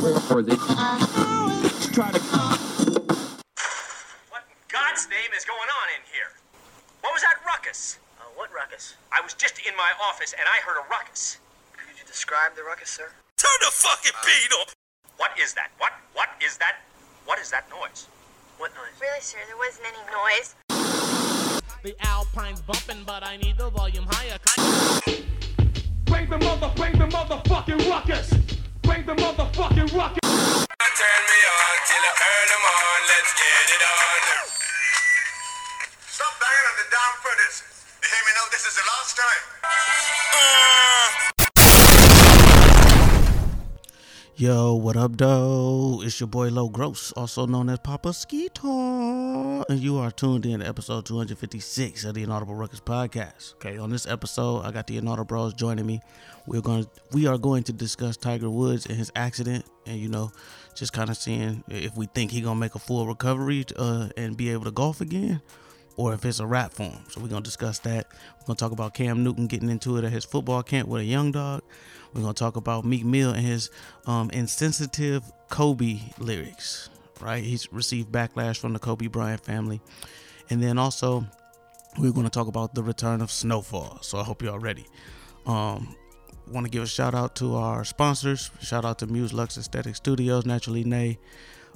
Or they try to. What in God's name is going on in here? What was that ruckus? Uh, what ruckus? I was just in my office and I heard a ruckus. Could you describe the ruckus, sir? Turn the fucking beat up! What is that? What? What is that? What is that noise? What noise? Really, sir, there wasn't any noise. The Alpine's bumping, but I need the volume higher. Bring the mother, bring the motherfucking ruckus. Bring the motherfucking ruckus. Turn me on till I earn them on. Let's get it on. Stop banging on the damn furnace. You hear me now? This is the last time. Uh. Yo, what up, though? It's your boy Low Gross, also known as Papa Skeetar, and you are tuned in to episode 256 of the Inaudible Ruckus podcast. Okay, on this episode, I got the Inaudible Bros joining me. We're going, to, we are going to discuss Tiger Woods and his accident, and you know, just kind of seeing if we think he gonna make a full recovery uh, and be able to golf again, or if it's a wrap for him. So we're gonna discuss that. We're gonna talk about Cam Newton getting into it at his football camp with a young dog. We're gonna talk about Meek Mill and his um, insensitive Kobe lyrics. Right, he's received backlash from the Kobe Bryant family, and then also we're gonna talk about the return of Snowfall. So I hope you're all ready. Um, want to give a shout out to our sponsors. Shout out to Muse Lux Aesthetic Studios, Naturally Nay,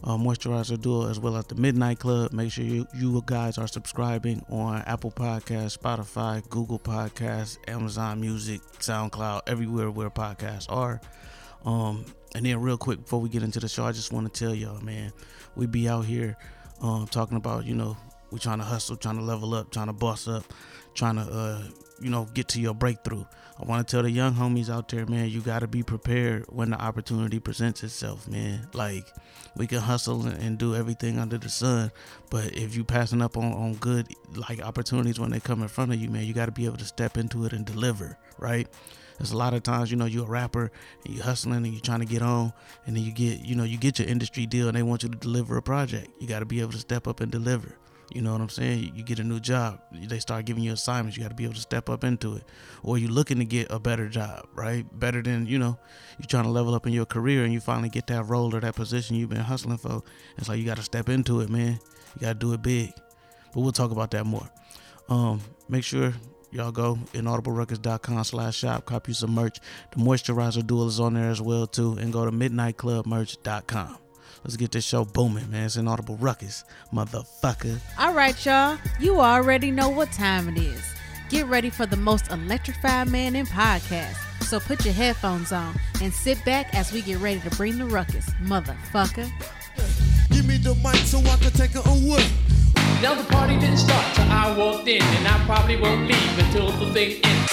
uh, Moisturizer Duo, as well as the Midnight Club. Make sure you, you guys are subscribing on Apple Podcasts, Spotify, Google Podcasts, Amazon Music, SoundCloud, everywhere where podcasts are. Um, and then, real quick, before we get into the show, I just want to tell y'all, man, we be out here um, talking about, you know, we trying to hustle, trying to level up, trying to boss up, trying to, uh, you know, get to your breakthrough. I want to tell the young homies out there, man, you got to be prepared when the opportunity presents itself, man. Like, we can hustle and, do everything under the sun, but if you passing up on, on good, like, opportunities when they come in front of you, man, you got to be able to step into it and deliver, right? There's a lot of times, you know, you're a rapper and you're hustling and you're trying to get on, and then you get, you know, you get your industry deal and they want you to deliver a project. You got to be able to step up and deliver. You know what I'm saying? You, get a new job, they start giving you assignments. You got to be able to step up into it, or you're looking to get a better job, right? Better than you know, you're trying to level up in your career, and you finally get that role or that position you've been hustling for. It's like you got to step into it, man. You got to do it big. But we'll talk about that more. Um, make sure y'all go inaudibleruckus.com slash shop copy some merch the moisturizer duo is on there as well too and go to midnightclubmerch.com let's get this show booming man it's inaudible ruckus motherfucker All right, y'all. You already know what time it is. Get ready for the most electrified man in podcast. So put your headphones on and sit back as we get ready to bring the ruckus, motherfucker. Give me the mic so I can take it away. Now the party didn't start till I walked in, and I probably won't leave until the thing ends.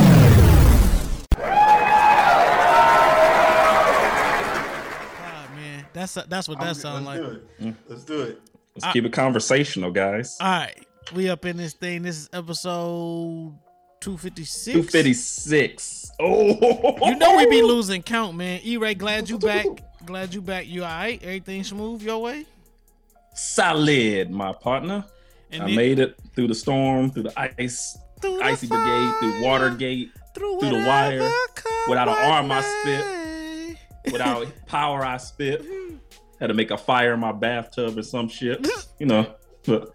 God, man that's that's what that sounds like do it. Let's do it. Let's keep it conversational, guys. all right we up in this thing this is episode 256 256. Oh, You know we be losing count, man. E-Ray, glad you back. Glad you back. You all right? Everything smooth your way? solid, my partner. And I then- made it through the storm, through the ice, Through the icy brigade, through fire, Watergate, through, through the wire, without an my arm I way. Without power I spit. Had to make a fire in my bathtub or some shit. You know, but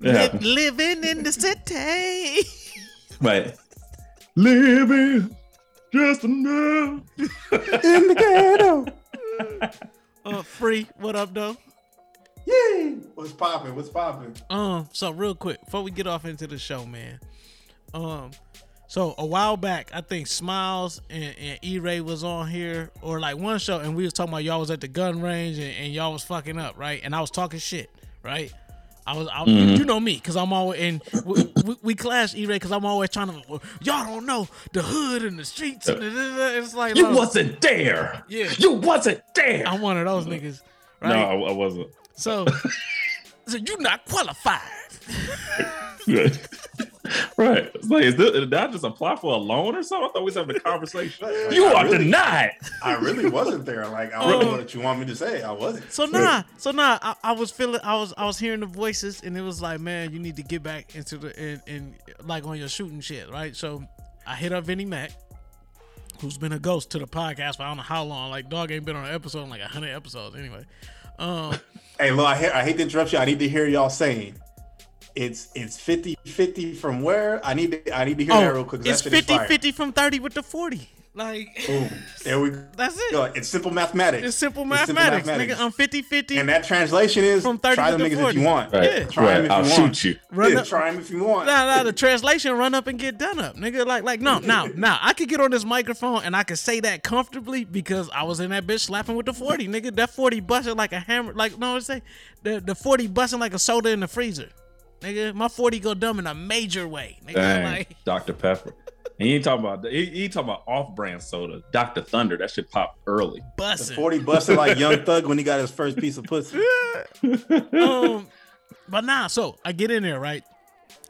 it Li- living in the city. Right. Living just enough in the ghetto. uh, free. What up, though? Yay! What's popping? What's popping? Um, so real quick, before we get off into the show, man. Um, so a while back, I think Smiles and, and E-Ray was on here, or like one show, and we was talking about y'all was at the gun range and, and y'all was fucking up, right? And I was talking shit, right? I was, I, Mhm. you know me, cause I'm always and we, we, we clash E-Ray, cause I'm always trying to. Y'all don't know the hood and the streets, and the, it's like You no. wasn't there. Yeah, You wasn't there. I'm one of those niggas, right? No, I, I wasn't. So, so you not qualified. Right. right. It's like, is this, did I just apply for a loan or something? I thought we was having a conversation. Like, you I are really- denied. I really wasn't there. Like I Oh. don't know what you want me to say. I wasn't. So nah, so nah. I, I was feeling, I was, I was hearing the voices, and it was like, man, you need to get back into the, and, and like on your shooting shit, right? So I hit up Vinnie Mac. who's been a ghost to the podcast for I don't know how long. Like dog ain't been on an episode in like hundred episodes anyway. Um, Hey, look, I, hear, I hate to interrupt you. I need to hear y'all saying it's it's 50-50 from where? I need to I need to hear that oh, real quick it's that shit is 50 fire. 50 from 30 with the 40. Like, Boom. There we go. That's it. Yo, It's simple mathematics. it's simple It's mathematics. Nigga, I'm 50 50. and that translation is From 30 try to them niggas 40. if you want. Right, Yeah. Try 'em right. if I'll you want. shoot you. Run yeah, up- try 'em if you want. Nah, nah, the translation run up and get done up, nigga. Like, like, no, now, now, I could get on this microphone and I could say that comfortably because I was in that bitch slapping with the 40, nigga. That 40 busting like a hammer, like, no, what say? The, the 40 busting like a soda in the freezer. Nigga, my 40 go dumb in a major way. Nigga, Dang, like, Dr. Pepper. And he ain't talking about he, he talking about off-brand soda, Dr. Thunder. That shit popped early. busting. 40 busted like Young Thug when he got his first piece of pussy. um, but nah, so I get in there, right?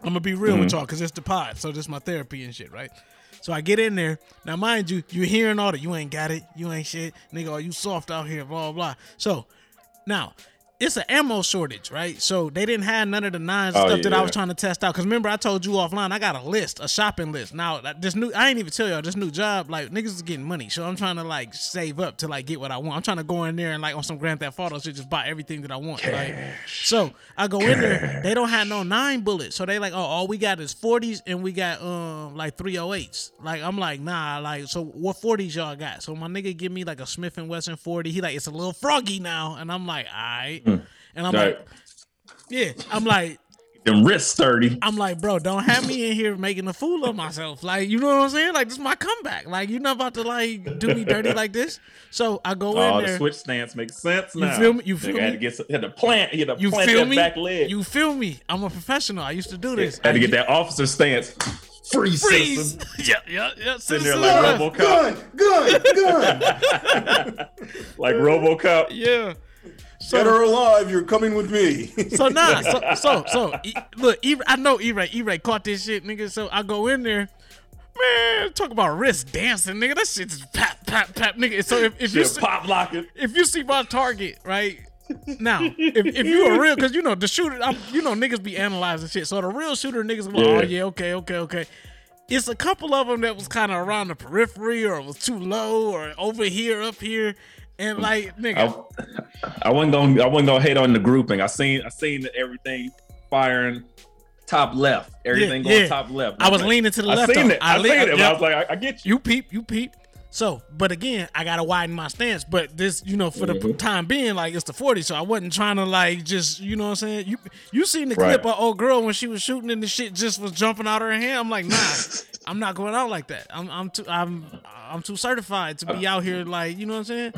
I'm gonna be real with y'all because it's the pod, so this is my therapy and shit, right? So I get in there. Now, mind you, you're hearing all that. You ain't got it. You ain't shit. Nigga, are you soft out here? Blah, blah, blah. So now, it's an ammo shortage, right? So they didn't have none of the nines Oh, stuff that I was trying to test out. Cause remember, I told you offline, I got a list, a shopping list. Now, this new, I ain't even tell y'all, this new job, like, niggas is getting money. So I'm trying to, like, save up to, like, get what I want. I'm trying to go in there and, like, on some Grand Theft Auto shit, just buy everything that I want, right? So I go in there, they don't have no nine bullets. So they like, oh, all we got is 40s and we got, um, like 308s. Like, I'm like, nah, like, so what 40s y'all got? So my nigga give me, like, a Smith and Wesson 40. He like, it's a little froggy now. And I'm like, all right. Hmm. And I'm Right. like, yeah, I'm like, Them wrists sturdy. I'm like, bro, don't have me in here making a fool of myself. Like, you know what I'm saying? Like, this is my comeback. Like, you're not about to like do me dirty like this. So I go Oh, in the there. switch stance makes sense now. You feel me? You feel Nigga Had me? to get some, had to plant. Had to You plant feel that me? back leg. You feel me? I'm a professional. I used to do this. I had to get that officer stance. Freeze, freeze. system. yeah, yeah, yeah. Sitting there like Love. RoboCop. Gun, gun, gun. like RoboCop. Yeah. Dead or alive, you're coming with me. So nah, so so so e- look, e- I know E-Ray, E-Ray caught this shit, nigga. So I go in there, man, talk about wrist dancing, nigga. That shit just pap, pap, pap, nigga. So if, if you see, pop locking. if you see my target, right? Now, if, if you a real, cause you know the shooter, I'm, you know niggas be analyzing shit. So the real shooter niggas like, oh Yeah. yeah, okay, okay, okay. It's a couple of them that was kind of around the periphery, or it was too low, or over here, up here, and like nigga, I, I wasn't gonna I wasn't gonna hate on the grouping. I seen I seen everything firing top left. Everything Yeah, going yeah. top left. I was like- leaning to the I left. Seen it. I, le- seen it. I was like, I, I get you. You peep, you peep. So, but again, I gotta widen my stance. But this, you know, for the Mhm. time being, like it's the 40, so I wasn't trying to like just, you know what I'm saying? You you seen the Right. clip of old girl when she was shooting and the shit just was jumping out her hand. I'm like, nah, I'm not going out like that. I'm I'm too I'm I'm too certified to be out here like, you know what I'm saying?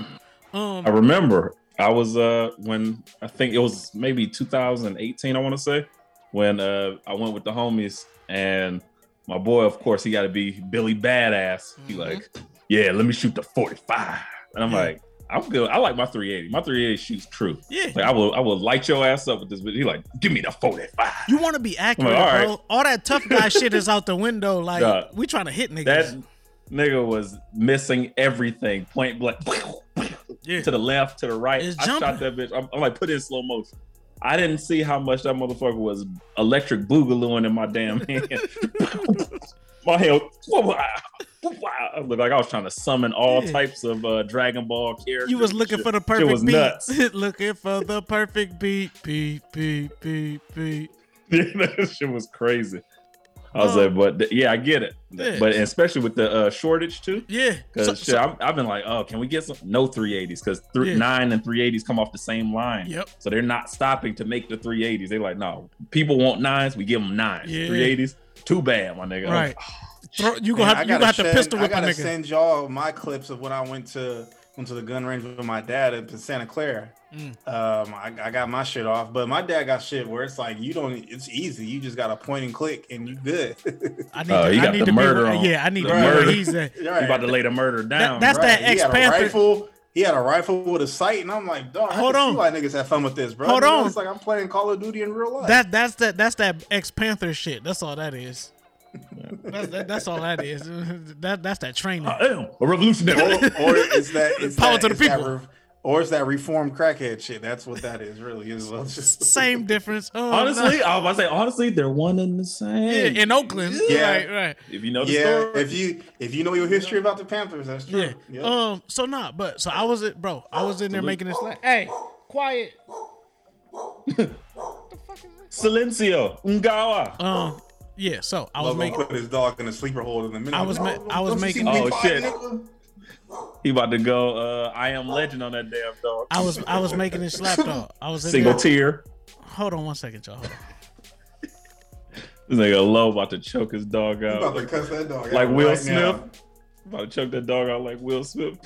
Um I remember I was uh when I think it was maybe 2018, I want to say, when uh I went with the homies and my boy, of course, he got to be Billy Badass. He like, yeah, let me shoot the 45, and I'm Mm-hmm. Yeah. like, I'm good. I like my 380. My 380 shoots true. Yeah. like I will I will light your ass up with this. But he like, give me the 45. you want to be accurate, like, all right. bro. All that tough guy shit is out the window. Like Nah. we trying to hit niggas. That nigga was missing everything, point blank. Yeah. To the left, to the right. It's I shot that bitch. I'm, I'm like, put it in slow motion. I didn't see how much that motherfucker was electric boogalooing in my damn hand. my hand, I looked like I was trying to summon all Yeah. types of uh, Dragon Ball characters. You was looking shit. for the perfect was beat. nuts. looking for the perfect beat. Beat, beat, beat, beat. that shit was crazy. I was Oh. like, but th- yeah, I get it. Yeah. But especially with the uh, shortage too. Yeah. Because So- so- I'm, I've been like, oh, can we get some no 380s? Because th- Yeah. nine and 380s come off the same line. Yep. So they're not stopping to make the 380s. They're like, no, people want nines, we give them nines. Yeah. 380s, too bad, my nigga. Right. Throw, you Man, gonna I have, you gotta gonna have to send- pistol I whip a gotta nigga. send y'all my clips of when I went to went to the gun range with my dad up in Santa Clara. Mm. Um, I, I got my shit off, but my dad got shit where it's like you don't. It's easy. You just got to point and click, and you good. I need, Oh, to, he I got need the to murder where, on. yeah, I need The to be where murder. he's at. you about to lay the murder down. that's that He had a Ex-Panther- rifle. He had a rifle with a sight, and I'm like, dog. Hold I on. See why niggas have fun with this, bro. Hold You know, on. It's like I'm playing Call of Duty in real life. That that's that that's that ex Panther shit. That's all that is. that's, that, that's all that is. That that's that training. I am a revolutionary. or, or is that is Power that, to the is that people. re- Or it's that reformed crackhead shit. That's what that is, really. Is well, just Same difference. Um, Honestly, I was about to say honestly, they're one and the same. yeah, in Oakland. Yeah. Right, right. if you know the yeah. story, If you if you know your history about the Panthers, that's true. Yeah. Yep. Um. So nah, but so I was it, bro. I was in there making this. Like, hey, quiet. Silencio, Ungawa. Um. Yeah. So I was Logo making. put his dog in a sleeper hold in a minute. I was ma- I was making- Oh, shit. Nigga? He about to go. Uh, I am legend on that damn dog. I was I was making this slap dog. I was in Single there. tear. Hold on one second, y'all. This nigga low about to choke his dog You about to out. cuss that dog Like out Will right Smith. now. About to choke that dog out like Will Smith.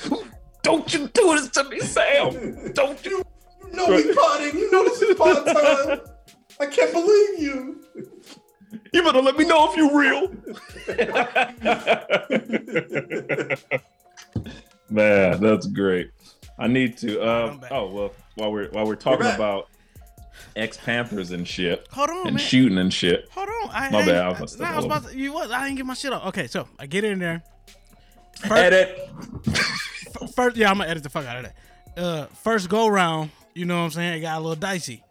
Don't you do this to me, Sam. Don't you? You know we potting. You know this is pot time. I can't believe you. You better let me know if you real. Man, that's great. I need to. I'm Uh, oh well, while we're while we're talking back. about ex Panthers and shit Hold on, and man. shooting and shit. Hold on. I, My I, bad, I I, was nah, I was about to. You what? I didn't get my shit up. Okay, so I get in there. First, Edit. first, yeah, I'm gonna edit the fuck out of that. Uh, first go round, you know what I'm saying? It got a little dicey.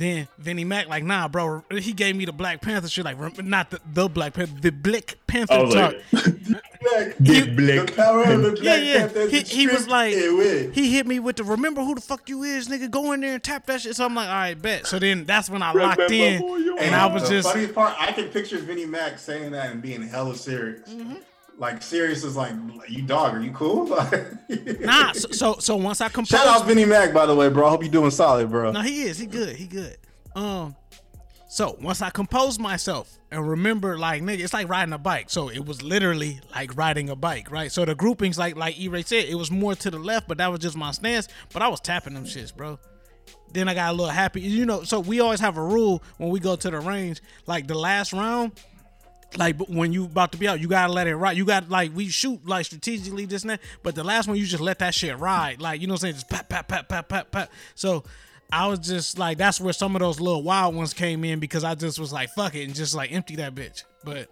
Then Vinnie Mac, like, nah, bro. He gave me the Black Panther shit, like, not the, the Black Panther, the Black Panther I was talk. like, Black, Big the Black. power of the Black Yeah, yeah. Panthers He, he was like, away. he hit me with the remember who the fuck you is, nigga. Go in there and tap that shit. So I'm like, all right, bet. So then that's when I locked Remember in, who and. I was the just, funniest part. I can picture Vinnie Mac saying that and being hella serious. Mm-hmm. Like serious is like, you dog, are you cool? nah. So, so, so once I composed, Shout out Vinnie Mac, by the way, bro. I hope you doing solid, bro. No, he is. He good. He good. Um, so once I composed myself and remember, like nigga, it's like riding a bike. So it was literally like riding a bike, right? So the groupings, like like E-Ray said, it was more to the left, but that was just my stance. But I was tapping them shits, bro. Then I got a little happy, you know. So we always have a rule when we go to the range, like the last round. Like when you about to be out, you gotta let it ride. You got like we shoot like strategically this and that, but the last one you just let that shit ride. Like you know what I'm saying, just pat pat pat pat pat pat. So I was just like that's where some of those little wild ones came in because I just was like fuck it and just like empty that bitch. But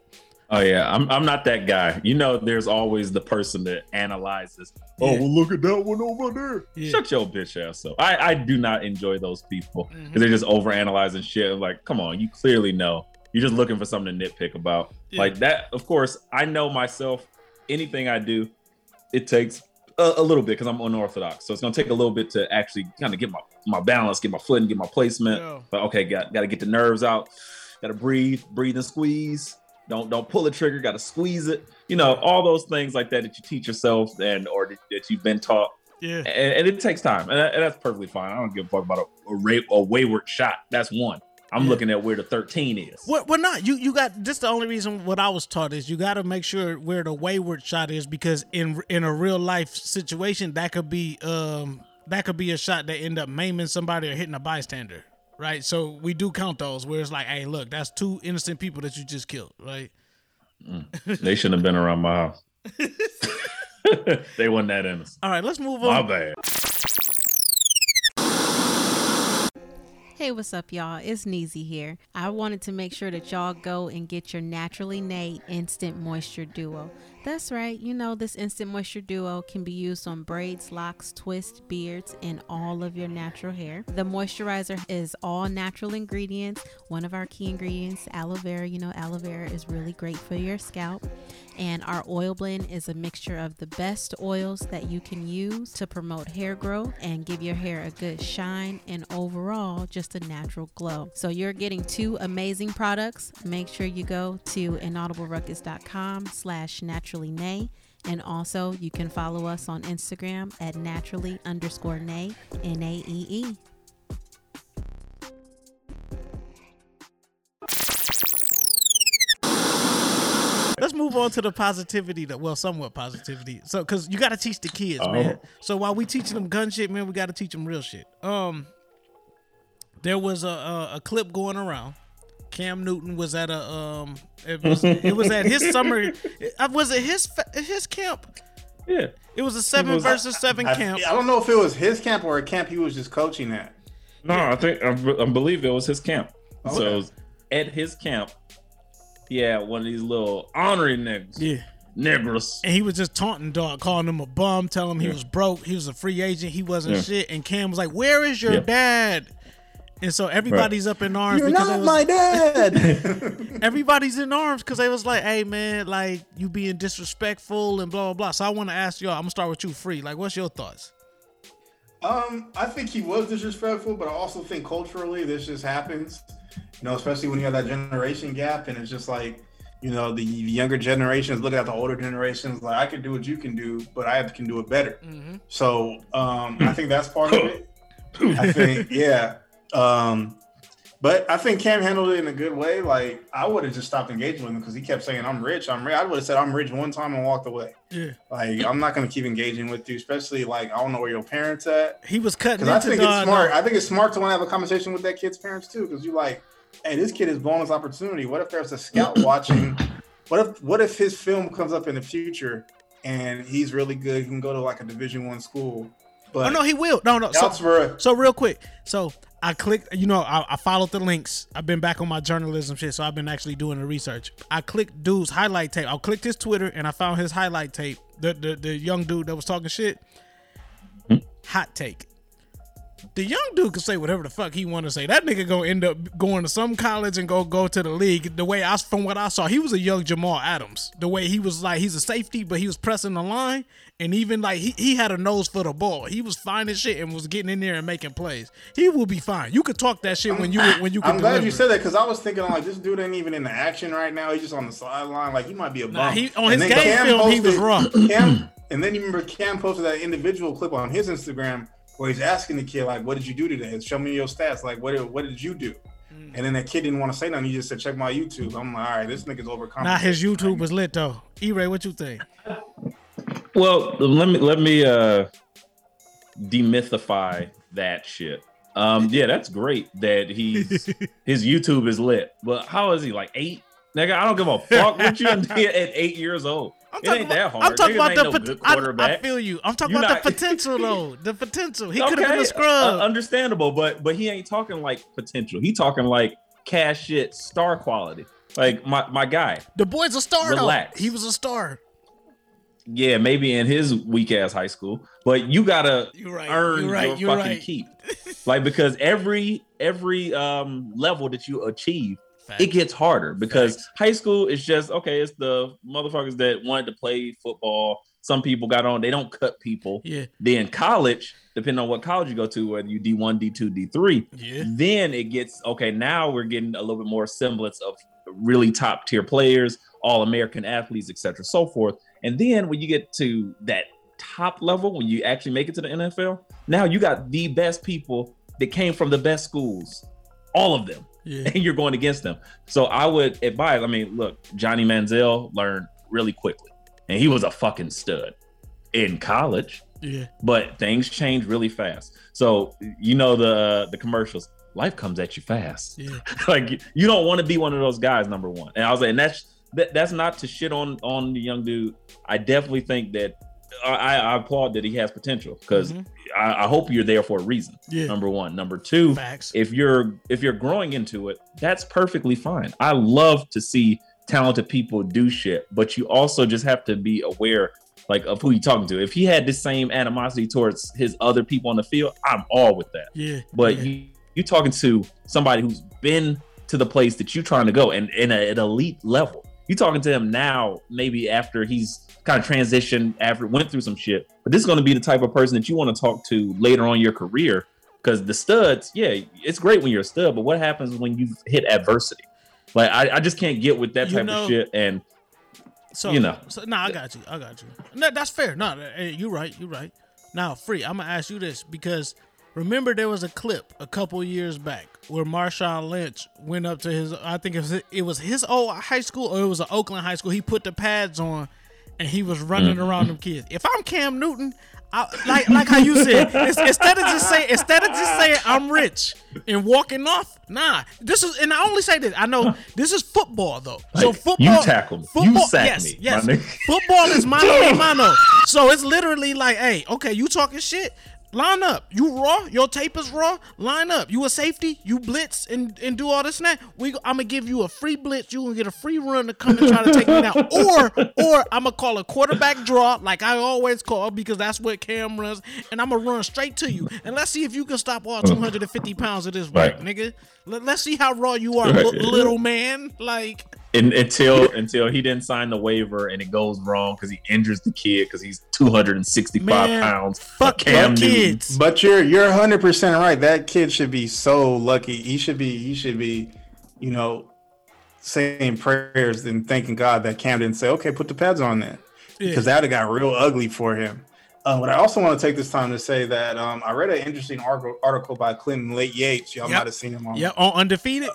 Oh yeah, I'm I'm not that guy. You know, there's always the person that analyzes. Oh, Yeah. well, look at that one over there. Yeah. Shut your bitch ass up. I I do not enjoy those people mm-hmm. because they're just over analyzing shit. Like, come on, you clearly know. You're just looking for something to nitpick about. Yeah. Like that. Of course, I know myself. Anything I do, it takes a, a little bit because I'm unorthodox. So it's gonna take a little bit to actually kind of get my my balance, get my foot, and get my placement. Yeah. But okay, got got to get the nerves out. Got to breathe, breathe and squeeze. Don't don't pull the trigger. Got to squeeze it. You know all those things like that that you teach yourself and or that, that you've been taught. yeah, And, and it takes time, and, that- and that's perfectly fine. I don't give a fuck about a, a, ra- a wayward shot. That's one. I'm Yeah. looking at where the 13 is. Well, well, not you. You got this. The only reason what I was taught is you got to make sure where the wayward shot is because in in a real life situation that could be um that could be a shot that end up maiming somebody or hitting a bystander, right? So we do count those where it's like, hey, look, that's two innocent people that you just killed, right? They shouldn't have been around my house. they wasn't that innocent. All right, let's move My on. bad. Hey, what's up, y'all? It's Neezy here. I wanted to make sure that y'all go and get your Naturally Nay Instant Moisture Duo. That's right, you know, this Instant Moisture Duo can be used on braids, locks, twists, beards, and all of your natural hair. The moisturizer is all natural ingredients. One of our key ingredients, aloe vera. You know, aloe vera is really great for your scalp. And our oil blend is a mixture of the best oils that you can use to promote hair growth and give your hair a good shine and overall just a natural glow. So you're getting two amazing products. Make sure you go to inaudibleruckus.com slash naturally nay. And also you can follow us on Instagram at naturally underscore nay, N-A-E-E. Let's move on to the positivity that well, somewhat positivity. So, cause you got to teach the kids, Oh. man. So while we teaching them gun shit, man, we got to teach them real shit. Um, there was a, a a clip going around. Cam Newton was at a um, it was it was at his summer. uh, Was it his his camp? Yeah. It was a seven was- versus seven I, camp. I don't know if it was his camp or a camp he was just coaching at. No, I think I, I believe it was his camp. So Okay. it was at his camp, he had one of these little honorary niggas. Yeah, Negros. and he was just taunting dog, calling him a bum, telling him he was broke, he was a free agent, he wasn't Yeah. shit. And Cam was like, "Where is your Yeah. dad?" And so everybody's up in arms You're because not was, my dad. everybody's in arms because they was like, "Hey man, like you being disrespectful and blah blah blah." So I want to ask y'all. I'm gonna start with you, free. Like, what's your thoughts? Um, I think he was disrespectful, but I also think culturally this just happens. You know, especially when you have that generation gap, and it's just like, you know, the, the younger generations looking at the older generations, like I can do what you can do, but I can do it better. So um, I think that's part of it. I think, yeah. Um, but I think Cam handled it in a good way. Like I would have just stopped engaging with him because he kept saying, "I'm rich, I'm rich." I would have said, "I'm rich" one time and walked away. Yeah, Like I'm not gonna keep engaging with you, especially like I don't know where your parents at. he was cutting Because I think it's smart. I think it's smart to want to have a conversation with that kid's parents too. Because you like, hey, this kid is blowing his opportunity. What if there's a scout watching? What if what if his film comes up in the future and he's really good? He can go to like a Division One school. But oh no, he will. No, no. So, scouts so real quick. So I clicked. You know, I, I followed the links. I've been back on my journalism shit, so I've been actually doing the research. I clicked dude's highlight tape. I clicked his Twitter and I found his highlight tape. The the, the young dude that was talking shit. Hot take. The young dude can say whatever the fuck he want to say. That nigga gonna end up going to some college and go go to the league. The way I from what I saw, he was a young Jamal Adams. The way he was like he's a safety, but he was pressing the line, and even like he, he had a nose for the ball. He was fine as shit and was getting in there and making plays. He will be fine. You could talk that shit when you when you. Can I'm glad deliver. you said that because I was thinking like this dude ain't even in the action right now. He's just on the sideline. Like he might be a bum. Nah, he- on And his game Cam film, he was raw. Cam, and then you remember Cam posted that individual clip on his Instagram where he's asking the kid like, "What did you do today? Show me your stats. Like, what did, what did you do?" Mm. And then that kid didn't want to say nothing. He just said, "Check my YouTube." I'm like, "All right, this nigga's overcoming." Nah, his YouTube was lit though. E Ray, what you think? Well, let me let me uh demythify that shit. Um, yeah, that's great that he's his YouTube is lit. But how is he like eight? Nigga, I don't give a fuck what you did at eight years old. I'm it ain't that hard. I'm talking Niggas about the no good I, I feel you. I'm talking You about not- the potential though. The potential. He could have been a scrub. uh, understandable, but but he ain't talking like potential. He talking like cash shit, star quality. Like my my guy. the boy's a star Relax. though. He was a star. Yeah, maybe in his weak ass high school, but you gotta You're right, earn you're right, your you're fucking right. keep. like because every every um level that you achieve, it gets harder because high school is just okay. It's the motherfuckers that wanted to play football. Some people got on. They don't cut people. Yeah. Then college, depending on what college you go to, whether you D one, D two, D three, Yeah. then it gets okay. Now we're getting a little bit more semblance of really top tier players, all American athletes, etc., so forth. And then when you get to that top level, when you actually make it to the NFL, now you got the best people that came from the best schools, all of them, Yeah. and you're going against them. So I would advise. I mean, look, Johnny Manziel learned really quickly, and he was a fucking stud in college Yeah. but things change really fast. So you know the the commercials. Life comes at you fast. Yeah. like you don't want to be one of those guys. Number one, and I was like, and that's that, that's not to shit on on the young dude. I definitely think that I, I applaud that he has potential because mm-hmm. I, I hope you're there for a reason. Yeah. Number one. Number two. Facts. If you're if you're growing into it, that's perfectly fine. I love to see talented people do shit, but you also just have to be aware like of who you're talking to. If he had the same animosity towards his other people on the field, I'm all with that. Yeah. But yeah. you you talking to somebody who's been to the place that you're trying to go and in an elite level. You talking to him now, maybe after he's kind of transitioned, after went through some shit. But this is going to be the type of person that you want to talk to later on in your career. Because the studs, yeah, it's great when you're a stud, but what happens when you hit adversity? Like I, I just can't get with that You type know- of shit. And So you know. So, nah, I got you. I got you. No, that's fair. No, you're right. You're right. Now, free. I'm gonna ask you this because remember there was a clip a couple years back where Marshawn Lynch went up to his. I think it was it was his old high school or it was an Oakland high school. He put the pads on and he was running Mm. around them kids. If I'm Cam Newton. I, like like how you said, instead of just saying instead of just saying I'm rich and walking off, nah. This is and I only say this. I know this is football though. So football, you tackle me. You football, sack yes, me, my yes. Football is mano a mano. So it's literally like, hey, okay, you talking shit. Line up. You raw. Your tape is raw. Line up. You a safety. You blitz and, and do all this and that. We I'm gonna give you a free blitz. You gonna get a free run to come and try to take me down. Or or I'm gonna call a quarterback draw like I always call because that's what Cam runs, and I'm gonna run straight to you. And let's see if you can stop all uh-huh. 250 pounds of this Right. nigga. Let, let's see how raw you are, Right. li- little man. Like And until until he didn't sign the waiver and it goes wrong because he injures the kid because he's 265 Man, pounds. fuck Cam kids. But you're you're 100 percent right. That kid should be so lucky. He should be he should be, you know, saying prayers and thanking God that Cam didn't say, "Okay, put the pads on then," Yeah. because that would have got real ugly for him. Uh, but I also want to take this time to say that um, I read an interesting article, article by Clinton Late Yates. Y'all Yep. might have seen him on, yeah, on undefeated.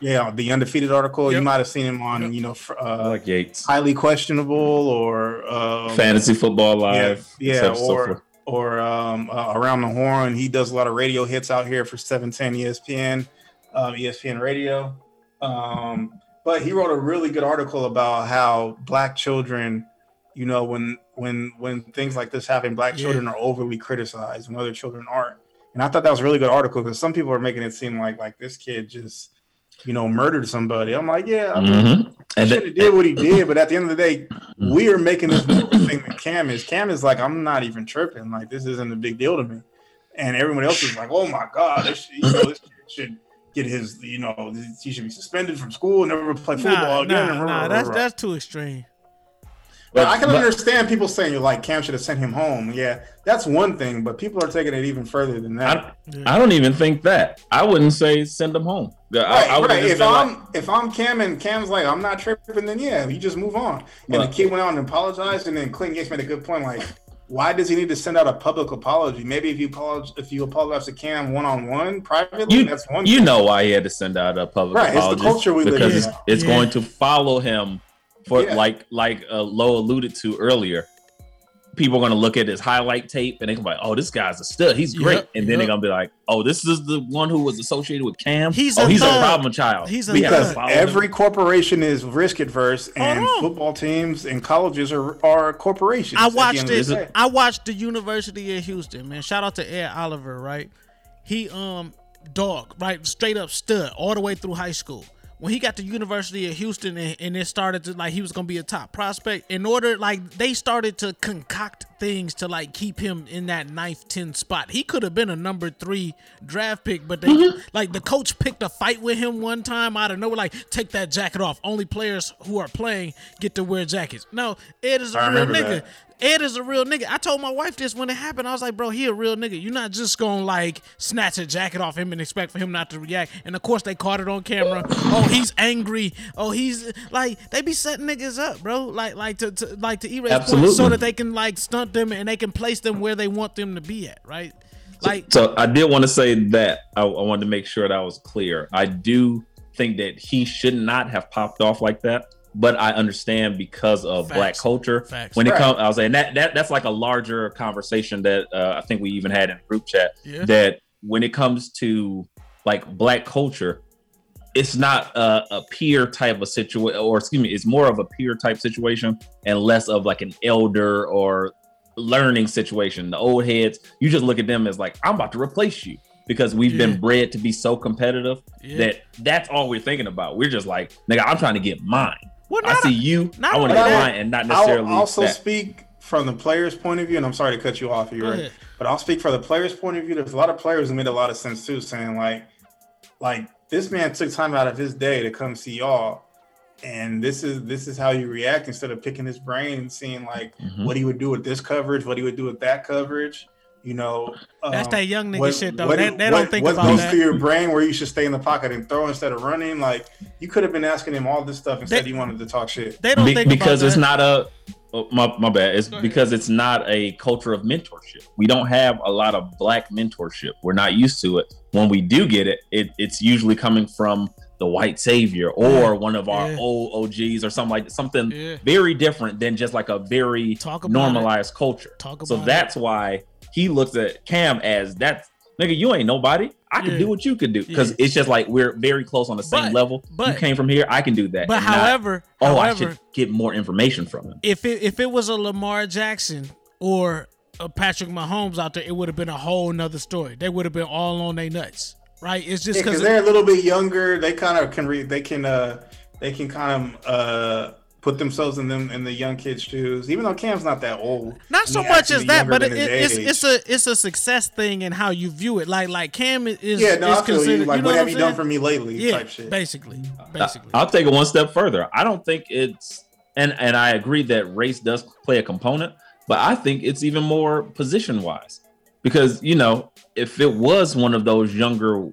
Yeah, the undefeated article. You might have seen him on, you know, uh, like Yates. highly questionable or um, Fantasy football live. yeah, so- so or or um, uh, around the horn. He does a lot of radio hits out here for 710 ESPN, um, ESPN Radio. Um, but he wrote a really good article about how black children, you know, when when when things like this happen, black Yeah. children are overly criticized and other children aren't. And I thought that was a really good article because some people are making it seem like like this kid just, you know, murdered somebody. I'm like, yeah, I mean, Mhm. he And should have did what he did, but at the end of the day, Mm. we are making this more thing than Cam is. Cam is like, I'm not even tripping. Like this isn't a big deal to me. And everyone else is like, oh my god, this, you know, this kid should get his, you know, he should be suspended from school and never play football Nah, again. nah, nah, that's that's too extreme. But I can But- understand people saying you're like Cam should have sent him home. Yeah, that's one thing, but people are taking it even further than that. I, I don't even think that. I wouldn't say send him home. I, Right, I would right. If I'm like, if I'm Cam and Cam's like I'm not tripping, then yeah, you just move on. And Well- the kid went out and apologized, and then Clinton Yates made a good point. Like, why does he need to send out a public apology? Maybe if you apologize, if you apologize to Cam one on one privately, you, that's one. you thing. know why he had to send out a public Right, it's the apology culture we live because in it's, it's Yeah. going to follow him for Yeah. like like uh, Lo alluded to earlier. People are going to look at his highlight tape and they can be like, "Oh, this guy's a stud. He's great." Yep, and then they're going to be like, "Oh, this is the one who was associated with Cam. He's oh, a he's thug. a problem child. He's a We Because every him. corporation is risk adverse, and on. football teams and colleges are, are corporations. I watched end of it. I watched the University of Houston, man. Shout out to Ed Oliver, right? He um dog, right? Straight up stud all the way through high school. When he got to University of Houston and, and it started to like he was gonna be a top prospect, in order like they started to concoct things to like keep him in that ninth, 10th spot. He could have been a number three draft pick, but they Mm-hmm. like the coach picked a fight with him one time out of nowhere, like take that jacket off. Only players who are playing get to wear jackets. No, it is a real remember nigga. that. Ed is a real nigga. I told my wife this when it happened. I was like, bro, he a real nigga. You're not just gonna like snatch a jacket off him and expect for him not to react. And of course they caught it on camera. Oh, he's angry. Oh, he's like they be setting niggas up, bro. Like like to, to like to erase points so that they can like stunt them and they can place them where they want them to be at, right? Like So I did want to say that I, I wanted to make sure that was clear. I do think that he should not have popped off like that, but I understand because of Facts. black culture. Facts. When it Right. comes, I was saying that that that's like a larger conversation that uh, I think we even had in group chat. Yeah. That when it comes to like black culture, it's not a, a peer type of situation, or excuse me, it's more of a peer type situation and less of like an elder or learning situation. The old heads, you just look at them as like, I'm about to replace you because we've Yeah. been bred to be so competitive Yeah. that that's all we're thinking about. We're just like, nigga, I'm trying to get mine. Well, I not see you, not I want to only get mine, and not necessarily I'll also that. speak from the player's point of view, and I'm sorry to cut you off Go here, ahead. but I'll speak from the player's point of view. There's a lot of players who made a lot of sense too, saying like, like this man took time out of his day to come see y'all, and this is this is how you react instead of picking his brain and seeing like Mhm. what he would do with this coverage, what he would do with that coverage. You know, That's um, that young nigga what- shit though. what- they, they what- don't think what about goes that. through your brain where you should stay in the pocket and throw instead of running. Like you could have been asking him all this stuff instead They- you wanted to talk shit. They don't Be- think because about it's that. not a oh, my, my bad it's because it's not a culture of mentorship we don't have a lot of black mentorship we're not used to it when we do get it, it it's usually coming from the white savior or Yeah. one of our Yeah. old og's or something like something Yeah. very different than just like a very Talk about normalized culture Talk so about that's why he looks at cam as that nigga you ain't nobody i can Yeah. do what you can do because Yeah. it's just like we're very close on the same But- level but- you came from here i can do that But and not, however, oh i should get more information from him if it if it was a Lamar Jackson or a Patrick Mahomes out there, it would have been a whole nother story. They would have been all on their nuts, right? It's just because because they're a little bit younger. They kind of can read. They can. uh They can kind of uh put themselves in them in the young kid's shoes. Even though Cam's not that old. not so much as that, but it, it's age. it's a it's a success thing and how you view it. Like like Cam is yeah. No, is I feel considered. you. Like, know what have you done for me lately? Yeah, Type shit. basically, I- basically. I'll take it one step further. I don't think it's and and I agree that race does play a component, but I think it's even more position wise because you know if it was one of those younger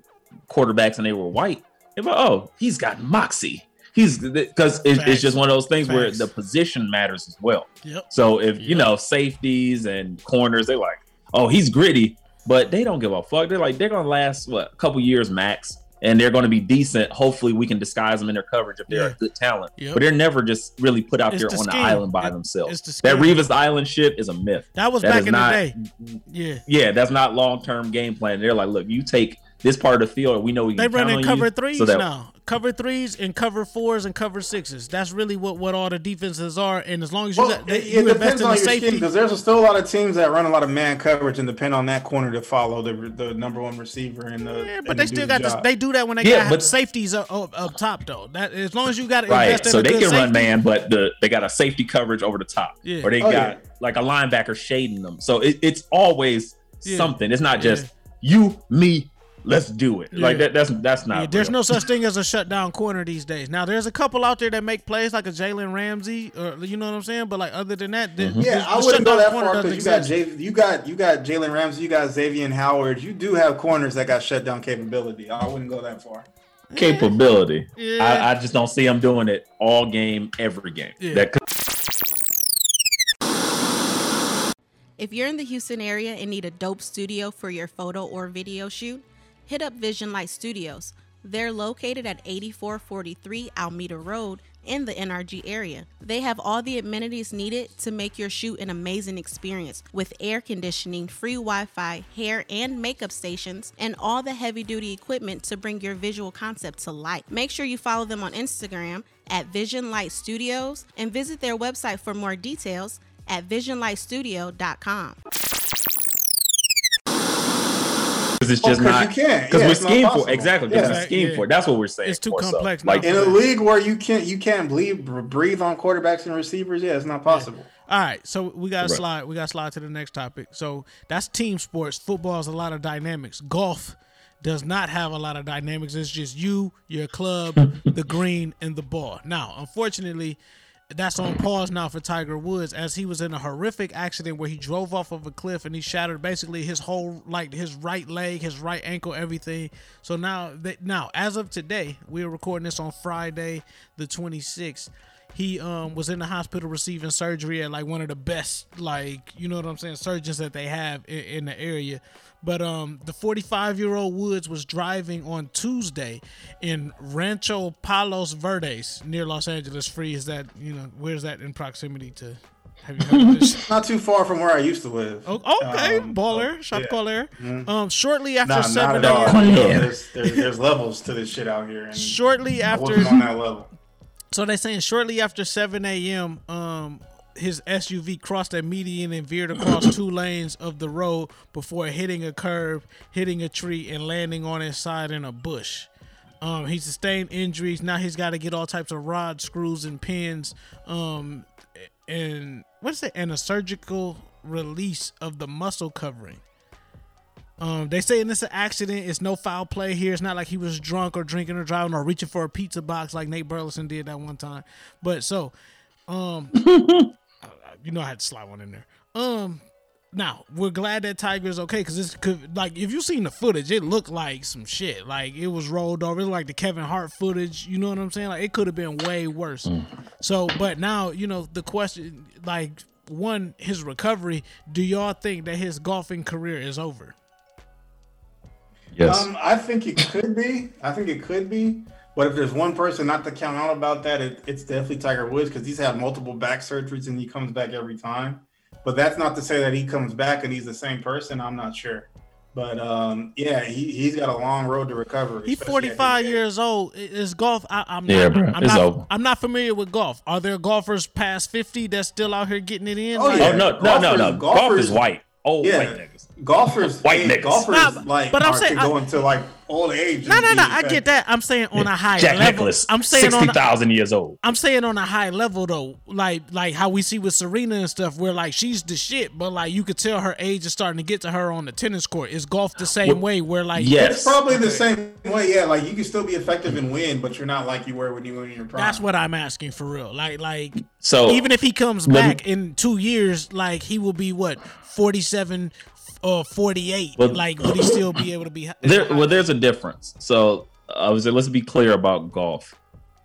quarterbacks and they were white, if oh he's got moxie. He's because it, it's just one of those things where the position matters as well. Yep. So if you know safeties and corners, they're like, oh, he's gritty, but they don't give a fuck. They're like, they're gonna last what a couple years max, and they're gonna be decent. Hopefully, we can disguise them in their coverage if they're Yeah. a good talent. Yep. But they're never just really put out It's there the on the island by It- themselves. the That scheme. Revis Island ship is a myth. That was That back in not- the day. Yeah. Yeah, that's not long term game plan. They're like, look, you take this part of the field, we know we They can count running on cover you, threes so that- now. Cover threes and cover fours and cover sixes. That's really what, what all the defenses are. And as long as you Well, got they, it, you it invest depends in on the your safety. because there's still a lot of teams that run a lot of man coverage and depend on that corner to follow the the number one receiver and the. Yeah, but to they do still the got this. They do that when they Yeah, got but- safeties up, up, up top though. That as long as you got to Right, invest in so they good can run man, but the they got a safety coverage over the top, Yeah. or they Oh, got yeah. like a linebacker shading them. So it, it's always Yeah. something. It's not just Yeah. you, me, let's do it. Like that. That's that's not. Yeah, there's real. no such thing as a shutdown corner these days. Now there's a couple out there that make plays like a Jalen Ramsey, or you know what I'm saying. But like other than that, the, Mm-hmm. the- Yeah, the I wouldn't go that far because you got exist. Jay, you got you got Jalen Ramsey, you got Xavier Howard. You do have corners that got shutdown capability. I wouldn't go that far. capability. Yeah. I, I just don't see them doing it all game, every game. Yeah. That could- If you're in the Houston area and need a dope studio for your photo or video shoot, hit up Vision Light Studios. They're located at 8443 Almeda Road in the NRG area. They have all the amenities needed to make your shoot an amazing experience with air conditioning, free Wi Fi, hair and makeup stations, and all the heavy duty equipment to bring your visual concept to life. Make sure you follow them on Instagram at Vision Light Studios and visit their website for more details at visionlightstudio.com. Because it's Oh, just 'cause not you can't. because Yeah, we're it's for exactly because Yeah. we scheme Yeah. for. That's what we're saying. It's too more so. complex now Like In a league where you can't you can't breathe breathe on quarterbacks and receivers, yeah, it's not possible. All right, so we got to Correct. slide. We got to slide to the next topic. So that's team sports. Football is a lot of dynamics. Golf does not have a lot of dynamics. It's just you, your club, the green, and the ball. Now, unfortunately, that's on pause now for Tiger Woods as he was in a horrific accident where he drove off of a cliff and he shattered basically his whole like his right leg, his right ankle, everything. So now that now as of today, we are recording this on Friday, the 26th. He um was in the hospital receiving surgery at like one of the best like you know what I'm saying surgeons that they have in, in the area. But um the 45 year old Woods was driving on Tuesday in Rancho Palos Verdes near Los Angeles. Free is that you know where's that in proximity to? Have you heard of this? Not too far from where I used to live. Oh, okay, Um, baller, shot yeah. caller. Um, shortly after Nah, not seven at all. a.m. You there's, there's, there's levels to this shit out here. And Shortly I after So they saying shortly after 7 a.m., um, his SUV crossed a median and veered across two lanes of the road before hitting a curb, hitting a tree, and landing on its side in a bush. Um, he sustained injuries. Now he's got to get all types of rods, screws, and pins. Um, and what's it? And a surgical release of the muscle covering. Um, they say in this accident, it's no foul play here. It's not like he was drunk or drinking or driving or reaching for a pizza box like Nate Burleson did that one time. But so, um, you know I had to slide one in there. Um, now we're glad that Tiger's okay because this could like if you seen the footage, it looked like some shit. Like it was rolled over. It looked like the Kevin Hart footage. You know what I'm saying? Like it could have been way worse. So, but now you know the question. Like one, his recovery. Do y'all think that his golfing career is over? Yes. Um, I think it could be. I think it could be. But if there's one person not to count out about that, it, it's definitely Tiger Woods because he's had multiple back surgeries and he comes back every time. But that's not to say that he comes back and he's the same person. I'm not sure. But um, yeah, he, he's got a long road to recovery. He's 45 years old. Is golf? I, I'm Yeah, not. bro, I'm it's not. over. I'm not familiar with golf. Are there golfers past 50 that's still out here getting it in? Oh, Like, yeah. oh no, no, no, no. golfers- Golf is white. Oh, Yeah. white niggas. Golfers, White niggas. golfers Nah, like but I'm are saying- to go into like old age. No, no, no. I get that. I'm saying on a high Jack level. Nicklaus, I'm saying on. sixty A, thousand years old. I'm saying on a high level though, like like how we see with Serena and stuff, where like she's the shit, but like you could tell her age is starting to get to her on the tennis court. Is golf the same Well, way? Where like yes. It's probably the same way. Yeah, like you can still be effective and win, but you're not like you were when you were in your prime. That's what I'm asking for real. Like like So even if he comes let me- back in two years, like he will be what 47 or 48. Well- like would he still be able to be? there well there's a difference so i was let's be clear about golf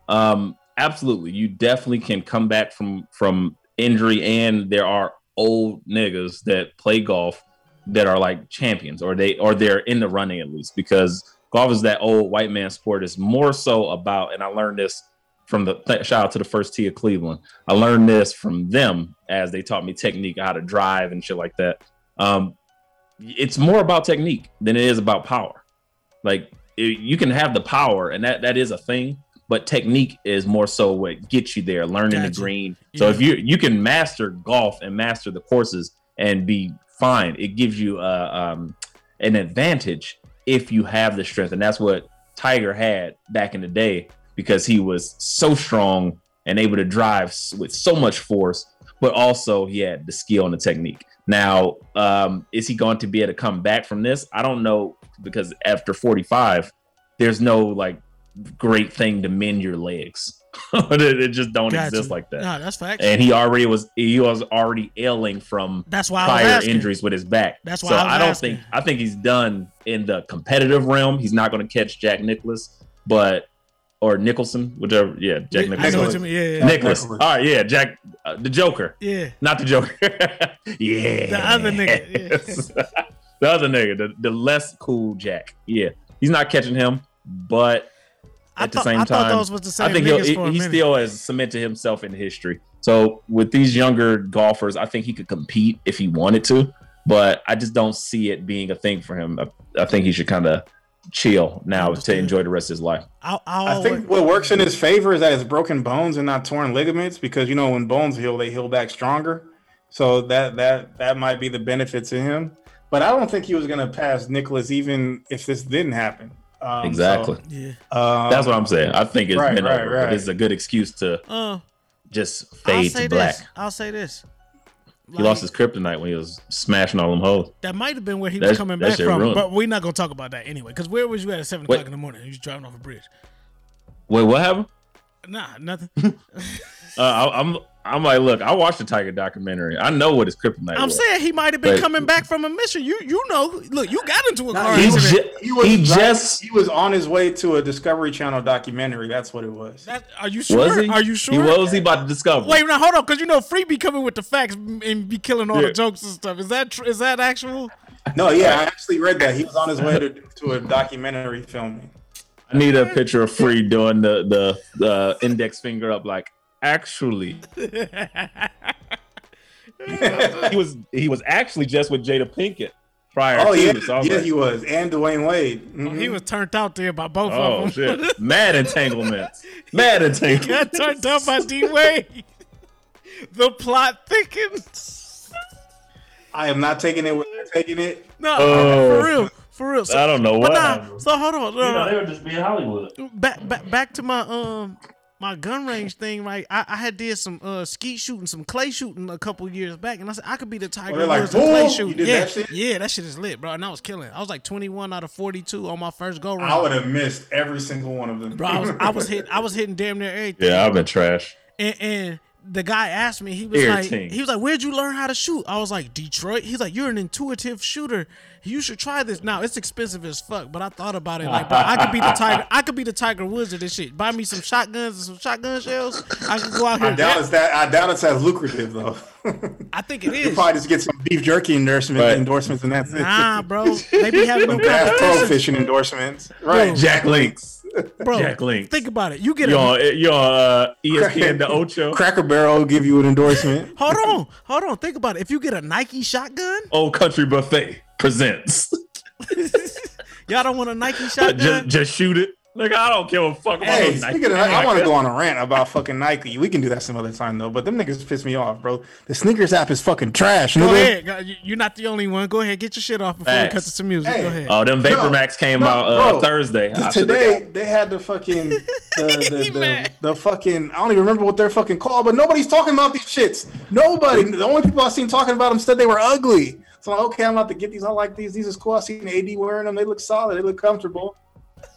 um absolutely you definitely can come back from from injury and there are old niggas that play golf that are like champions or they or they're in the running at least because golf is that old white man sport it's more so about and i learned this from the th- shout out to the first tee of cleveland i learned this from them as they taught me technique how to drive and shit like that um it's more about technique than it is about power. Like it, you can have the power, and that that is a thing, but technique is more so what gets you there. Learning the Gotcha. green. So if you you can master golf and master the courses and be fine, it gives you uh, um, an advantage if you have the strength, and that's what Tiger had back in the day because he was so strong and able to drive with so much force, but also he had the skill and the technique. Now, um, is he going to be able to come back from this? I don't know because after 45, there's no like great thing to mend your legs. it, just don't Gotcha. exist like that. No, that's facts. And he already was he was already ailing from That's why prior injuries with his back. That's why so I I don't asking. think I think he's done in the competitive realm. He's not going to catch Jack Nicklaus, but or Nicholson, whichever. Yeah, Jack Yeah, I Nicklaus. know what you mean. Yeah, yeah. Nicklaus. Nicklaus. All right, yeah, Jack, uh, the Joker, Yeah. not the Joker. yeah, The other nigga, yeah. the other nigga, the, the less cool Jack. Yeah, he's not catching him, but I at thought- the same I time, thought those was the same I think he'll, he, he still has cemented himself in history. So with these younger golfers, I think he could compete if he wanted to, but I just don't see it being a thing for him. I, I think he should kind of chill now to enjoy the rest of his life. I'll, I'll I always, think what works in his favor is that his broken bones and not torn ligaments because you know when bones heal, they heal back stronger. So that that that might be the benefit to him. But I don't think he was gonna pass Nicklaus even if this didn't happen. Um, exactly. yeah. Um, That's what I'm saying. I think it's right, been right, over. right. But it's a good excuse to Uh, just I'll fade say to black. this. I'll say this. He lost his kryptonite when he was smashing all them hoes. That might have been where he That- was coming back from, ruined. but we're not gonna talk about that anyway. Because where was you at at seven Wait. o'clock in the morning? You was driving off a bridge. Wait, what happened? Nah, nothing. Uh, I, I'm I'm like, look, I watched the Tiger documentary. I know what his kryptonite I'm was. saying he might have been But- coming back from a mission. You you know, look, you got into a car he, was, accident. ju- he was he right- just- he was on his way to a Discovery Channel documentary. That's what it was. That, are you sure? Was he? Are you sure? He what was he about to discover? Wait, now hold on, because you know, Free be coming with the facts and be killing all Yeah. the jokes and stuff. Is that tr- is that actual? No, yeah, I actually read that he was on his way to, to a documentary filming. I need a picture of Free doing the the, the index finger up, like actually. he was he was actually just with Jada Pinkett prior Oh to yeah, this. I yeah, like, he was, and Dwyane Wade. Mhm. He was turned out there by both oh of them. shit, mad entanglements, mad Got entanglements. turned out by D Wade. the plot thickens. I am not taking it. With taking it. No, Oh. for real, for real. So, I don't know but what nah, so hold on. No, uh, were just being Hollywood. back back back to my um my gun range thing, right? I, I had did some uh skeet shooting, some clay shooting a couple years back, and I said I could be the Tiger they're like, of clay "Boom!" shooting. You did yeah, that shit? yeah, that shit is lit, bro. And I was killing. I was like 21 out of 42 on my first go round. I would have missed every single one of them. bro, I was I was hitting I was hitting damn near everything. Yeah, I've been trash. And, and the guy asked me, he was Irritating. like, he was like, "Where'd you learn how to shoot?" I was like, "Detroit." He's like, "You're an intuitive shooter. You should try this." Now it's expensive as fuck, but I thought about it. Like, bro, I could be the tiger. I could be the Tiger Woods of this shit. Buy me some shotguns and some shotgun shells. I could go out here. I doubt it's that. I doubt it's as lucrative though. I think it is. you is. probably just get some beef jerky endorsement, Right. endorsements, and that's it. Nah, bro. Maybe be having them Bass Pro fishing endorsements, right? Jack Links. Bro. Jack Links. Think about it. You get You a on you on uh, ESPN the Ocho? Cracker Barrel will give you an endorsement. hold on, hold on. Think about it. If you get a Nike shotgun, Old Country Buffet presents. y'all don't want a Nike shotgun. just, just shoot it. Nigga, I don't give a fuck about Hey, Nike. speaking of that, I want to go on a rant about fucking Nike. We can do that some other time though. But them niggas piss me off, bro. The sneakers app is fucking trash. Go nigga. ahead. You- You're not the only one. Go ahead. Get your shit off before we cut to some music. Hey. Go ahead. Oh, them Vapor No, Max came no, out uh, bro. Thursday. I Today got- they had the fucking the, the, the, the, fucking I don't even remember what they're fucking called, but nobody's talking about these shits. Nobody. The only people I seen talking about them said they were ugly. So okay, I'm about to get these. I like these. These is cool. I seen AD wearing them. They look solid. They look comfortable.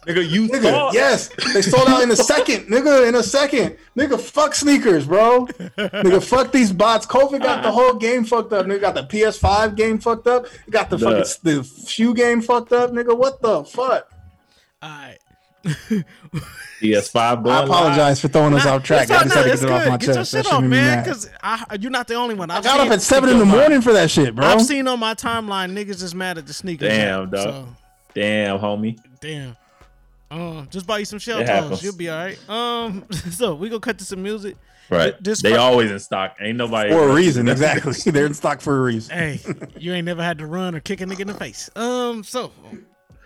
Nigga, you Nigga, thought yes, they sold out in a second, nigga. In a second, nigga. Fuck sneakers, bro. nigga, fuck these bots. COVID got the whole game fucked up. Nigga got the PS5 game fucked up. Got the The- fucking the shoe game fucked up, nigga. What the fuck? All right. PS5 going I apologize for throwing us Nah, off track. it's I all- just had to get it off good. my Get your chest. That shit off, man. Because you're not the only one. I I've got up at seven in the people- morning for that shit, bro. I've seen on my timeline niggas is mad at the sneakers. Damn, dog. So, Damn, homie. damn. Um, just buy you some shell It toes. You'll be all right. Um, so we gonna cut to some music. Right. Th- This they fu- always in stock. Ain't nobody For a reason, exactly. They're in stock for a reason. Hey, you ain't never had to run or kick a nigga in the face. Um, so,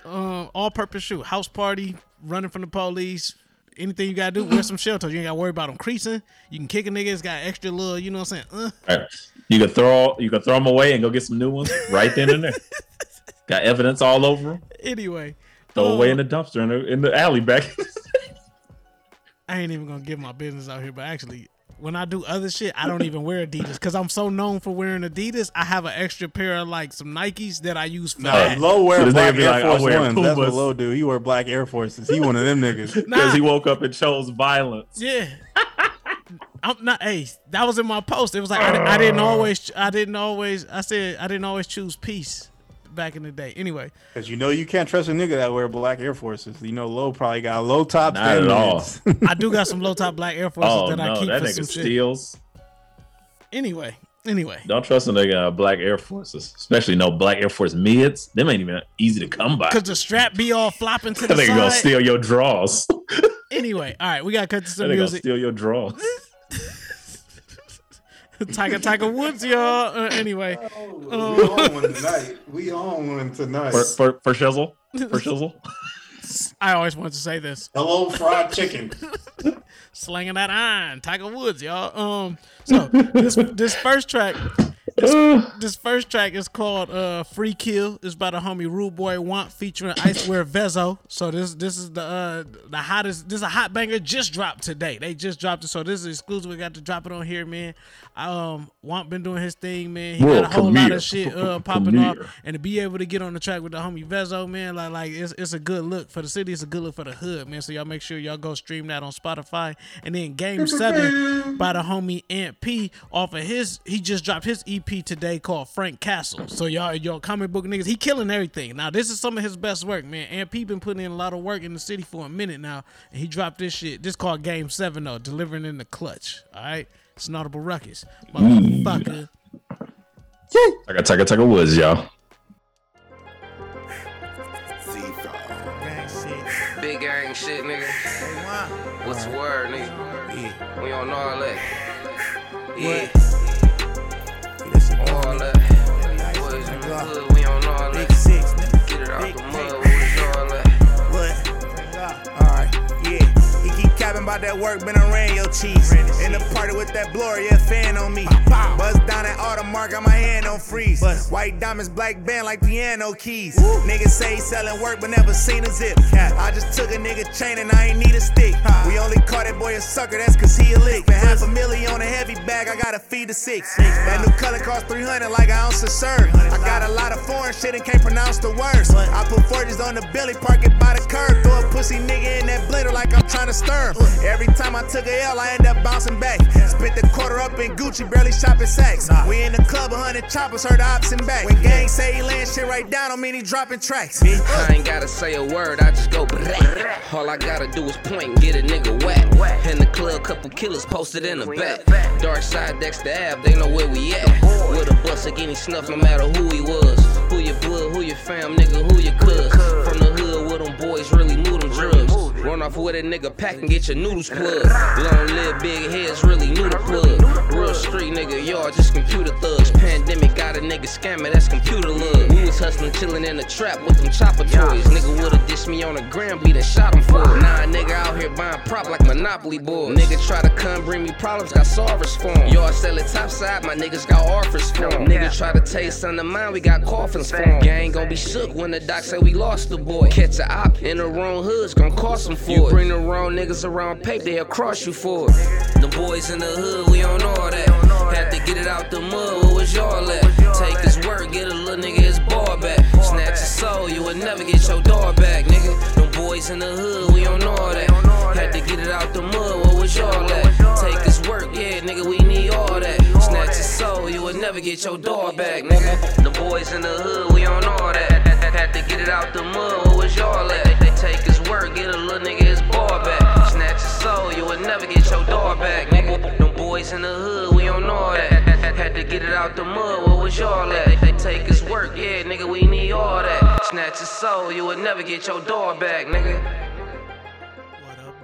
um, all-purpose shoe, house party, running from the police. Anything you gotta do, wear some shell toes. You ain't gotta worry about them creasing. You can kick a nigga. It's got extra little, you know what I'm saying? Uh, Right. You can throw you can throw them away and go get some new ones right then and there. Got evidence all over them. anyway, Throw away in uh, the dumpster in the in the alley back. I ain't even gonna give my business out here, but actually, when I do other shit, I don't even wear Adidas because I'm so known for wearing Adidas. I have an extra pair of like some Nikes that I use for No, that. low wear So this black be Air like, I Force wear Ones. That's what low do. He wear black Air Forces. He one of them niggas. Because he woke up and chose violence. Yeah. I'm not. Hey, that was in my post. It was like I, I didn't always. I didn't always. I said I didn't always choose peace back in the day. Anyway, Because you know you can't trust a nigga that wear black Air Forces. You know, low probably got low top. Not at all. I do got some low top black Air Forces Oh that I no, keep that for nigga some shit. steals. Anyway, anyway. Don't trust a nigga in black Air Forces, especially no black Air Force mids. Them ain't even easy to come by. Cause the strap be all flopping to That the nigga gonna steal your drawers. Anyway, all right, we gotta cut to That some nigga gonna music. steal your drawers. Tiger Tiger Woods, y'all. Uh, anyway, we um, on one tonight. We on one tonight. For for for shizzle, for shizzle. I always wanted to say this. Hello, fried chicken. slanging that iron, Tiger Woods, y'all. Um, so this this first track, this, this first track is called uh "Free Kill." It's by the homie Rude Boy Want featuring Icewear Vezo. So this this is the uh the hottest. This is a hot banger just dropped today. They just dropped it, so this is exclusive. We got to drop it on here, man. Um, Want been doing his thing, man. He got a whole lot premiere. of shit uh popping off, and to be able to get on the track with the homie Vezo, man, like like it's it's a good look for the city. It's a good look for the hood, man. So y'all make sure y'all go stream that on Spotify. And then Game Seven by the homie Ant P off of his. He just dropped his EP today called Frank Castle. So y'all y'all comic book niggas, he killing everything. Now this is some of his best work, man. Ant P been putting in a lot of work in the city for a minute now, and he dropped this shit. This called Game Seven though, delivering in the clutch. All right, it's an audible ruckus, motherfucker. I got Tiger Tiger Woods, y'all. Big gang shit, nigga. What's the word, nigga? We don't know all that. Yeah. All that. Boys in the hood, we know all that. Get it out the mud, about that work, been around your cheese. In the party with that Gloria fan on me. Buzz down at Audemars, got my hand on freeze. White diamonds, black band like piano keys. Niggas say he selling work, but never seen a zip. I just took a nigga chain and I ain't need a stick. We only caught that boy a sucker, that's cause he a lick. For half a million on a heavy bag, I gotta feed the six. That new color cost 300 like an ounce of serve. I got a lot of foreign shit and can't pronounce the words. I put forges on the belly, park it by the curb. Throw a pussy nigga in that blender like I'm trying to stir him. Every time I took a L, I end up bouncing back. Spit the quarter up in Gucci, barely shopping sacks. We in the club, a hundred choppers, heard the ops and back. When gang say he laying shit right down, don't mean he dropping tracks. I ain't gotta say a word, I just go brrrr. All I gotta do is point and get a nigga whack. In the club, couple killers posted in the back. Dark side Dexter Ave, they know where we at. With a bus again, he snuff no matter who he was. Who your blood, who your fam, nigga, who your cuz. From the hood where them boys really move them drugs. Run off with a nigga pack and get your noodles plugged. Long live big heads, really new to plug. Street nigga, y'all just computer thugs. Pandemic got a nigga scamming, that's computer love. We was hustling, chilling in the trap with them chopper toys. Nigga woulda dish me on the gram, we done shot him for it. Nah, nigga out here buying prop like Monopoly boys. Nigga try to come bring me problems, got solvers for 'em. Y'all sell it topside, my niggas got offers for 'em. Nigga try to taste some of mine, we got coffins for 'em. Gang gon' be shook when the doc say we lost the boy. Catch a op in the wrong hoods, gon' cost them for you it. bring the wrong niggas around paper, they'll cross you for it. The boys in the hood, we on all that. Had to get it out the mud, what was y'all at? Take his work, get a little nigga his ball back. Snatch his soul, you would never get your door back, nigga. Them boys in the hood, we on all that. Had to get it out the mud, what was y'all at? Take his work, yeah, nigga, we need all that. Snatch his soul, you would never get your door back, nigga. The boys in the hood, we on all that. Had to get it out the mud, what was y'all at? They take his work, get a little nigga his ball back. Snatch his soul, you would never get your door back, nigga. Boys in the hood, we on all that. Had to get it out the mud, what was y'all at? They take his work, yeah, nigga, we need all that. Snatch his soul, you would never get your door back, nigga.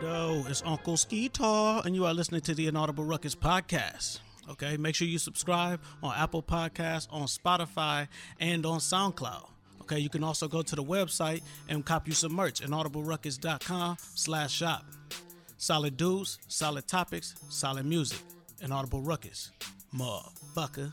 Yo, it's Uncle Skeetar, and you are listening to the Inaudible Ruckus podcast. Okay, make sure you subscribe on Apple Podcasts, on Spotify, and on SoundCloud. Okay, you can also go to the website and cop you some merch, inaudibleruckus.com slash shop. Solid dudes, solid topics, solid music. Inaudible Ruckus. Motherfucker.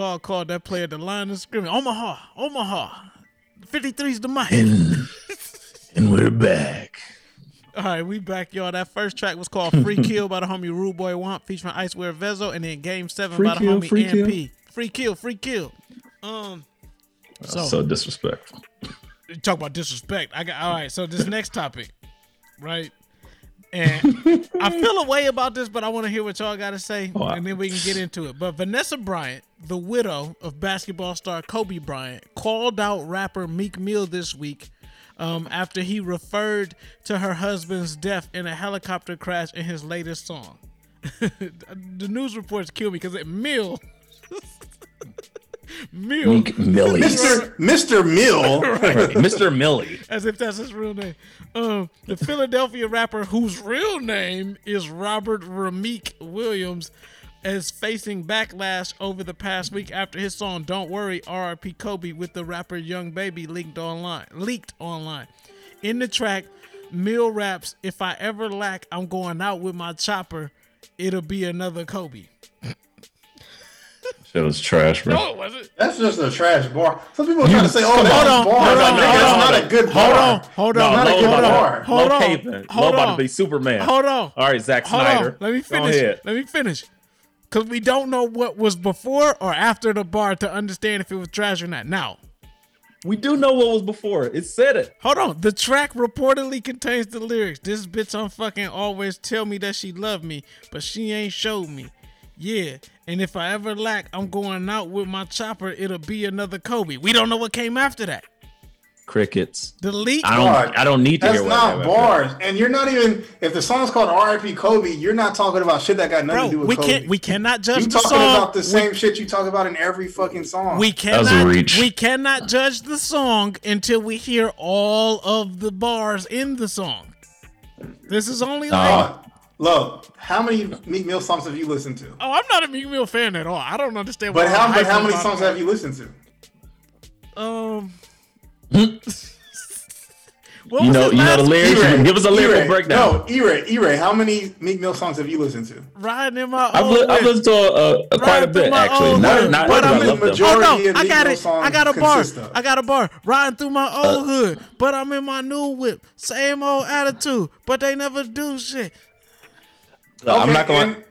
Dog called that player the line of scrimmage. Omaha, Omaha. 53's the mic. And, and we're back. All right, we back, y'all. That first track was called Free Kill by the homie Rude Boy Womp featuring Icewear Vezo, and then Game 7 Free by the Kill, homie Free Kill? MP. Free Kill, Free Kill. Um, So, so disrespectful. talk about disrespect. I got all right. So this next topic, right? And I feel a way about this, but I want to hear what y'all got to say, Oh, I- and then we can get into it. But Vanessa Bryant, the widow of basketball star Kobe Bryant, called out rapper Meek Mill this week um, after he referred to her husband's death in a helicopter crash in his latest song. the news reports kill me because it Mill Mill. Meek Millie. Mr. Mr. Mill. Right, Mr. Millie. As if that's his real name. Um, the Philadelphia rapper whose real name is Robert Rihmeek Williams is facing backlash over the past week after his song "Don't Worry" R.I.P. Kobe with the rapper Young Baby leaked online. Leaked online. In the track, Mill raps, "If I ever lack, I'm going out with my chopper. It'll be another Kobe." Shit was trash, bro. No, it wasn't. That's just a trash bar. Some people are trying to say, "Oh, come that's on. a bar." Hold on, hold that's on. not a good bar. Hold on, hold No, on, Not a good bar. Hold on, caping. hold Low about on. to be Superman. Hold on. All right, Zack Hold Snyder. on. Let me Go finish. ahead. Let me finish. Because we don't know what was before or after the bar to understand if it was trash or not. Now, We do know what was before. It said it. hold on. The track reportedly contains the lyrics. This bitch on fucking always tell me that she love me, but she ain't showed me. Yeah. And if I ever lack, I'm going out with my chopper. It'll be another Kobe. We don't know what came after that. Crickets. The leak. I don't. I don't need to That's hear what not bars, and you're not even. If the song's called R.I.P. Kobe, you're not talking about shit that got nothing Bro, to do with we Kobe. can't. We cannot judge the songs. you the talking song. about the We- same shit you talk about in every fucking song. We was a cannot reach. we cannot judge the song until we hear all of the bars in the song. This is only like Uh, look, how many Meek Mill songs have you listened to? Oh, I'm not a Meek Mill fan at all. I don't understand But how, but hype how is many songs have you listened to? Um You know. You know the lyrics. E-Ray, Give us a lyrical E-Ray, breakdown. No, E-Ray, E-Ray, how many Meek Mill songs have you listened to? riding in my I've, li- I've listened to a, a, a quite a bit actually. own Not not But I I'm love in them. Oh no, of I Meek got Mill it. I got a bar. of. I got a bar. Riding through my Uh, old hood, but I'm in my new whip. Same old attitude, but they never do shit. Look, I'm not going. and-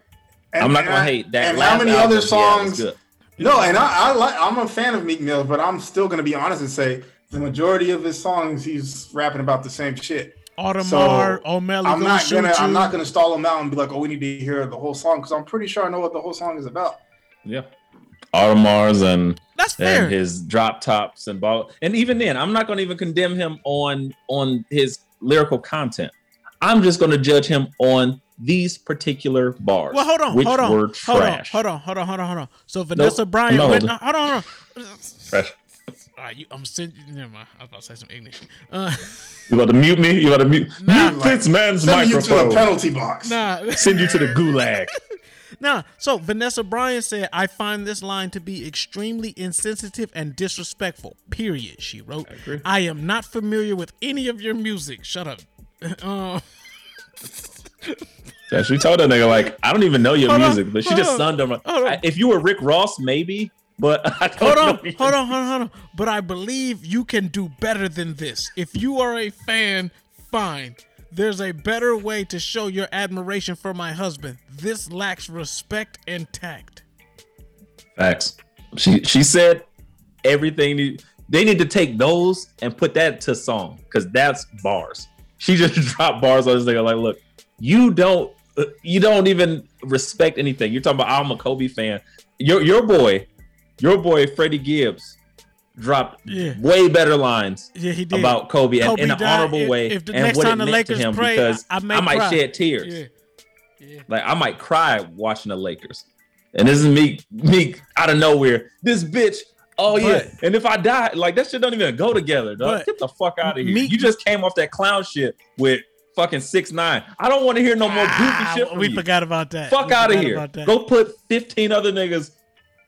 and- I'm not gonna hate that. And last how many album, other yeah, it was songs? good. no, and I, I like. I'm a fan of Meek Mill, but I'm still gonna be honest and say the majority of his songs he's rapping about the same shit. Audemars, O'Malley I'm not gonna. you. I'm not gonna stall him out and be like, "Oh, we need to hear the whole song," because I'm pretty sure I know what the whole song is about. Yeah. Audemars and That's fair. and his drop tops and ball. And even then, I'm not going to even condemn him on on his lyrical content. I'm just going to judge him on these particular bars. Well, hold on, which hold on, were hold on, trash. hold on, hold on, hold on, hold on. So Vanessa Nope, Bryant, no. went, uh, hold on, hold on. Trash. All right, you, I'm sending. Never mind. I was about to say some English. Uh, You about to mute me? You about to mute, Nah. mute this man's Send you to a microphone? penalty box. nah, Send you to the gulag. nah. So Vanessa Bryant said, "I find this line to be extremely insensitive and disrespectful." Period. She wrote, "I, am not familiar with any of your music." Shut up. Uh, Yeah, she told that nigga like, I don't even know your Hold on, music, but she just on, sunned him. I- If you were Rick Ross, maybe, but hold on, hold on, hold on, hold on. But I believe you can do better than this. If you are a fan, fine. There's a better way to show your admiration for my husband. This lacks respect and tact. Facts. She she said everything. need- They need to take those and put that to song because that's bars. She just dropped bars on this nigga. Like, look, you don't you don't even respect anything. You're talking about I'm a Kobe fan. Your your boy, your boy Freddie Gibbs dropped Yeah. way better lines Yeah, he did. about Kobe, and in an honorable If- way if the and next what time it the meant to Lakers him pray, because I- I might cry. shed tears. Yeah. Like I might cry watching the Lakers. And this is me, me out of nowhere. This bitch. Oh yeah. But- and if I die, like that shit don't even go together, dog. But- Get the fuck out of here. Meek- you just came off that clown shit with fucking six nine. I don't want to hear no more goofy Ah, shit. From we you. forgot about that. Fuck We out of here. about that. Go put 15 other niggas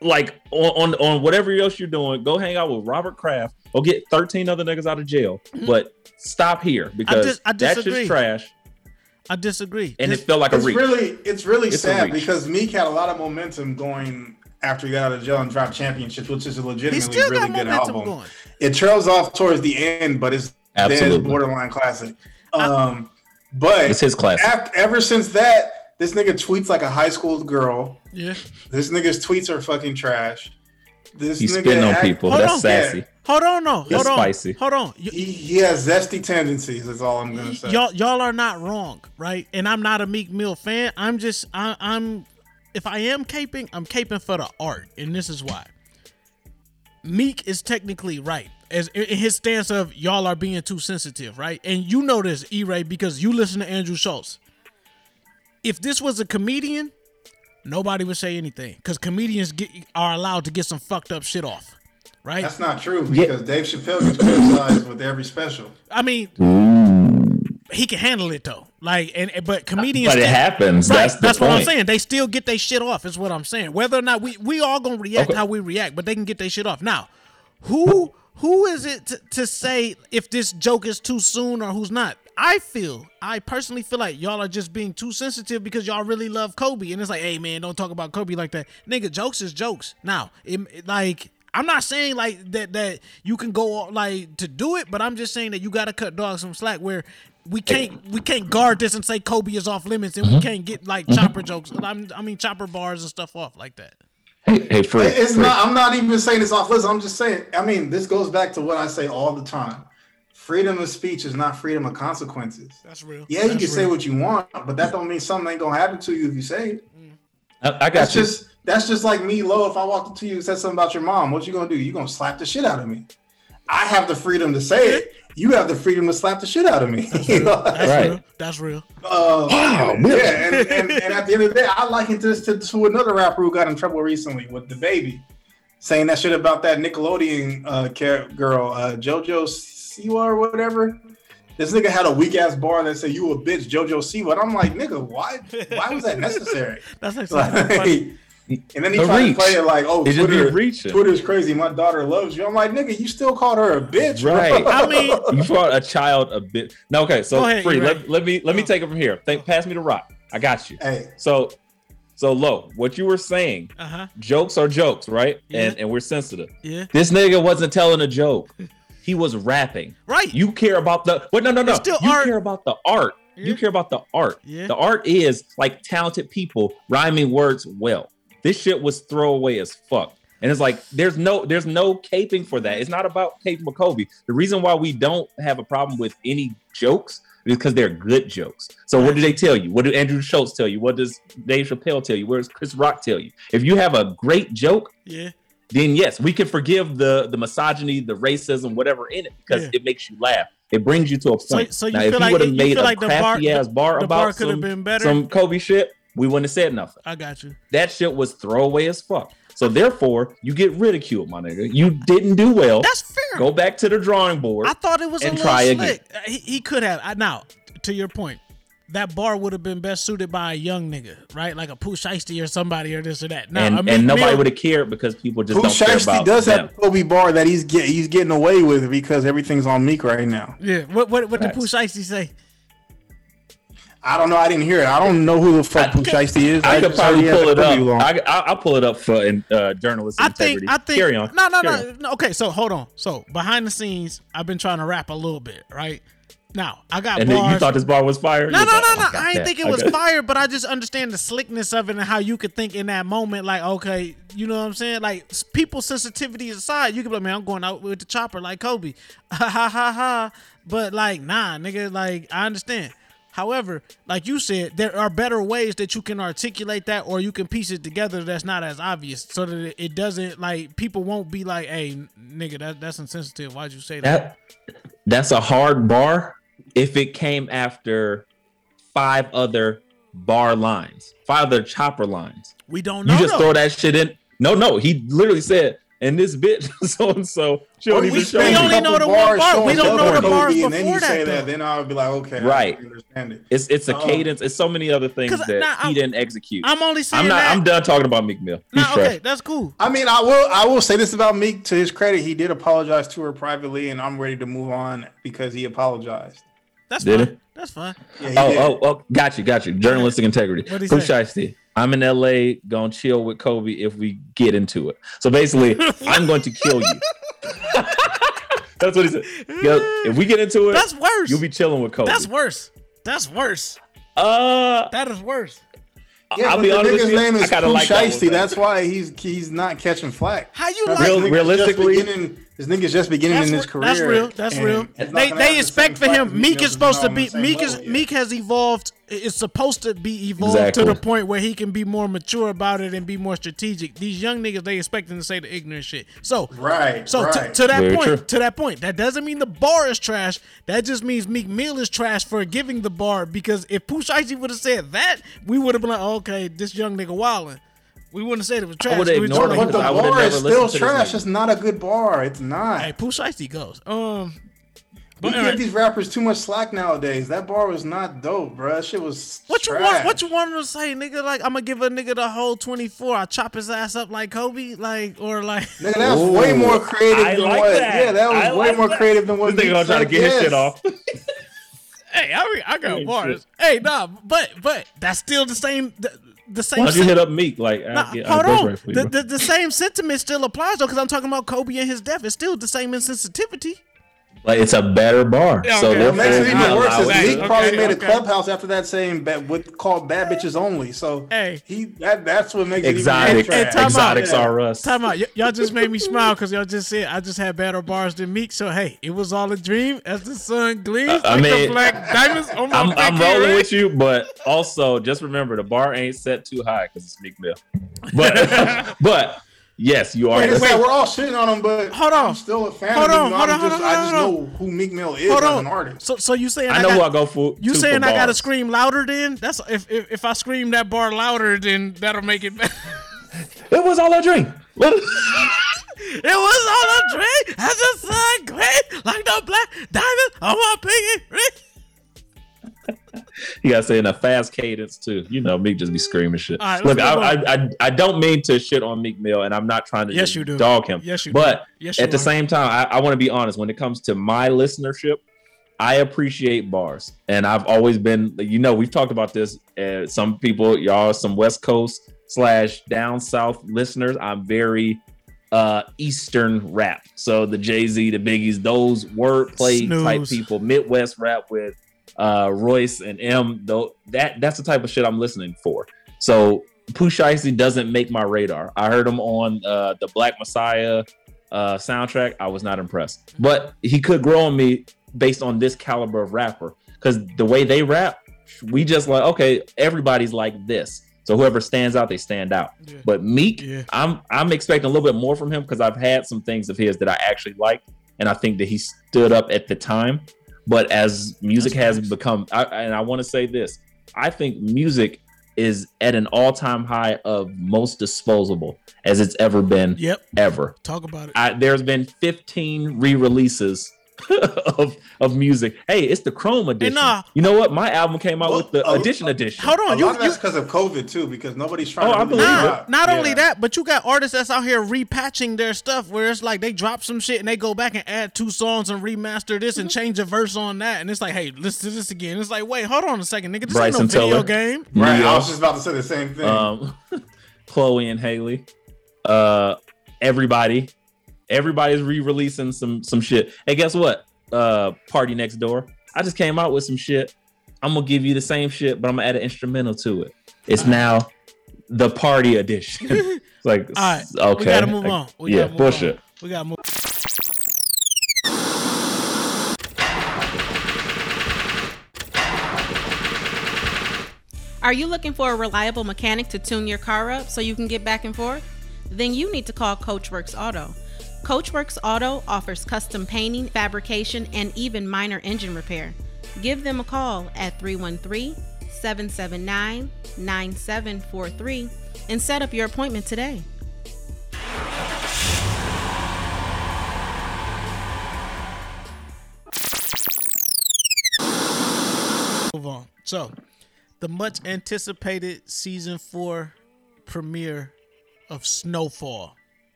like on, on on whatever else you're doing. Go hang out with Robert Kraft. Go get 13 other niggas out of jail. But stop here because dis- I that's disagree. just trash. I disagree. And This- it felt like a reach. really it's really It's sad because Meek had a lot of momentum going after he got out of jail and dropped championships, which is a legitimately really good album. going. It trails off towards the end, but it's then it's Absolutely. borderline classic. Um, but It's his classic. af- ever since that, this nigga tweets like a high school girl. Yeah. This nigga's tweets are fucking trash. This He's nigga spitting on act- people. Hold That's on. sassy. Hold on, no. Hold That's on. spicy. Hold on. You- He, he has zesty tendencies. That's all I'm gonna say. y'all y'all are not wrong, right? And I'm not a Meek Mill fan. I'm just I, I'm if I am caping, I'm caping for the art, and this is why. Meek is technically right as in in his stance of y'all are being too sensitive, right? And you know this, E-Ray, because you listen to Andrew Schulz. If this was a comedian, nobody would say anything because comedians get are allowed to get some fucked up shit off, right? That's not true because Dave Chappelle gets criticized with every special. I mean, he can handle it though. Like, and but comedians, But it happens. Right, That's the that's what I'm saying. They still get their shit off. Is what I'm saying. Whether or not we we all gonna react Okay. how we react, but they can get their shit off. Now, who who is it to, to say if this joke is too soon or who's not? I feel, I personally feel like y'all are just being too sensitive because y'all really love Kobe, and it's like, hey man, don't talk about Kobe like that, nigga. Jokes is jokes. Now, it- like. I'm not saying like that that you can go like to do it, but I'm just saying that you got to cut dogs some slack where we can't we can't guard this and say Kobe is off limits and we mm-hmm. can't get like mm-hmm. chopper jokes. I'm, mean chopper bars and stuff off like that. Hey, hey, Fred. It's Fred. not. I'm not even saying it's off list. I'm just saying. I mean, this goes back to what I say all the time. Freedom of speech is not freedom of consequences. That's real. Yeah, you That's can say what you want, but that don't mean something ain't gonna happen to you if you say it. Mm. I, I got That's you. just that's just like me, low. If I walked up to you and said something about your mom, what you gonna do? You gonna slap the shit out of me? I have the freedom to say it. You have the freedom to slap the shit out of me. You know? That's Right. real. That's real. Uh, Wow, yeah, man. and, and, and at the end of the day, I liken this to, to another rapper who got in trouble recently with the baby, saying that shit about that Nickelodeon uh, girl, uh, JoJo Siwa or whatever. This nigga had a weak ass bar that said "You a bitch, JoJo Siwa," and I'm like, nigga, why? Why was that necessary? That's actually funny. Like, and then he A tried reach. to play it like, "Oh, It Twitter, reaching. Twitter's crazy. My daughter loves you." I'm like, nigga, you still called her a bitch. Right. I mean, you called a child a bitch. No, okay. So ahead, free. Let, right. let me let me take it from here. Think, pass me the rock. I got you. hey, So, so low. What you were saying? Uh huh. Jokes are jokes, right? Yeah. And and we're sensitive. Yeah. This nigga wasn't telling a joke. He was rapping. Right. You care about the what? No, no, no. It's still you art. care about the art. Yeah. You care about the art. Yeah. The art is like talented people rhyming words well. This shit was throwaway as fuck. And it's like there's no there's no caping for that. It's not about caping with Kobe. The reason why we don't have a problem with any jokes is because they're good jokes. So what do they tell you? What do Andrew Schulz tell you? What does Dave Chappelle tell you? What does Chris Rock tell you? If you have a great joke, Yeah. then yes, we can forgive the the misogyny, the racism, whatever in it, because Yeah. it makes you laugh. It brings you to a point. so you now, feel if he like- would have you made a like the bar- ass bar the about bar could have some, been better? some Kobe shit, we wouldn't have said nothing. I got you. That shit was throwaway as fuck. So therefore, you get ridiculed, my nigga. You didn't do well. That's fair. Go back to the drawing board. I thought it was a and little try slick. Uh, He, he could have. I, now, to your point, that bar would have been best suited by a young nigga, right? Like a Pooh Shiesty or somebody or this or that. Now, and, I mean, and nobody would have cared because people just Pooh don't care Shiesty about does them. have a Kobe bar that he's get, he's getting away with because everything's on Meek right now. Yeah. What what what did Facts. Pooh Shiesty say? I don't know. I didn't hear it. I don't know who the fuck Pooh Shiesty is. I could probably pull it up. bar. I, I, I'll pull it up for in, uh, journalistic I think integrity. I think Carry on. no no Carry no, on. okay so hold on so behind the scenes I've been trying to rap a little bit right now I got And then bars you thought this bar was fire? no You no no "Oh, no got I ain't that. think it was got fire but I just understand the slickness of it and how you could think in that moment like okay you know what I'm saying like s- people's sensitivity aside you could be like man I'm going out with the chopper like Kobe ha ha ha ha but like nah nigga like I understand However, like you said, there are better ways that you can articulate that, or you can piece it together that's not as obvious, so that it- doesn't like people won't be like, "Hey, nigga, that that's insensitive. Why'd you say that?" That that's a hard bar if it came after five other bar lines, five other chopper lines. We don't know. You just though. throw that shit in. No, no, he literally said, and this bitch so and so. She don't Well, even we show spent me. only know the one bars bar. We don't know the bars and then you before say that, that, then I would be like, okay, Right. I understand it. It's it's a Um, cadence. It's so many other things that nah, he I'm- didn't execute. I'm only saying I'm not. that. I'm done talking about Meek Mill. Nah, okay, that's cool. I mean, I will. I will say this about Meek. To his credit, he did apologize to her privately, and I'm ready to move on because he apologized. That's Did fine. it? That's fine. Yeah, Oh, did. oh, oh, got you, got you. Journalistic integrity. What'd say? Shiesty. I'm in LA, gonna chill with Kobe if we get into it. So basically, I'm going to kill you. That's what he said. Yo, if we get into it, That's worse. you'll be chilling with Kobe. That's worse. That's worse. uh, That is worse. Yeah, I'll but be the honest with nigga's you, name I is kinda Pooh like that Shiesty. That's why he's he's not catching flack. How you like? Real- realistically- this nigga's just beginning That's, in his career. that's real. That's real. They they have the expect for him. Meek is supposed to be. not on the same Meek is yet. Meek has evolved it's supposed to be evolved Exactly. to the point where he can be more mature about it and be more strategic. These young niggas, they expecting to say the ignorant shit. So Right, So to- right. to, that Very point, true. to that point, that doesn't mean the bar is trash. That just means Meek Mill is trash for giving the bar. Because if Pooh Shiesty would have said that, we would have been like, okay, this young nigga wilding. We wouldn't have said it was trash. would've We was ignored just him like, But the bar is still trash. It's not a good bar. It's not. Hey, Pooh Shiesty goes. Um, We but give alright. these rappers too much slack nowadays. That bar was not dope, bro. That shit was What you want? What you want to say, nigga? Like I'm gonna give a nigga the whole 24. I chop his ass up like Kobe, like or like. Nigga, that was way more creative I than like what. that. Yeah, that was I way like more that. creative than what. This nigga gonna try to said, get his shit off. Hey, I mean, I got Hey, bars. Hey, nah, but but that's still the same. The, the same. Why don't you sen- hit up Meek? Like, I, Nah, yeah, hold on. for it for you, the, the, the same sentiment still applies though, because I'm talking about Kobe and his death. It's still the same insensitivity. Like it's a better bar. Yeah, so okay. What therefore, makes it even worse allow is it Meek to- probably okay, made a clubhouse after that same bad, with called "Bad Bitches Only." So Hey. he that that's what makes Exotic, it even more Hey, trash. time out. exotics are us. Time out. Y- y'all just made me smile because y'all just said I just had better bars than Meek. So hey, it was all a dream as the sun gleams Uh, I like the mean, black diamonds on my I'm, I'm rolling ring. with you, but also just remember the bar ain't set too high because it's Meek Mill. But but yes, you are. Like I the- we're all shitting on him, but Hold on. I'm still a fan Hold of on, hold I'm on, hold just, on, I just know who Meek Mill is Hold as an artist. So so you saying I know got, who I go for. You saying for I gotta scream louder? Then that's if, if if I scream that bar louder, then that'll make it better. It was all a dream. It- It was all a dream as the sun gleams like the black diamonds on my pinky ring. You gotta say in a fast cadence too. You know, Meek just be screaming shit. Right, Look, I, I, I I don't mean to shit on Meek Mill, and I'm not trying to Yes, you do. dog him. Yes, you do. but Yes, you at the are. same time, I, I want to be honest. When it comes to my listenership, I appreciate bars, and I've always been. You know, we've talked about this. Uh, some people, y'all, some West Coast slash down south listeners. I'm very uh Eastern rap. So the Jay Z, the Biggies, those wordplay type people, Midwest rap with uh Royce and M. Though that that's the type of shit I'm listening for. So Pooh Shiesty doesn't make my radar. I heard him on uh the Black Messiah uh soundtrack. I was not impressed, but he could grow on me based on this caliber of rapper because the way they rap, we just like okay, everybody's like this. So whoever stands out, they stand out. Yeah. But Meek, Yeah. I'm I'm expecting a little bit more from him because I've had some things of his that I actually liked, and I think that he stood up at the time. But as music That's has nice. become, I, and I want to say this, I think music is at an all-time high of most disposable as it's ever been Yep. ever. Talk about it. I, there's been 15 re-releases of of music. Hey, it's the Chrome edition. nah. you know what? My album came out Well, with the uh, edition edition. Hold A on, lot you, of you that's because of COVID too, because nobody's trying Oh, to I believe get it. Not Yeah. only that, but you got artists that's out here repatching their stuff where it's like they drop some shit and they go back and add two songs and remaster this and change a verse on that. And it's like, hey, listen to this again. It's like, wait, hold on a second, nigga. This Bryson ain't no video game. Right, Neo. I was just about to say the same thing. um, Chloe and Halle, uh, everybody, everybody's re-releasing some some shit. Hey, guess what? Uh, PartyNextDoor. I just came out with some shit. I'm gonna give you the same shit, but I'm gonna add an instrumental to it. It's now the party edition. it's like, All right, okay, we gotta move on. We yeah, gotta move bullshit. on. We gotta move. Are you looking for a reliable mechanic to tune your car up so you can get back and forth? Then you need to call Coachworks Auto. Coachworks Auto offers custom painting, fabrication, and even minor engine repair. Give them a call at 313 779 9743 and set up your appointment today. Move on. So, the much anticipated season four premiere of Snowfall,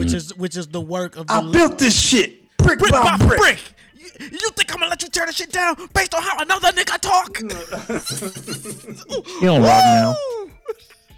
which is which is the work of the I built this shit brick, brick by by brick. brick. You, you think I'm gonna let you tear this shit down based on how another nigga talk? You don't rock now.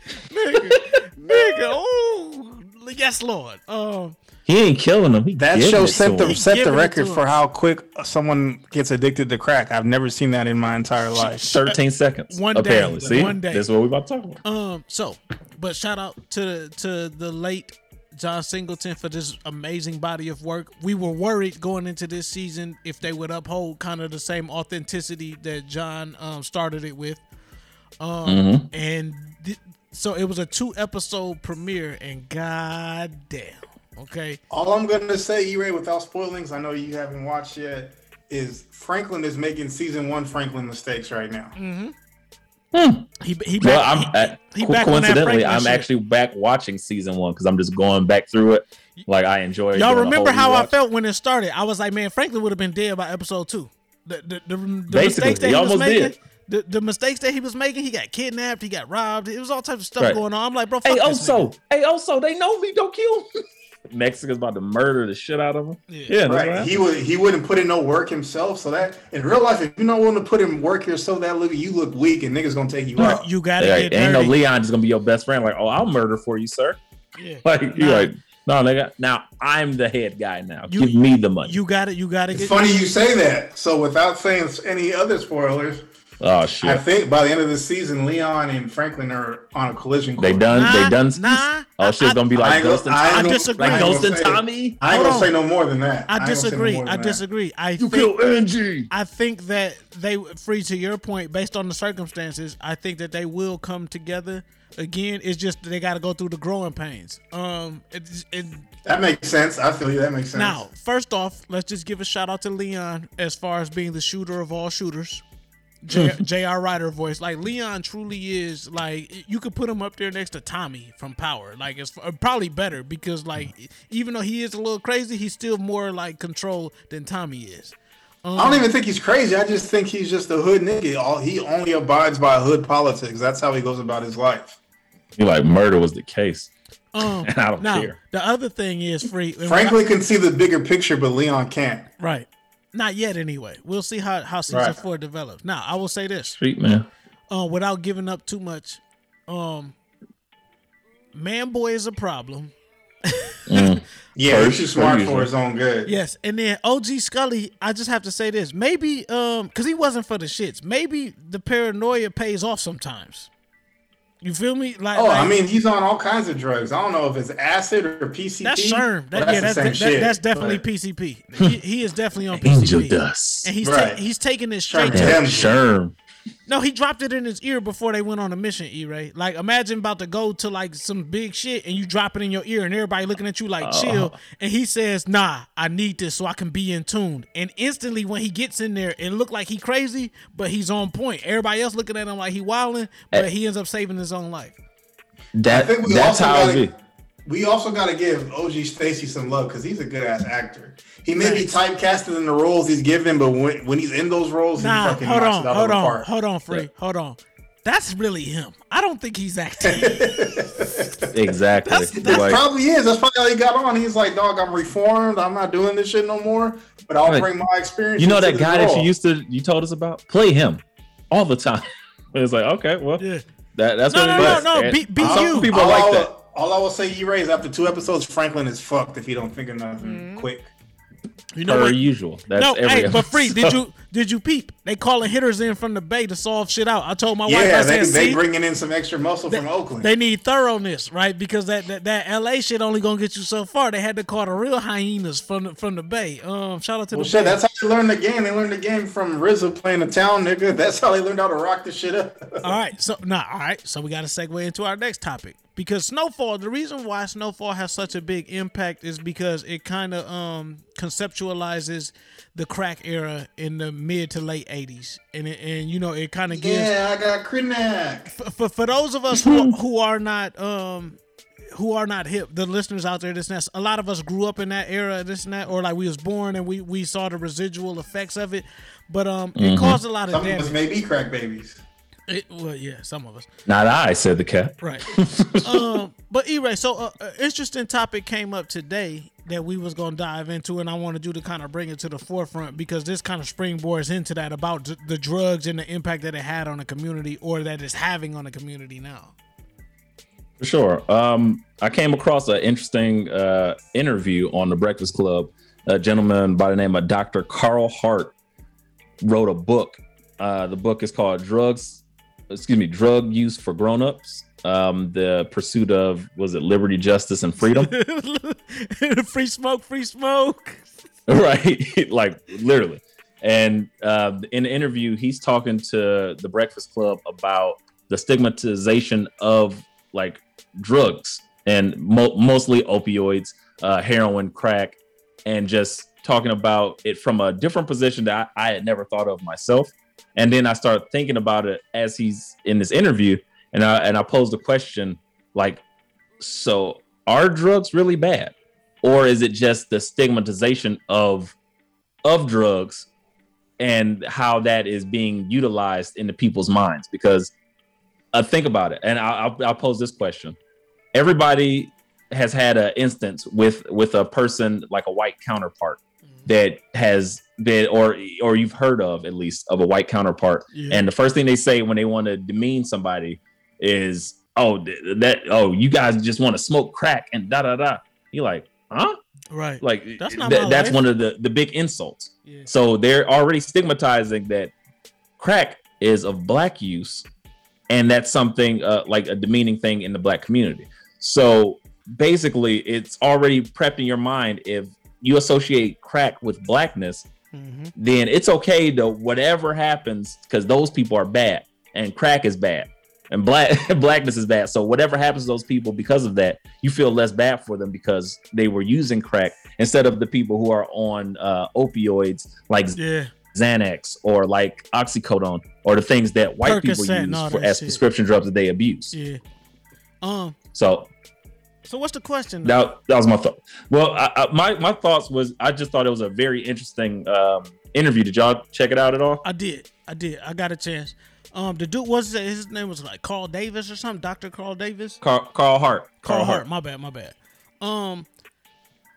nigga, nigga, ooh, yes, Lord. Um, He ain't killing them. He That show set the set the record for how quick someone gets addicted to crack. I've never seen that in my entire life. 13 seconds. One day, apparently. See, one day. This is what we about to talk about. um, so, but shout out to to the late John Singleton for this amazing body of work. We were worried going into this season if they would uphold kind of the same authenticity that John um, started it with. Um, Mhm. And th- so it was a two episode premiere, and god damn. Okay. All I'm gonna say, E-Ray, without spoiling, 'cause I know you haven't watched yet, is Franklin is making season one Franklin mistakes right now. Mm-hmm. He he Well, I'm he, uh, he co- back on that coincidentally, I'm shit. actually back watching season one because I'm just going back through it. Like I enjoy. Y'all doing a remember whole how I felt when it started? I was like, man, Franklin would have been dead by episode two. The the, the, the mistakes that he he, was almost making, did. the, the mistakes that he was making, he got kidnapped, he got robbed. It was all types of stuff Right. going on. I'm like, bro, fuck Hey, this Oso. Hey, Oso. They know me. Don't kill me. Mexico's about to murder the shit out of him. Yeah, that's right. He would he wouldn't put in no work himself. So that in real life, if you're not willing to put in work yourself, that look you look weak and niggas gonna take you out. You gotta Like, get ain't no. Leon just gonna be your best friend. Like, oh, I'll murder for you, sir. Yeah. Like you Nah. like, no, nigga. Now I'm the head guy. Now You- give me the money. You got it. You got it. It's funny you say that. So without saying any other spoilers, oh shit! I think by the end of the season, Leon and Franklin are on a collision course. They done. Nah, they done. nah, oh shit, it's gonna be like ain't Ghost and Tommy. gonna- disagree. Like I ain't Ghost gonna and say- Tommy. I ain't gonna say no more than that. I ain't gonna say no disagree. more I than that. disagree. I You think, kill Angie. I think that they free to your point based on the circumstances. I think that they will come together. Again, it's just they got to go through the growing pains. Um, it's it, That makes sense. I feel you. That makes sense. now. First off, let's just give a shout out to Leon as far as being the shooter of all shooters. J- J.R. Ryder voice, like Leon truly is like you could put him up there next to Tommy from Power, like it's uh, probably better because like even though he is a little crazy, he's still more like control than Tommy is. Um, I don't even think he's crazy. I just think he's just a hood nigga. All he only abides by hood politics. That's how he goes about his life. You like murder was the case. Um, And I don't now, care. The other thing is free. Franklin can see the bigger picture, but Leon can't. right? Not yet, anyway. We'll see how how season Right. four develops. Now, I will say this, Street man. uh, without giving up too much. Um, Man Boy is a problem. Mm. Yeah, Per- he's too smart for his own good. Yes, and then OG Scully, I just have to say this. Maybe um cuz he wasn't for the shits. Maybe the paranoia pays off sometimes. You feel me? Like Oh, I mean, he's on all kinds of drugs. I don't know if it's acid or PCP. That's Sherm. That, Well, yeah, that's the that, same shit, that's definitely but- PCP. He, he is definitely on PCP. Angel dust. And he's Right. ta- he's taking this straight Sherm to Tim. Sherm. No, he dropped it in his ear before they went on a mission, E Ray. Like imagine about to go to like some big shit and you drop it in your ear and everybody looking at you like Uh-huh. chill. And he says, Nah, I need this so I can be in tune. And instantly when he gets in there, it looked like he crazy, but he's on point. Everybody else looking at him like he wilding, but he ends up saving his own life. That I think we that's how gotta, it we also got to give OG Stacy some love because he's a good ass actor. He may be typecasted in the roles he's given, but when, when he's in those roles, Nah, he fucking hold knocks on, it out hold of the on, park. hold on, free, hold on. That's really him. I don't think he's acting. exactly. That Like, probably is. That's probably how he got on. He's like, dog, I'm reformed. I'm not doing this shit no more. But I'll Right. bring my experience. you know that this guy that you used to you told us about? Play him all the time. It's like okay, well, that that's No, what no, it no, is. no, be- be some you. people all like I that. will- All I will say, you raise after two episodes, Franklin is fucked if he don't think of nothing mm-hmm. quick. You know per what? usual. That's no, every hey, but free. Did you did you peep? They calling hitters in from the bay to solve shit out. I told my wife, yeah, I they, said, they bringing in some extra muscle from Oakland. they need thoroughness, right? Because that, that that LA shit only gonna get you so far. They had to call the real hyenas from the, from the bay. Um, shout out to well, the shit, Bay. that's how they learned the game. They learned the game from RZA playing the town nigga. That's how they learned how to rock the shit up. all right, so nah, all right, so we got to segue into our next topic because Snowfall. The reason why Snowfall has such a big impact is because it kind of um conceptualizes the crack era in the mid to late '80s, and it, and you know it kind of gives yeah, I got Krenak. for, for those of us who, who are not um who are not hip, the listeners out there, this and that, a lot of us grew up in that era, this and that, or like we was born and we we saw the residual effects of it, but um it Mhm. caused a lot of Some of damage. us may be crack babies. It, well, yeah, some of us. Not I, said the cat. Right. um, but anyway, so uh, an interesting topic came up today that we was gonna dive into, and I wanted you to kind of bring it to the forefront because this kind of springboards into that about d- the drugs and the impact that it had on the community or that it's having on the community now. For sure. Um, I came across an interesting uh, interview on the Breakfast Club. A gentleman by the name of Dr. Carl Hart wrote a book. Uh, the book is called Drugs, excuse me, Drug Use for Grown-Ups. Um, the pursuit of was it liberty, justice, and freedom? free smoke, free smoke. right like literally and uh, in the interview he's talking to the breakfast club about the stigmatization of like drugs and mo- mostly opioids uh, heroin crack and just talking about it from a different position that I, I had never thought of myself and then i started thinking about it as he's in this interview and i and i posed a question like so are drugs really bad? Or is it just the stigmatization of of drugs and how that is being utilized into people's minds? Because uh, think about it. And I'll, I'll, I'll pose this question. Everybody has had an instance with with a person like a white counterpart that has been or or you've heard of at least of a white counterpart. Yeah. and the first thing they say when they want to demean somebody is oh that oh you guys just want to smoke crack and da da da. You're like huh? Right. like That's not th- that's life. one of the the big insults. So they're already stigmatizing that crack is of black use and that's something uh, like a demeaning thing in the black community. So basically it's already prepped in your mind if you associate crack with blackness then it's okay to whatever happens because those people are bad and crack is bad and black blackness is bad. So whatever happens to those people because of that, you feel less bad for them because they were using crack instead of the people who are on uh, opioids like Yeah. Xanax or like oxycodone or the things that white people Percocet all use for, as shit. prescription drugs that they abuse. Yeah. Um. So So what's the question? though? that, that was my thought. Well, I, I, my my thoughts was I just thought it was a very interesting um, interview. Did y'all check it out at all? I did. I did. I got a chance. Um, the dude was his name was like Carl Davis or something, Doctor Carl Davis. Carl, Carl Hart. Carl Hart. My bad. My bad. Um,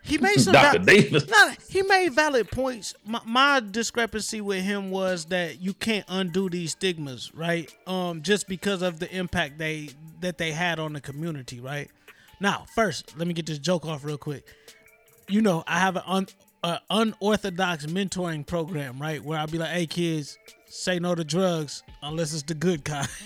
he made some. Dr. val- Davis. Nah, he made valid points. My, my discrepancy with him was that you can't undo these stigmas, right? Um, just because of the impact they that they had on the community, right? Now, first, let me get this joke off real quick. You know, I have an un, a unorthodox mentoring program, right? Where I'll be like, "Hey, kids, say no to drugs unless it's the good kind."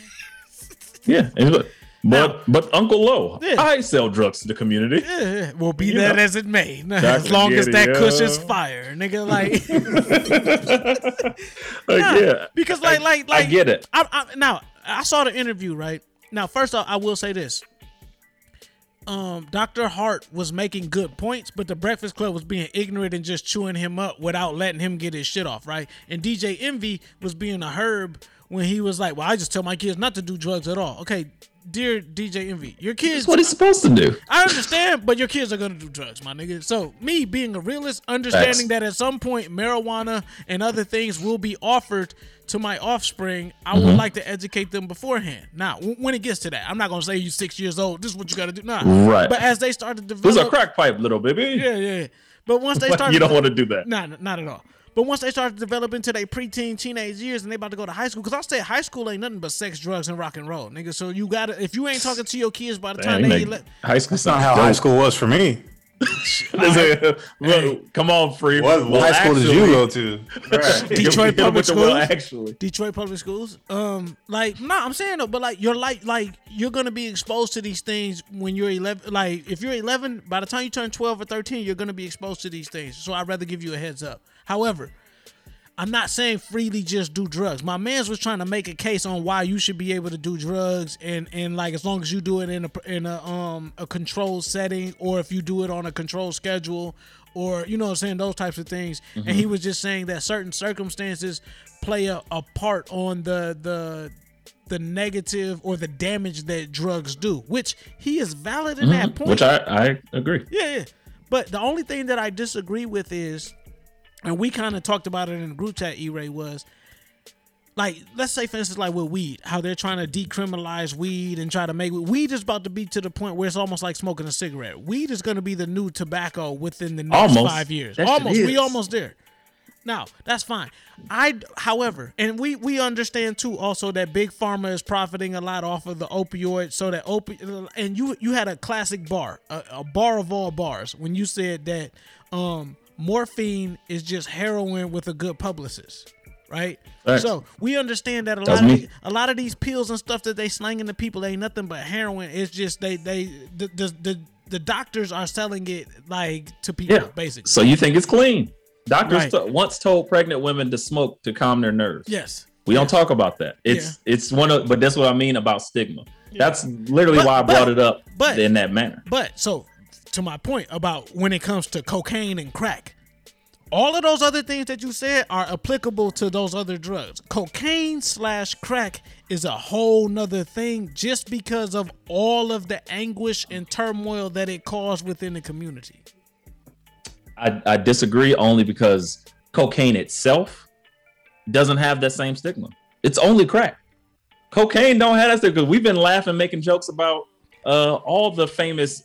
Yeah, and look, but but Uncle Lo, Yeah. I sell drugs to the community. Yeah, well, be You that know. as it may. As long as that is fire, nigga. Like, Like, Nah, yeah, because like, like, like I get it. I, I, now, I saw the interview. Right now, first off, I will say this. Um, Dr. Hart was making good points, but the Breakfast Club was being ignorant and just chewing him up without letting him get his shit off, right? And DJ Envy was being a herb when he was like, "Well, I just tell my kids not to do drugs at all." Okay, dear DJ Envy, your kids. That's what he's supposed to do. I understand, but your kids are gonna do drugs, my nigga. So me being a realist, understanding Facts. that at some point marijuana and other things will be offered to my offspring, I Mhm. would like to educate them beforehand. Now, w- when it gets to that, I'm not gonna say you six years old. This is what you gotta do. Nah, Right. But as they start to develop, This is a crack pipe, little baby. yeah, yeah. But once they start, you don't wanna do that. Nah, not at all. But once they start developing to develop into their preteen, teenage years, and they about to go to high school, because I'll say high school ain't nothing but sex, drugs, and rock and roll, nigga. So you gotta, if you ain't talking to your kids by the time Damn, they you ele- make high school That's not how high school was for me. Well, Come on, free. What, what high school did you go to? Detroit public with well, schools. actually. Detroit public schools. Um, like, nah, I'm saying though, but like, you're like, like, you're gonna be exposed to these things when you're 11. Like, if you're 11, by the time you turn 12 or 13, you're gonna be exposed to these things. So I'd rather give you a heads up. However, I'm not saying freely just do drugs. My man's was trying to make a case on why you should be able to do drugs and and like as long as you do it in a in a um a controlled setting or if you do it on a controlled schedule or you know what I'm saying those types of things. And he was just saying that certain circumstances play a, a part on the the the negative or the damage that drugs do, which he is valid in that Mhm. point. Which I, I agree. Yeah, yeah. But the only thing that I disagree with is, and we kind of talked about it in the group chat, E-Ray, was like, let's say, for instance, like with weed, how they're trying to decriminalize weed and try to make weed is about to be to the point where it's almost like smoking a cigarette. Weed is going to be the new tobacco within the next Almost. five years. That almost. We almost there. Now, that's fine. I, however, and we we understand too also that big pharma is profiting a lot off of the opioid. So that opi- and you you had a classic bar, a, a bar of all bars, when you said that um morphine is just heroin with a good publicist. right? So we understand that a That's lot of me. the- a lot of these pills and stuff that they slanging to people ain't nothing but heroin. It's just they they the the the, the doctors are selling it like to people Yeah. basically. So you think it's clean? Doctors Right. t- once told pregnant women to smoke to calm their nerves. Yes. We don't talk about that. It's it's one of but that's what I mean about stigma. That's literally But- why I but- brought it up but- in that manner. But so to my point about when it comes to cocaine and crack, all of those other things that you said are applicable to those other drugs. Cocaine slash crack is a whole nother thing just because of all of the anguish and turmoil that it caused within the community. I, I disagree only because cocaine itself doesn't have that same stigma. It's only crack. Cocaine don't have that stigma. We've been laughing, making jokes about uh, all the famous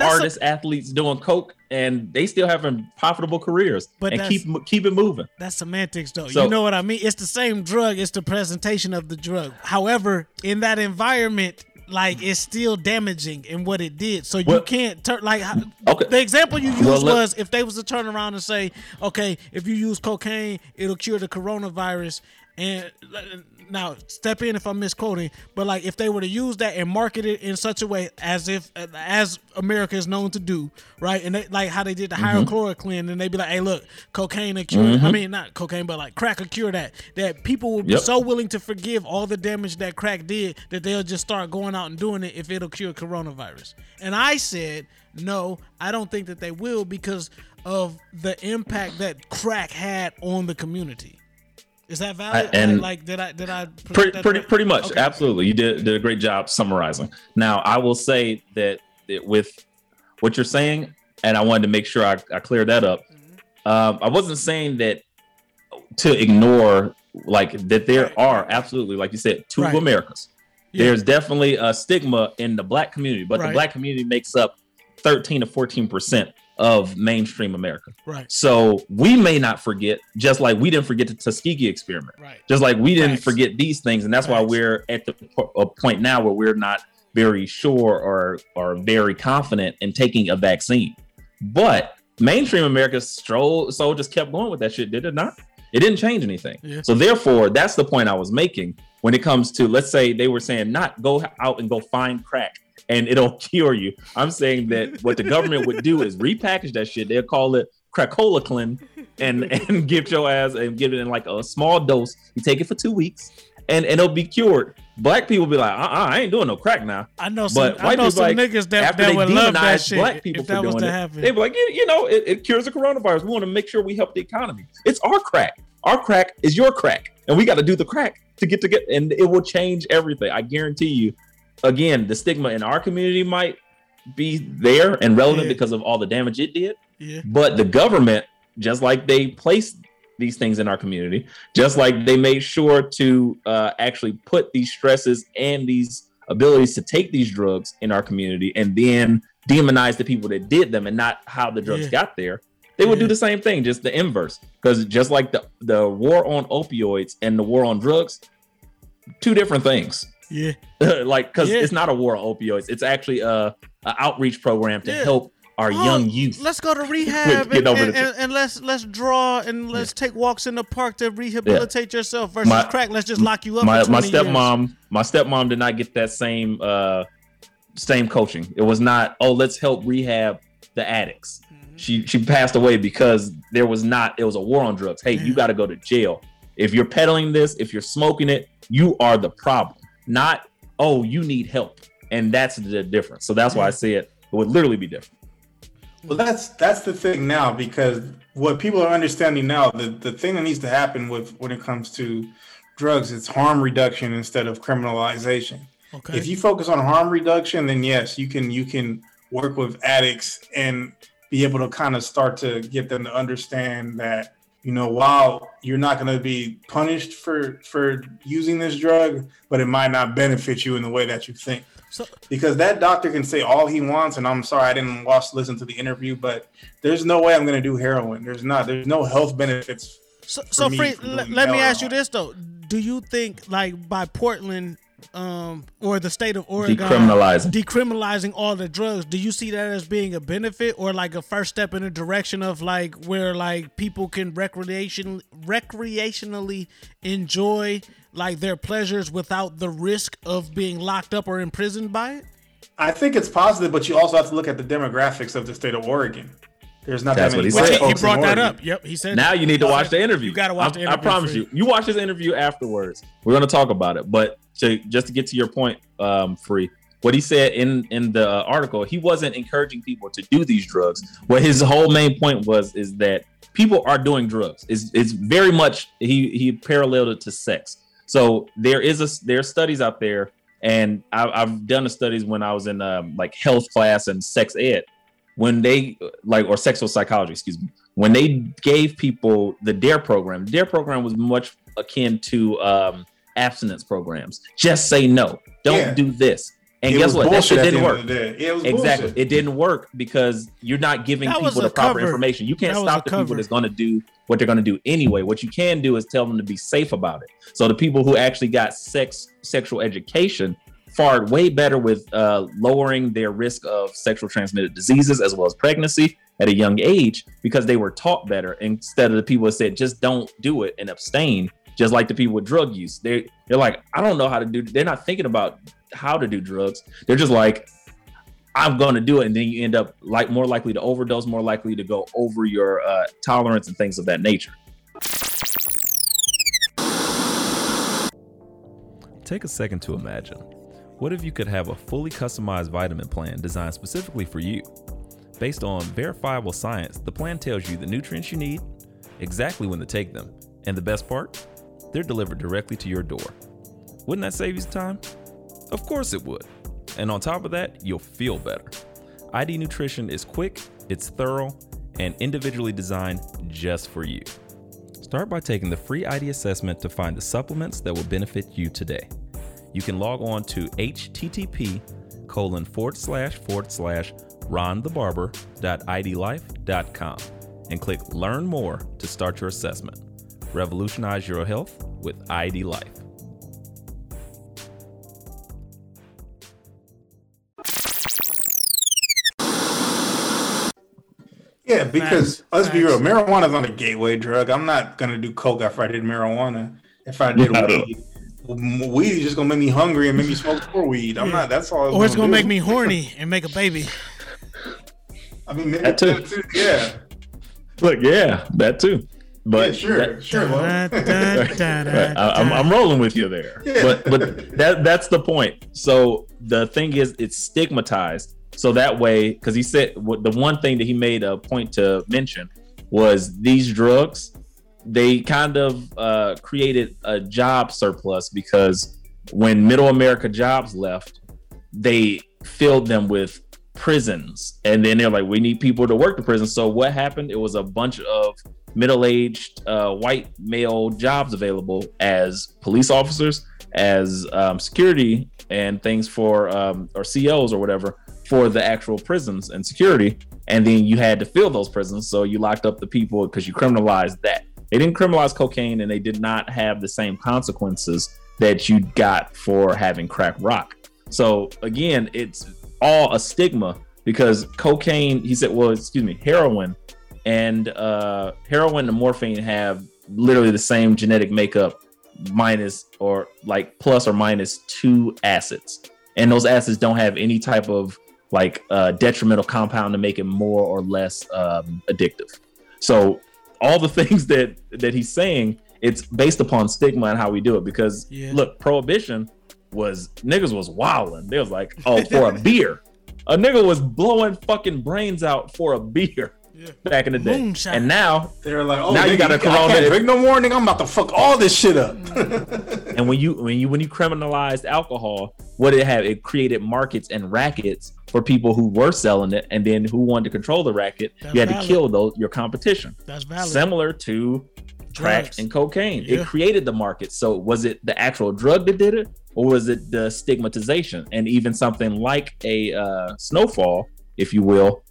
artists, athletes doing coke, and they still having profitable careers But and keep keep it moving. That's semantics, though. So- you know what I mean? It's the same drug. It's the presentation of the drug. However, in that environment, like it's still damaging in what it did. So you Well- can't turn like Okay. the example you used Well, was if they was to turn around and say, okay, if you use cocaine, it'll cure the coronavirus. And now step in if I'm misquoting, but like if they were to use that and market it in such a way as if as America is known to do, right? And they, like how they did the Mhm. hydrochloroquine, and they'd be like, "Hey, look, cocaine cure." I Mhm. mean, not cocaine, but like crack will cure that. That people will be Yep. so willing to forgive all the damage that crack did that they'll just start going out and doing it if it'll cure coronavirus. And I said, no, I don't think that they will because of the impact that crack had on the community. Is that valid? I- and- like, did I did I pretty pretty pretty much Okay. absolutely you did, did a great job summarizing now i will say that, that with what you're saying and i wanted to make sure i, I cleared that up Mm-hmm. um, i wasn't saying that to ignore like that there are absolutely like you said two Right. americas Yeah. there's definitely a stigma in the black community but Right. the black community makes up 13 to 14 percent of mainstream america Right. so we may not forget, just like we didn't forget the Tuskegee experiment. Right. Just like we didn't Facts. forget these things, and that's why we're at the po- a point now where we're not very sure or or very confident in taking a vaccine. But mainstream America stroll so just kept going with that shit, did it not? It didn't change anything. Yeah. So therefore, that's the point I was making when it comes to let's say they were saying not go out and go find crack and it'll cure you. I'm saying that what the government would do is repackage that shit. They'll call it cracolaclin and and give your ass and give it in like a small dose. You take it for two weeks and, and it'll be cured. Black people be like, uh-uh, I ain't doing no crack now. I know some. But I know people some like, niggas that, after that they would love that demonize shit black people if for that was doing to it, happen. they be like, you, you know, it, it cures the coronavirus. We want to make sure we help the economy. It's our crack. Our crack is your crack, and we got to do the crack to get to get, and it will change everything. I guarantee you. Again, the stigma in our community might be there and relevant Yeah. because of all the damage it did, Yeah. but the government, just like they placed these things in our community, just like they made sure to uh, actually put these stresses and these abilities to take these drugs in our community and then demonize the people that did them and not how the drugs Yeah. got there. They would do the same thing, just the inverse. Because just like the, the war on opioids and the war on drugs, two different things. Yeah. like because Yeah. it's not a war on opioids. It's actually a, a outreach program to Yeah. help our Oh, young youth. Let's go to rehab and, and, and, and let's let's draw and let's take walks in the park to rehabilitate yourself versus My- crack. Let's just lock you up. my my 20 years. stepmom my stepmom did not get that same uh same coaching it was not oh let's help rehab the addicts Mm-hmm. she she passed away because there was not it was a war on drugs hey you got to go to jail if you're peddling this if you're smoking it you are the problem not oh you need help and that's the difference so that's why i say it it would literally be different Well, that's that's the thing now because what people are understanding now, the the thing that needs to happen with when it comes to drugs, it's harm reduction instead of criminalization. Okay. If you focus on harm reduction, then yes, you can you can work with addicts and be able to kind of start to get them to understand that you know while you're not going to be punished for for using this drug, but it might not benefit you in the way that you think. So because that doctor can say all he wants and i'm sorry i didn't watch listen to the interview but there's no way i'm going to do heroin. There's not. There's no health benefits So, so me free. let me ask you this though: Do you think, like by Portland, um, or the state of Oregon Decriminalizing. decriminalizing all the drugs, do you see that as being a benefit or like a first step in the direction of like where like people can recreation recreationally enjoy like their pleasures without the risk of being locked up or imprisoned by it? I think it's positive, but you also have to look at the demographics of the state of Oregon. There's not That's that what many he white said. folks He brought in that Oregon. up. Yep, he said Now you need to watch the interview. You gotta watch the I- I, promise for you. You watch this interview afterwards. We're gonna talk about it. But to just to get to your point, um, free. What he said in in the uh, article, he wasn't encouraging people to do these drugs. What his whole main point was is that people are doing drugs. It's it's very much he he paralleled it to sex. So there is a there are studies out there, and I, I've done the studies when I was in um, like health class and sex ed when they like or sexual psychology excuse me when they gave people the dare program dare program was much akin to um abstinence programs. Just say no. Don't Yeah. do this. And It guess what? That shit didn't work. of the day. Yeah, it was exactly. bullshit. it didn't work because you're not giving That people the proper cover. information. You can't That stop a the people that's going to do what they're going to do anyway. What you can do is tell them to be safe about it. So the people who actually got sex sexual education fared way better with uh, lowering their risk of sexual transmitted diseases as well as pregnancy at a young age because they were taught better instead of the people that said just don't do it and abstain just like the people with drug use they they're like i don't know how to do they're not thinking about how to do drugs they're just like i'm going to do it and then you end up like more likely to overdose more likely to go over your uh, tolerance and things of that nature Take a second to imagine. What if you could have a fully customized vitamin plan designed specifically for you? Based on verifiable science, the plan tells you the nutrients you need, exactly when to take them, and the best part? They're delivered directly to your door. Wouldn't that save you some time? Of course it would. And on top of that, you'll feel better. ID Nutrition is quick, it's thorough, and individually designed just for you. Start by taking the free ID assessment to find the supplements that will benefit you today. You can log on to http colon forward slash forward slash ronthebarber.idlife.com and click learn more to start your assessment. Revolutionize your health with ID Life. Yeah, because Facts, let's be real, facts. marijuana's not a gateway drug. I'm not gonna do coke after I did marijuana. If I did Yeah. weed, M- weed is just gonna make me hungry and make me smoke more weed. I'm not. That's all. Or it's gonna do. make me horny and make a baby. I mean, That too. that too, Yeah. look yeah that too but yeah, sure, that- sure. Well, Da, da, da, da, Right, I, I'm, I'm rolling with you there. Yeah. But but that that's the point. So the thing is, it's stigmatized. So that way, because he said the one thing that he made a point to mention was these drugs. They kind of uh, created a job surplus because when Middle America jobs left, they filled them with prisons, and then they're like, we need people to work the prison. So what happened? It was a bunch of middle-aged uh, white male jobs available as police officers, as um, security, and things for um, or COs or whatever for the actual prisons and security. And then you had to fill those prisons, so you locked up the people because you criminalized that. They didn't criminalize cocaine, and they did not have the same consequences that you got for having crack rock. So again, it's all a stigma because cocaine. He said, well, excuse me, heroin and uh, heroin and morphine have literally the same genetic makeup, minus or like plus or minus two acids, and those acids don't have any type of like uh, detrimental compound to make it more or less um, addictive. So all the things that that he's saying, it's based upon stigma and how we do it. Because Yeah. look, prohibition was niggas was wilding. They was like, oh, for a beer, a nigga was blowing fucking brains out for a beer back in the day. Moonshine. And now they're like, oh, now you got a I corona. can't drink no more, nigga. I'm about to fuck all this shit up. and when you when you when you criminalized alcohol, what did it have? It created markets and rackets for people who were selling it, and then who wanted to control the racket. That's you had valid. to kill those your competition. That's valid. Similar to crack Drugs. and cocaine. Yeah. It created the market. So was it the actual drug that did it, or was it the stigmatization? And even something like a uh, snowfall, if you will,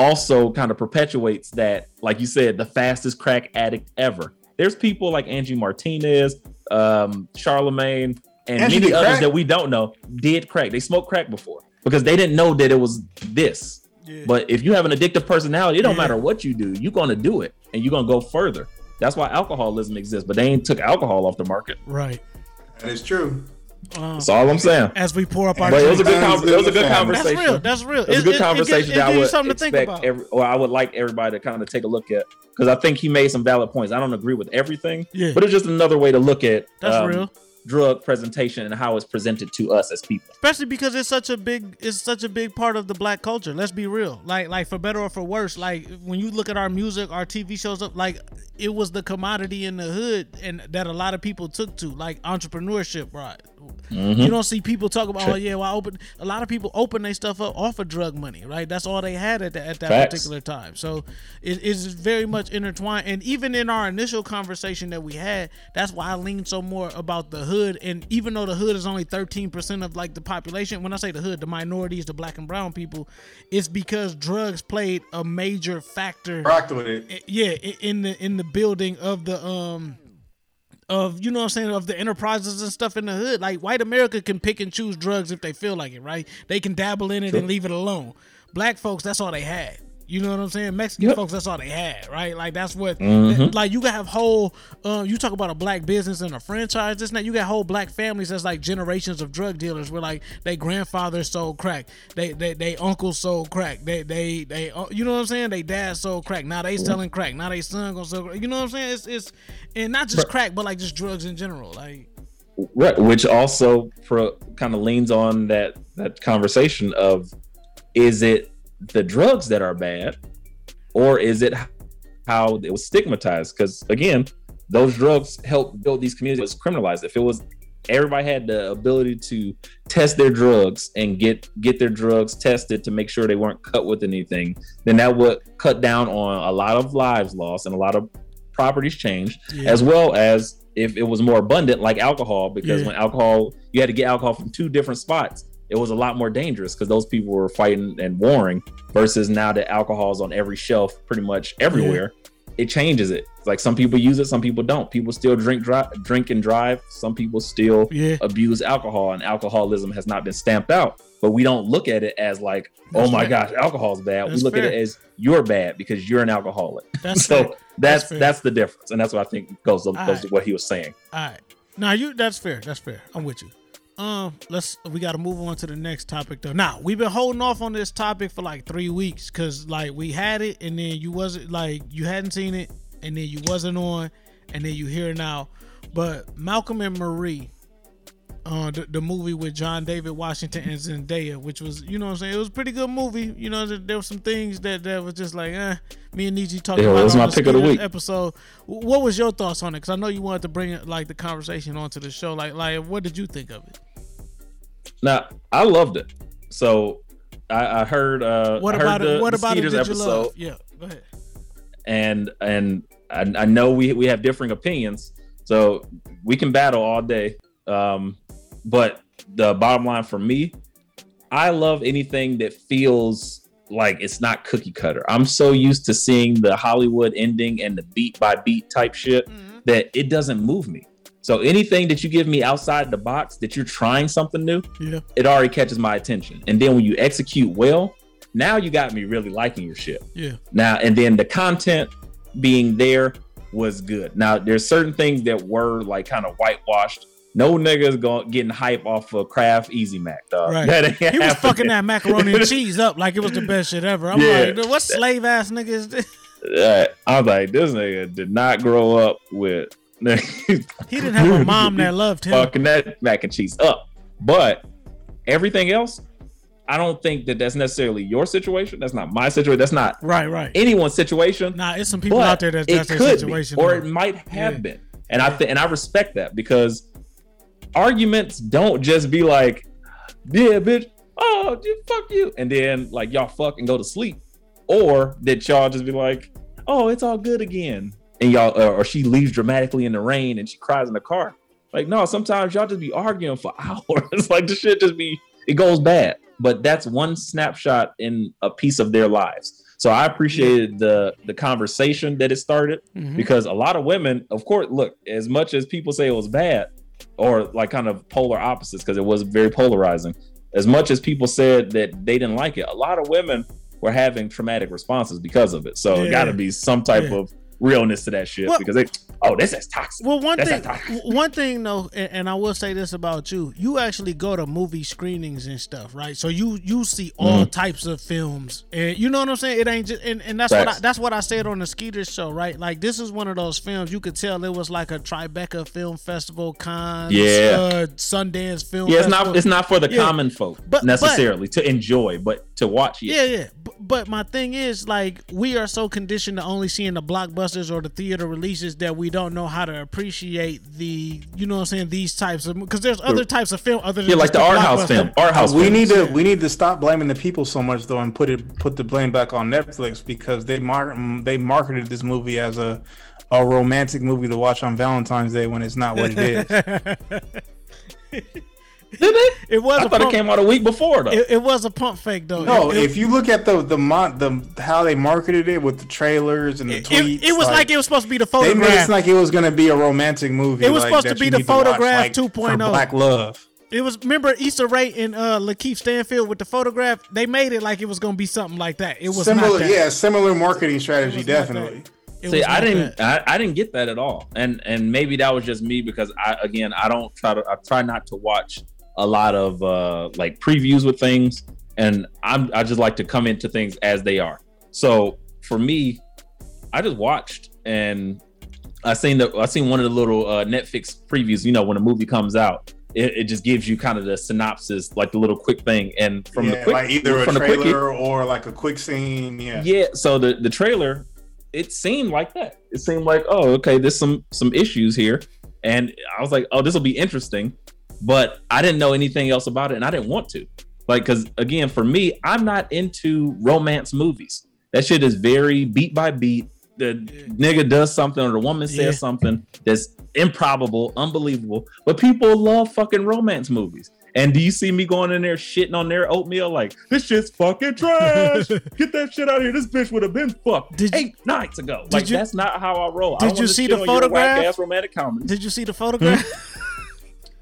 also kind of perpetuates that. Like you said, the fastest crack addict ever. There's people like Angie Martinez, um, Charlemagne, and, And she many others crack? that we don't know did crack. They smoked crack before because they didn't know that it was this. But if you have an addictive personality, it don't Yeah. matter what you do, you're gonna do it and you're gonna go further. That's why alcoholism exists, but they ain't took alcohol off the market. Right. That is true. Um, That's all I'm saying. As we pour up our But it was a good, con- it was a good conversation. That's real. That's real. It was a It- good it- it conversation gives- it that I would something to think expect about. every, or I would like everybody to kind of take a look at because I think he made some valid points. I don't agree with everything, Yeah. but it's just another way to look at That's um, real. drug presentation and how it's presented to us as people. especially because it's such a big it's such a big part of the black culture let's be real like like for better or for worse like when you look at our music our tv shows up like it was the commodity in the hood and that a lot of people took to like entrepreneurship right Mhm. you don't see people talk about Sure. oh yeah well I open a lot of people open their stuff up off of drug money right that's all they had at, the, at that Facts. particular time so it is very much intertwined and even in our initial conversation that we had that's why i lean so more about the hood and even though the hood is only 13% of like the population when i say the hood the minorities the black and brown people it's because drugs played a major factor Rocked with it. yeah in the in the building of the um of you know what I'm saying of the enterprises and stuff in the hood. Like white America can pick and choose drugs if they feel like it, right? They can dabble in it Sure. and leave it alone. Black folks, that's all they had. You know what I'm saying? Mexican folks, that's all they had, right? Like that's what, Mhm. like you got have whole. Uh, you talk about a black business and a franchise. This now you got whole black families that's like generations of drug dealers. Where like they grandfathers sold crack, they they they uncles sold crack, they they they uh, you know what I'm saying? They dad sold crack. Now they selling crack. Now they son gonna sell. Crack. You know what I'm saying? It's it's and not just crack, but like just drugs in general. Like Right, which also pro, kind of leans on that that conversation of is it the drugs that are bad or is it how it was stigmatized because again those drugs help build these communities it was criminalized if it was everybody had the ability to test their drugs and get get their drugs tested to make sure they weren't cut with anything then that would cut down on a lot of lives lost and a lot of properties changed Yeah. as well as if it was more abundant like alcohol because Yeah. when alcohol you had to get alcohol from two different spots it was a lot more dangerous because those people were fighting and warring versus now that alcohol is on every shelf pretty much everywhere it changes it It's like some people use it some people don't people still drink drive drink and drive some people still Yeah. abuse alcohol and alcoholism has not been stamped out but we don't look at it as like oh my fair. gosh alcohol's bad That's we look at it as you're bad because you're an alcoholic That's so fair. that's That's that's, the difference and that's what i think goes, goes Alright. to what he was saying All right. Now you that's fair. That's fair. I'm with you. Um, let's we got to move on to the next topic though. Now we've been holding off on this topic for like three weeks because like we had it and then you wasn't like you hadn't seen it and then you wasn't on and then you here now. But Malcolm and Marie, uh, the, the movie with John David Washington and Zendaya, which was you know what I'm saying it was a pretty good movie. You know there, were some things that that was just like eh. Me and Niji talked Yeah, about it was my the pick of the week. episode. What was your thoughts on it? Because I know you wanted to bring it like the conversation onto the show. Like like what did you think of it? Now I loved it. So I, I heard uh What I heard about the, it? What the about it? Skeeters you episode love? Yeah, go ahead. and and I, I know we we have differing opinions, so we can battle all day. Um, but the bottom line for me, I love anything that feels like it's not cookie cutter. I'm so used to seeing the Hollywood ending and the beat by beat type shit mm-hmm. that it doesn't move me. So anything that you give me outside the box that you're trying something new, Yeah. it already catches my attention. And then when you execute well, now you got me really liking your shit. Yeah. Now and then the content being there was good. Now there's certain things that were like kind of whitewashed. No niggas going getting hype off of Kraft Easy Mac, dog. Right. That ain't He was fucking that macaroni and cheese up like it was the best shit ever. I'm Yeah. like, what slave ass nigga is this? Uh, I was like, this nigga did not grow up with. He didn't have a mom that loved him. Fucking that mac and cheese up, but everything else, I don't think that that's necessarily your situation. That's not my situation. That's not Right, right. anyone's situation. Nah, it's some people but out there that that's their situation. be, or though. it might have Yeah. been, and I th- and I respect that because arguments don't just be like, yeah, bitch, oh, dude, fuck you, and then like y'all fuck and go to sleep, or that y'all just be like, oh, it's all good again, and y'all, or, or she leaves dramatically in the rain and she cries in the car. Like, no, sometimes y'all just be arguing for hours. like the shit just be, it goes bad. But that's one snapshot in a piece of their lives. So I appreciated the the conversation that it started Mhm. because a lot of women, of course, look, as much as people say it was bad, or like kind of polar opposites because it was very polarizing. As much as people said that they didn't like it, a lot of women were having traumatic responses because of it. So it got to be some type Yeah. of realness to that shit Well- because they, oh, this is toxic. Well, one That's thing, one thing though, and, and I will say this about you: you actually go to movie screenings and stuff, right? So you you see all Mhm. types of films, and you know what I'm saying. It ain't just, and, and that's what I, that's what I said on the Skeeter show, right? Like this is one of those films you could tell it was like a Tribeca Film Festival, Cannes, Yeah. uh, Sundance Film. Yeah, it's Festival. not it's not for the Yeah. common folk But- necessarily to enjoy, but to watch. Yeah, yeah. B- But my thing is, like, we are so conditioned to only seeing the blockbusters or the theater releases that we don't know how to appreciate the, you know what I'm saying, these types of, because there's other types of film other than Yeah, like just the art house film. Art house. we films. need to we need to stop blaming the people so much though and put it put the blame back on Netflix because they mar- they marketed this movie as a a romantic movie to watch on Valentine's Day when it's not what it is. Did it was. I a thought it came out a week before though. It, it was a pump fake though. No, It- it- if you look at the the mon- the how they marketed it with the trailers and the it, tweets, it was like, it was supposed to be the they made photograph. it like it was going to be a romantic movie. It was like, supposed to be the need to watch, photograph like, 2.0. for Black love. It was remember Issa Rae and uh Lakeith Stanfield with the photograph. They made it like it was gonna be something like that. It was similar, not that. yeah, similar marketing strategy, definitely. It See, I didn't, I, I didn't get that at all, and and maybe that was just me because I again I don't try to I try not to watch a lot of uh like previews with things, and I'm I just like to come into things as they are. So for me, I just watched and I seen the I seen one of the little uh, Netflix previews. You know, when a movie comes out, it, it just gives you kind of the synopsis, like the little quick thing, and from yeah, the quick, like either a from the quickie- trailer or like a quick scene. Yeah, yeah so the the trailer it seemed like that it seemed like oh okay there's some some issues here and i was like oh this will be interesting but i didn't know anything else about it and i didn't want to like because again for me i'm not into romance movies that shit is very beat by beat the nigga does something or the woman says Yeah. something that's improbable unbelievable but people love fucking romance movies and do you see me going in there shitting on their oatmeal like this shit's fucking trash? Get that shit out of here. This bitch would have been fucked eight nights ago. Like you- that's not how I roll. Did don't you see the photograph? whack-ass romantic comedy. Did you see the hmm? photograph?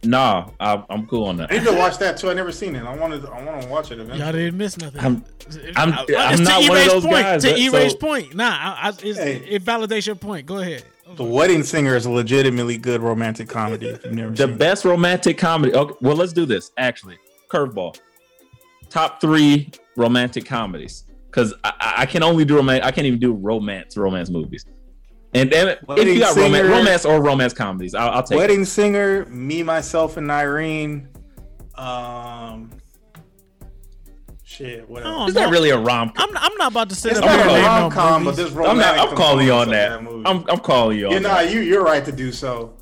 Nah, I, I'm cool on that. I need to watch that too. I never seen it. I wanted. I want to watch it eventually. Y'all didn't miss nothing. I'm, I'm, Uh, I'm it's not to one of those point, guys. To that- erase so- point. Nah, I, I, it's, it validates your point. Go ahead. The Wedding Singer is a legitimately good romantic comedy. If you've never the seen it. best romantic comedy. Okay, well, let's do this. Actually, curveball. Top three romantic comedies, because I, I- I can only do romance. I can't even do romance romance movies. And then if you got romance, Singer- romance or romance comedies, I'll, I'll take. Wedding it. Singer, Me, Myself, and Irene. Um, shit. What I else? don't Is that really a rom? I'm, I'm not about to sit It's up not here and a name no rom com, but movies. there's I'm, not, I'm calling you on components that. movie. I'm, I'm calling you on you know, that. you you're right to do so.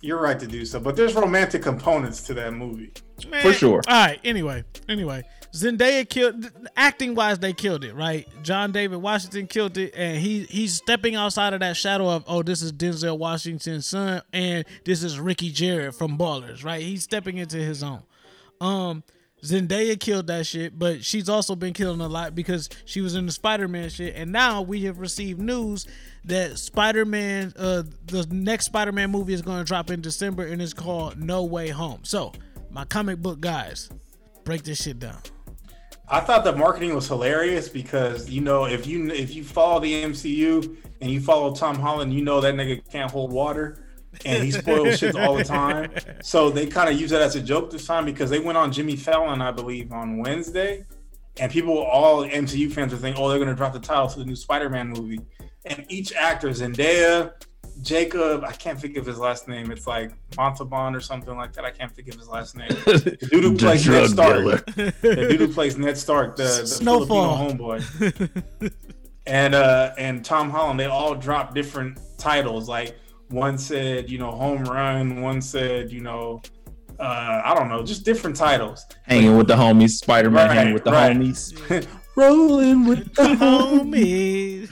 You're right to do so, but there's romantic components to that movie. Man, For sure. All right. Anyway, anyway, Zendaya killed. Acting wise, they killed it. Right. John David Washington killed it, and he he's stepping outside of that shadow of oh, this is Denzel Washington's son, and this is Ricky Jerret from Ballers. Right. He's stepping into his own. Um. Zendaya killed that shit, but she's also been killing a lot because she was in the Spider-Man shit, and now we have received news that Spider-Man, uh, the next Spider-Man movie is going to drop in December, and it's called No Way Home. So, my comic book guys, break this shit down. I thought the marketing was hilarious because you know if you if you follow the MCU and you follow Tom Holland, you know that nigga can't hold water and he spoils shit all the time. So they kind of use that as a joke this time because they went on Jimmy Fallon, I believe, on Wednesday, and people, all MCU fans, are thinking, oh, they're gonna drop the title to the new Spider-Man movie, and each actor, Zendaya, Jacob, I can't think of his last name. It's like Montalban or something like that. I can't think of his last name. The dude who The plays Ned drug Stark. dealer. the dude who plays Ned Stark, the, the Snowfall. Filipino homeboy. and uh and Tom Holland, they all dropped different titles. Like one said, you know, home run, one said, you know, uh, I don't know, just different titles. Hanging with the homies, Spider Man Right, hanging with the right. homies. Rolling with the homies.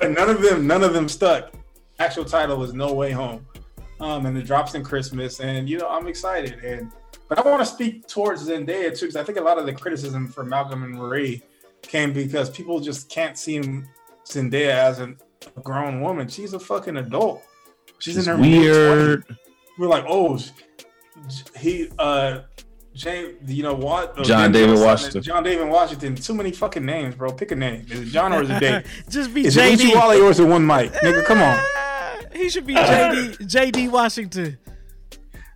and none of them, none of them stuck. Actual title was No Way Home, um, and it drops in Christmas, and you know I'm excited. And but I want to speak towards Zendaya too, because I think a lot of the criticism for Malcolm and Marie came because people just can't see Zendaya as an, a grown woman. She's a fucking adult. She's, She's in her weird. mid-twenties. we're like, oh, he, uh, James, you know what? John David Washington. John David Washington. Too many fucking names, bro. Pick a name. Is it John or is it Dave? Just be is it Uchi JD. Wally or is it one Mike? Nigga, come on. He should be JD JD Washington.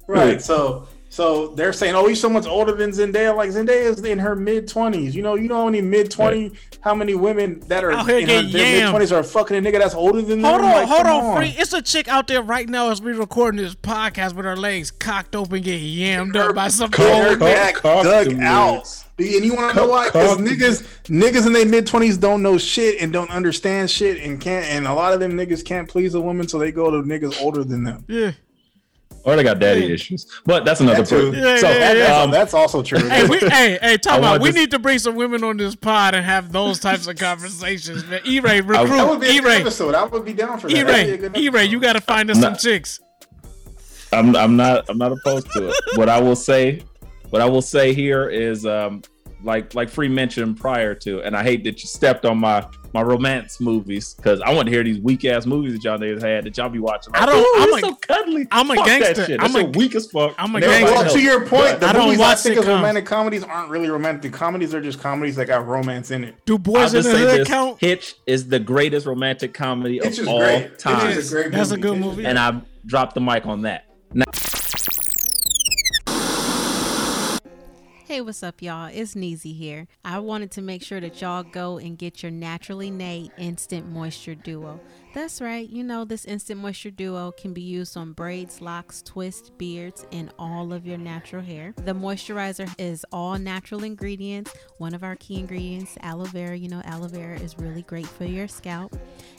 Right. So so they're saying, oh, he's so much older than Zendaya. Like Zendaya is in her mid twenties. You know, you know how many mid twenty, how many women that are Out here in her getting mid twenties are fucking a nigga that's older than them? Hold them. on, Like, hold come on, free. It's a chick out there right now as we're recording this podcast with her legs cocked open, getting yammed up by some Her old back dug out. And you want to know why? Because niggas, niggas in their mid twenties don't know shit and don't understand shit and can't. And a lot of them niggas can't please a woman, so they go to niggas older than them. Yeah. Or they got daddy issues. But that's another That too. point. Yeah, so yeah, yeah. um, That's also true. Hey, we, hey, hey, talk I about. We this- need to bring some women on this pod and have those types of conversations, man. E-Ray, recruit. that would be a good E-Ray, episode. I would be down for that. That'd be a E-Ray, good E-Ray, you got to find us Nah. some chicks. I'm I'm not I'm not opposed to it. what I will say, what I will say here is um like like Free mentioned prior to, and I hate that you stepped on my my romance movies because I want to hear these weak ass movies that y'all niggas had that y'all be watching. Like, I don't- "Ooh, I'm it's a- so cuddly. I'm a Fuck that gangster. shit. I'm a- shit weak as fuck. I'm a Never gangster. Well, to your point, the I don't movies I think of romantic comedies aren't really romantic comedies. They're just comedies that got romance in it. Do I'll boys in the hood count? Hitch is the greatest romantic comedy Hitch of is all great. Hitch time, is a great That's a good Hitch movie. and I dropped the mic on that. Now, Hey, what's up, y'all? It's Neezy here. I wanted to make sure that y'all go and get your Naturally Nay Instant Moisture Duo. That's right, you know, this Instant Moisture Duo can be used on braids, locks, twists, beards, and all of your natural hair. The moisturizer is all natural ingredients. One of our key ingredients, aloe vera. You know, aloe vera is really great for your scalp.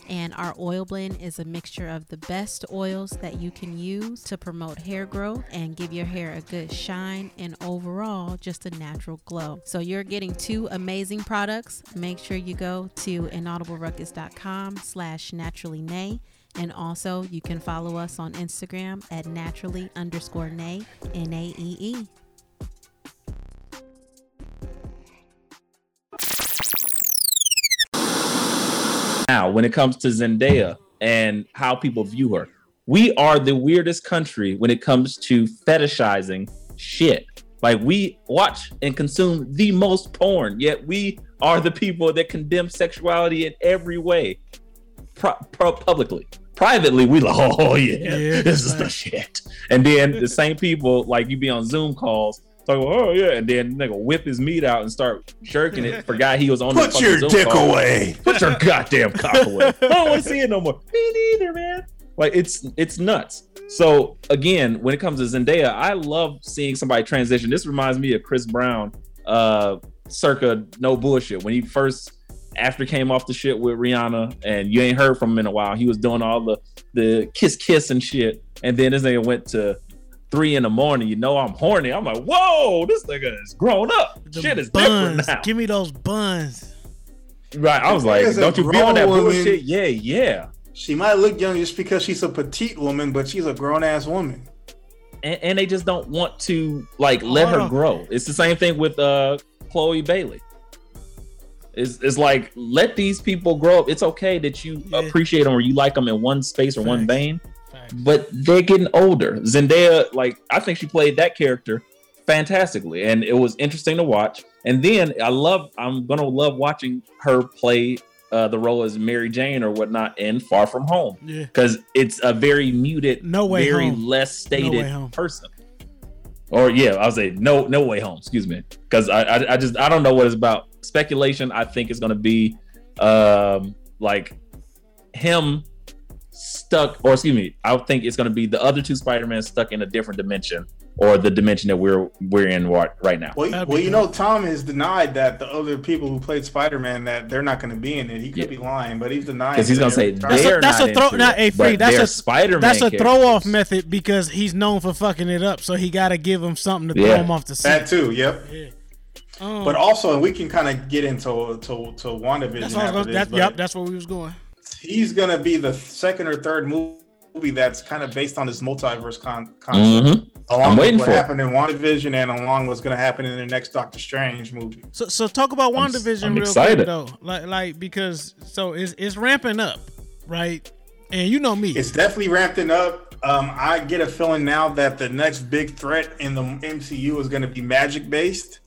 And our oil blend is a mixture of the best oils that you can use to promote hair growth and give your hair a good shine and overall just a natural glow. So you're getting two amazing products. Make sure you go to inaudibleruckus.com slash naturally nay. And also you can follow us on Instagram at naturally underscore nay, N-A-E-E. Now when it comes to Zendaya and how people view her. We are the weirdest country when it comes to fetishizing shit. Like we watch and consume the most porn, yet we are the people that condemn sexuality in every way, pro- pro- publicly. Privately, we like, oh yeah, Yeah, this is the shit. And then the same people, like you be on Zoom calls, talking, oh yeah, and then nigga whip his meat out and start jerking it. Forgot he was on. the Put your dick away. Put your goddamn cock away. I don't want to see it no more. Me neither, man. Like it's it's nuts. So again, when it comes to Zendaya, I love seeing somebody transition. This reminds me of Chris Brown, uh, circa no bullshit. When he first after came off the shit with Rihanna, and you ain't heard from him in a while. He was doing all the the kiss kiss and shit, and then this nigga went to three in the morning. You know I'm horny. I'm like, whoa, this nigga is grown up. The shit is different buns. now. Give me those buns. Right. I was like, Nigga's don't you be on that woman. bullshit? Yeah, yeah. She might look young just because she's a petite woman, but she's a grown ass woman. And, and they just don't want to like let Hold her on. grow. It's the same thing with uh Chloe Bailey. It's, it's like let these people grow up. It's okay that you Yeah. appreciate them or you like them in one space or one vein, Facts. But they're getting older. Zendaya, like I think she played that character fantastically, and it was interesting to watch. And then I love, I'm gonna love watching her play uh, the role as Mary Jane or whatnot in Far From Home Yeah. because it's a very muted, No Way very Home. less No stated Home. person. Or yeah, I would say no, no way home. Excuse me, because I, I, I just I don't know what it's about. Speculation. I think it's gonna be, um, like him stuck, or excuse me, I think it's gonna be the other two Spider-Man stuck in a different dimension, or the dimension that we're we're in right, right now. Well, well, you know, Tom has denied that the other people who played Spider Man that they're not going to be in it. He could Yeah. be lying, but he's denying. Because he's gonna say they're- That's a- that's not a throw, not a free. That's a Spider-Man. That's a throw off method because he's known for fucking it up, so he got to give him something to Yeah. throw him off the that too. Yep. Um, But also, and we can kind of get into to to WandaVision that's after this. gonna, that, but yep, that's where we was going. He's gonna be the second or third movie that's kind of based on this multiverse con- concept. Mhm. Along I'm with waiting what for it. happened in WandaVision and along what's gonna happen in the next Doctor Strange movie. So, so talk about I'm- WandaVision I'm real excited. quick though, like, like because so it's it's ramping up, right? And you know me, It's definitely ramping up. Um, I get a feeling now that the next big threat in the MCU is going to be magic based.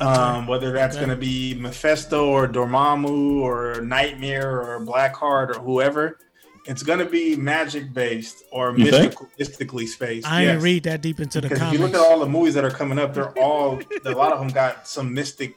Um, whether that's Okay. going to be Mephisto or Dormammu or Nightmare or Blackheart or whoever, it's going to be magic based or mystical, mystically spaced. I yes. didn't read that deep into the Because if you look at all the movies that are coming up, they're all a lot of them got some mystic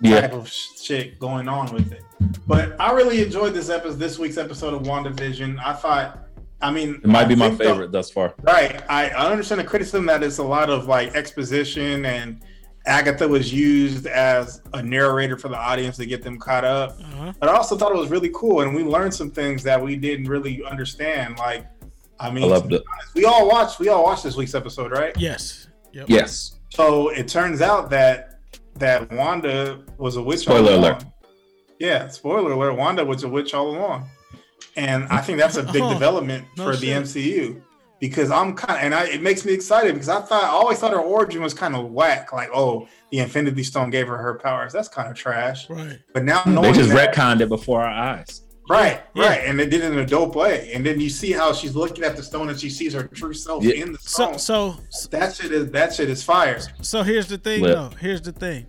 Yeah. type of shit going on with it. But I really enjoyed this episode, this week's episode of WandaVision. I thought, I mean, It might be my think the- favorite thus far. Right. I, I understand the criticism that it's a lot of like exposition and Agatha was used as a narrator for the audience to get them caught up. Uh-huh. But I also thought it was really cool and we learned some things that we didn't really understand. Like, I mean, I loved it. we all watched we all watched this week's episode, right? Yes. Yep. Yes. So it turns out that that Wanda was a witch. all Spoiler along. alert. Yeah, spoiler alert. Wanda was a witch all along, and I think that's a big Oh, development no for the shit. MCU because I'm kind of, and I, it makes me excited because I thought I always thought her origin was kind of whack. Like, oh, the Infinity Stone gave her her powers. That's kind of trash. Right. But now They just that- retconned it before our eyes. Right, Yeah. right, and they did it in a dope way. And then you see how she's looking at the stone and she sees her true self Yeah. in the So stone. so that shit is that shit is fire. so here's the thing Lit. though. Here's the thing.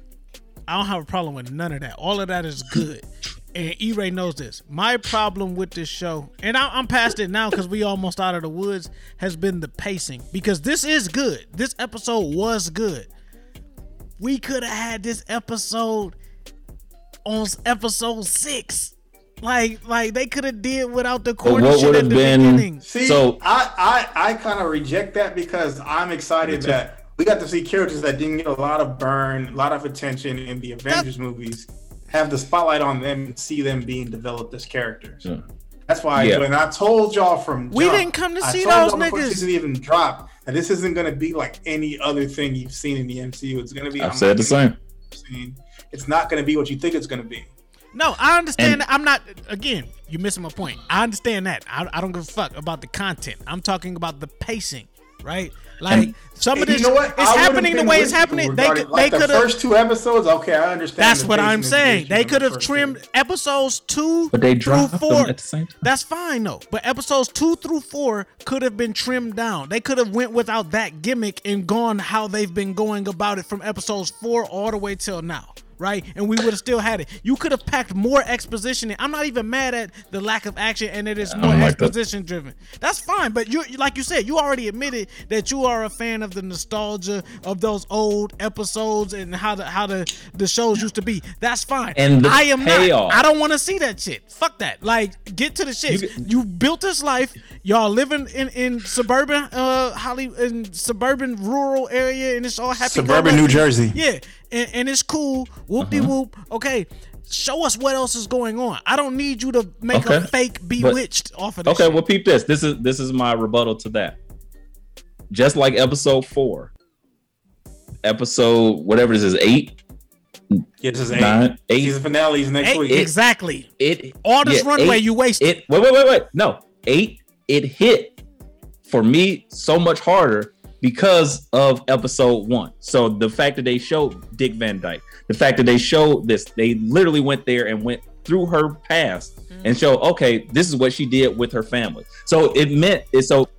I don't have a problem with none of that. All of that is good. And E-Ray knows this. My problem with this show, and I, I'm past it now because we almost out of the woods, has been the pacing. Because this is good. This episode was good. We could have had this episode on episode six. Like, like they could have did without the corny what would have been- beginning. See, So- I I, I kind of reject that because I'm excited that we got to see characters that didn't get a lot of burn, a lot of attention in the Avengers movies, have the spotlight on them and see them being developed as characters. Yeah. That's why Yeah. when I told y'all from We didn't come to I see told those y'all before niggas. Season even drop, and this isn't gonna be like any other thing you've seen in the MCU. It's gonna be. I've said the same. saying- It's not gonna be what you think it's gonna be. No, I understand. And- that. I'm not. Again, you're missing my point. I understand that. I, I don't give a fuck about the content. I'm talking about the pacing, right? Like some of this, you know what? it's I happening the way it's happening. They could, like they could have. first two episodes. Okay, I understand. That's what I'm saying. They could have trimmed two. episodes two But they through dropped them four. at the same time. That's fine though. But episodes two through four could have been trimmed down. They could have went without that gimmick and gone how they've been going about it from episodes four all the way till now. Right, and we would have still had it. You could have packed more exposition. in. I'm not even mad at the lack of action and it is more don't like that. exposition driven. That's fine. But you, like you said, you already admitted that you are a fan of the nostalgia of those old episodes and how the how the the shows used to be. That's fine. And the I am payoff. not. I don't want to see that shit. Fuck that. Like, get to the shit. You, built this life. Y'all living in in suburban, uh, Hollywood, in suburban rural area, and it's all happy. Suburban New. Jersey. Yeah, and, and it's cool. Whoop de whoop. Okay. Show us what else is going on. I don't need you to make a Okay. fake But- bewitched off of this. Okay, shit. well, peep this. This is this is my rebuttal to that. Just like episode four, episode whatever this is, eight, Yeah, this is eight. nine, eight. Season finales next Hey, week. exactly. It All this yeah, runway eight- you wasted. It wait, wait, wait, wait. No, eight. It hit for me so much harder because of episode one. So the fact that they showed Dick Van Dyke, the fact that they showed this, they literally went there and went through her past and show, okay, this is what she did with her family. So it meant it's so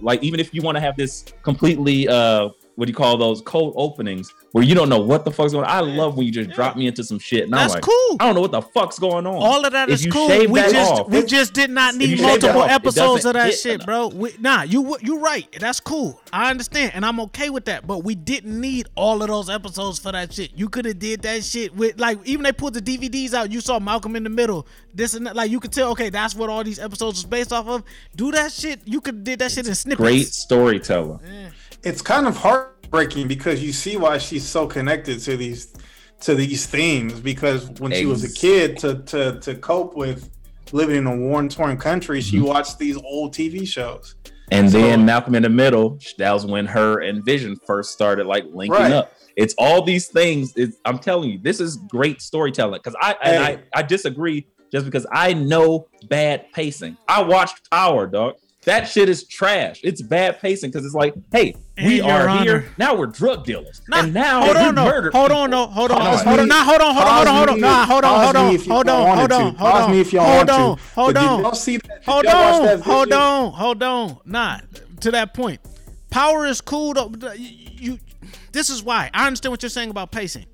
like even if you want to have this completely uh what do you call those cold openings where you don't know what the fuck's going on. I love when you just drop me into some shit. And That's I'm like, cool. I don't know what the fuck's going on. All of that If is you cool. We just off, we just did not need multiple off, episodes of that shit, enough. bro. We, nah, you you right. That's cool. I understand, and I'm okay with that. But we didn't need all of those episodes for that shit. You could have did that shit with like even they put the DVDs out. You saw Malcolm in the Middle. This and that. Like you could tell. Okay, that's what all these episodes was based off of. Do that shit. You could did that shit in snippets. great storyteller. It's kind of heartbreaking because you see why she's so connected to these to these themes because when she was a kid to to to cope with living in a war torn country she Mm-hmm. watched these old tv shows And So- then Malcolm in the Middle, that was when her and Vision first started like linking Right. up. It's all these things. It's, I'm telling you, this is great storytelling. Because I and Hey. I, I disagree just because I know bad pacing. I watched Power, dog. That shit is trash. It's bad pacing because it's like, hey, we are Honor. here now. We're drug dealers, Nah, and now hold on, no, murder. hold on, no, hold on, Pause hold on, nah, hold on, hold on, hold on, hold on, nah, hold on, hold on, me if you hold on, hold on, hold on, me if y'all hold on, hold on. Did y'all see that Hold on, hold on, hold on. Nah, to that point, power is cool. Though. you, this is why I understand what you're saying about pacing.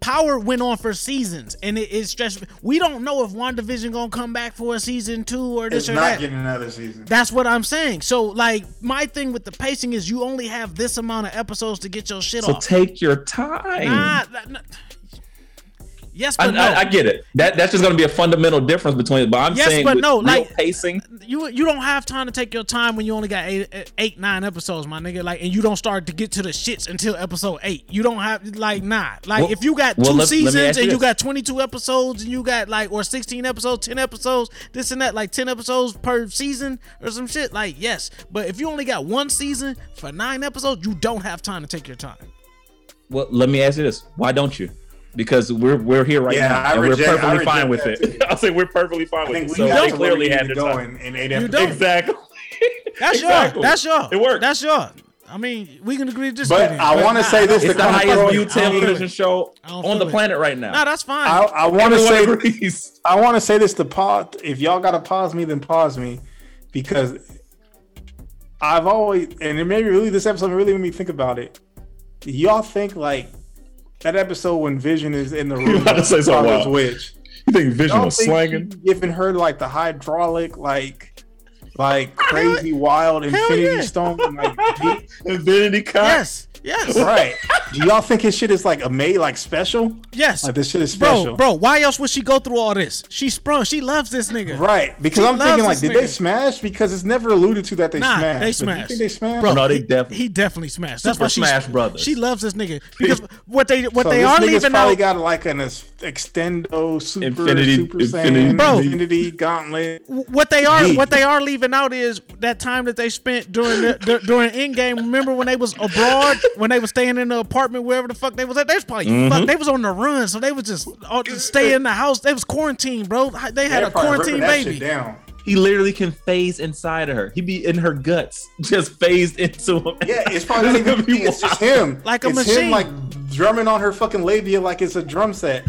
Power went on for seasons, and it is just we don't know if WandaVision gonna come back for a season two or this It's or not that. getting another season. That's what I'm saying. So, like, my thing with the pacing is you only have this amount of episodes to get your shit So off. take your time. Nah, that- nah. Yes, I, but no. I, I get it. That that's just going to be a fundamental difference between it. But I'm Yes, saying, but no, like- pacing. you you don't have time to take your time when you only got eight, eight nine episodes, my nigga. Like, and you don't start to get to the shits until episode eight. You don't have like nah. Like, Well- if you got well, two let- let seasons you and you got twenty two episodes and you got like or sixteen episodes, ten episodes, this and that, like ten episodes per season or some shit. Like, yes, but if you only got one season for nine episodes, you don't have time to take your time. Well, let me ask you this: Why don't you? Because we're we're here right Yeah, now, I and reject- we're perfectly fine with it. I'll say we're perfectly fine I with think it. we So got they clearly where had we to time. go in, in eight You episodes. don't. Exactly. That's Exactly. your. That's your. It worked. That's your. I mean, we can agree to disagree. But I wanna say this don't- It's the come highest across- viewed I don't feel television show on the it. planet right now. Nah, that's fine. I, I want to say agrees. I want to say this to pause. If y'all gotta pause me, then pause me, because I've always and it made me really this episode really made me think about it. Y'all think like that episode when Vision is in the room about to say something wild. Witch. You think Vision was slanging? giving her like the hydraulic like like crazy wild Infinity yeah. Stone like? Infinity Cock. Yes. Yes. right? Do y'all think his shit is like a made like special? Yes. Like this shit is special, Bro, bro, why else would she go through all this? She sprung. She loves this nigga. Right, because She I'm thinking like, did nigga. they smash? Because it's never alluded to that they Nah, smashed. they But you smashed. think they smashed? Bro, No, they definitely- he definitely smashed. That's Super why she Smash Brothers. She loves this nigga because what they what So they this are nigga's leaving probably out. got like an ex- extendo super Infinity- super Infinity- Saiyan, Bro. Infinity Gauntlet. what they are Deep. what they are leaving out is that time that they spent during the, dur- during Endgame. Remember when they was abroad, when they was staying in the apartment wherever the fuck they was at. They was probably Mm-hmm. fuck, they was on the run, so they was just all, just stay in the house. They was quarantined, bro. They had They're a quarantine baby. down. He literally can phase inside of her. He be in her guts, just phased into him. Yeah, it's probably not even Be it's just him. Like a it's machine. him like drumming on her fucking labia like it's a drum set.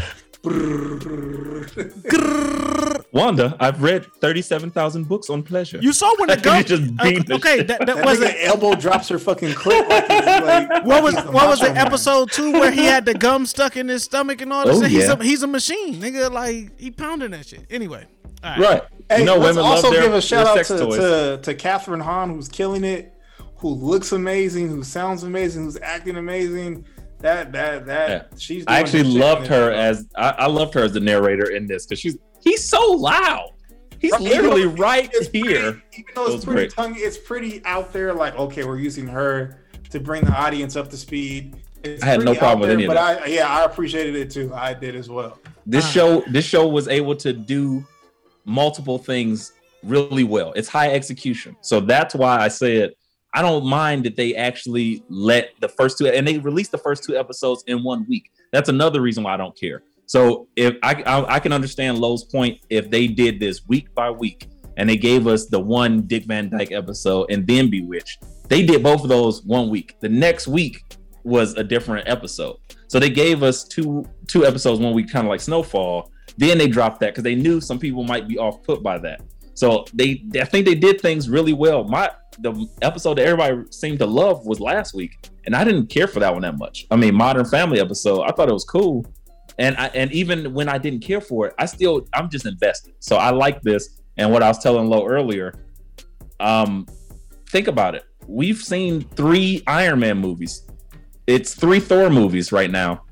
Wanda, I've read thirty-seven thousand books on pleasure. You saw when the You gum. just beat the okay, that, that That was nigga it. elbow drops her fucking clip like like What was like he's what was macho it? man. Episode two where he had the gum stuck in his stomach and all this. Oh, shit? He's yeah. a he's a machine, nigga. Like he pounding that shit. Anyway, all right. Right. Hey, you know, let's women also love their, give a shout out to, toys. to to Kathryn Hahn, who's killing it, who looks amazing, who sounds amazing, who's acting amazing. That that that Yeah. she's. I actually loved her it. as I, I loved her as the narrator in this because she's he's so loud. He's Right, even literally though right it's here. Pretty, even though it's pretty great. tongue, it's pretty out there. Like, okay, we're using her to bring the audience up to speed. It's I had no problem out with there, any of but that. I yeah, I appreciated it too. I did as well. This ah. show this show was able to do multiple things really well. It's high execution. So that's why I said I don't mind that they actually let the first two and they released the first two episodes in one week. That's another reason why I don't care. So if I I, I can understand Lowe's point if they did this week by week and they gave us the one Dick Van Dyke episode and then Bewitched. They did both of those one week. The next week was a different episode. So they gave us two two episodes one week, kind of like Snowfall. Then they dropped that because they knew some people might be off put by that. So they, I think they did things really well. My the episode that everybody seemed to love was last week, and I didn't care for that one that much. I mean, Modern Family episode, I thought it was cool, and I, and even when I didn't care for it, I still I'm just invested. So I like this. And what I was telling Lo earlier, um, think about it. We've seen three Iron Man movies. It's three Thor movies right now.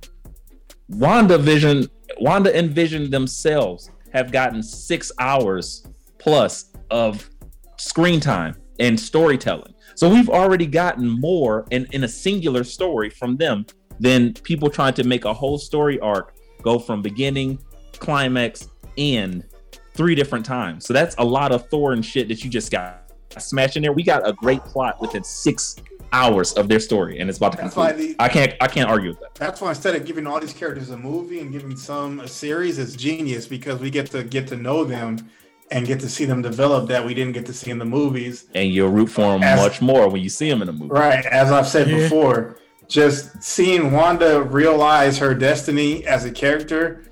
Wanda Vision, Wanda and Vision themselves have gotten six hours plus of screen time and storytelling. So we've already gotten more in, in a singular story from them than people trying to make a whole story arc go from beginning, climax, end three different times. So that's a lot of Thor and shit that you just got smashed in there. We got a great plot within six hours of their story, and it's about to That's conclude. the- I can't I can't argue with that. That's why instead of giving all these characters a movie and giving some a series, it's genius because we get to get to know them and get to see them develop that we didn't get to see in the movies. And you'll root for them As- much more when you see them in a movie. Right, as I've said Yeah. before, just seeing Wanda realize her destiny as a character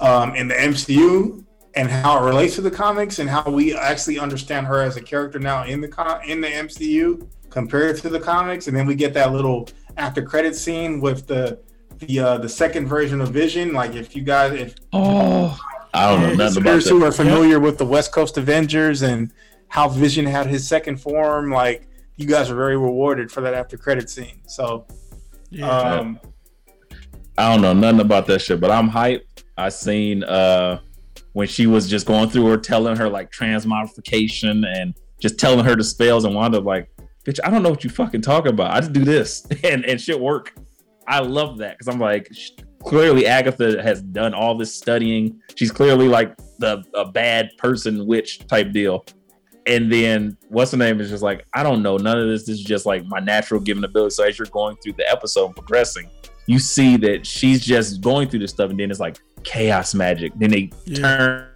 um, in the MCU and how it relates to the comics and how we actually understand her as a character now in the con- in the MCU compared to the comics, and then we get that little after credit scene with the the uh, the second version of Vision. Like if you guys if Oh, I don't know nothing about listeners who are that. familiar with the West Coast Avengers and how Vision had his second form, like you guys are very rewarded for that after credit scene. So, um, I don't know nothing about that shit, but I'm hyped. I seen uh when she was just going through her telling her like transmogrification and just telling her the spells and wound up like, bitch, I don't know what you fucking talking about. I just do this and and shit work. I love that because I'm like, sh- clearly Agatha has done all this studying. She's clearly like the a bad person witch type deal. And then what's the name is just like, I don't know, none of this. This is just like my natural given ability. So as you're going through the episode and progressing, you see that she's just going through this stuff, and then it's like chaos magic. Then they turn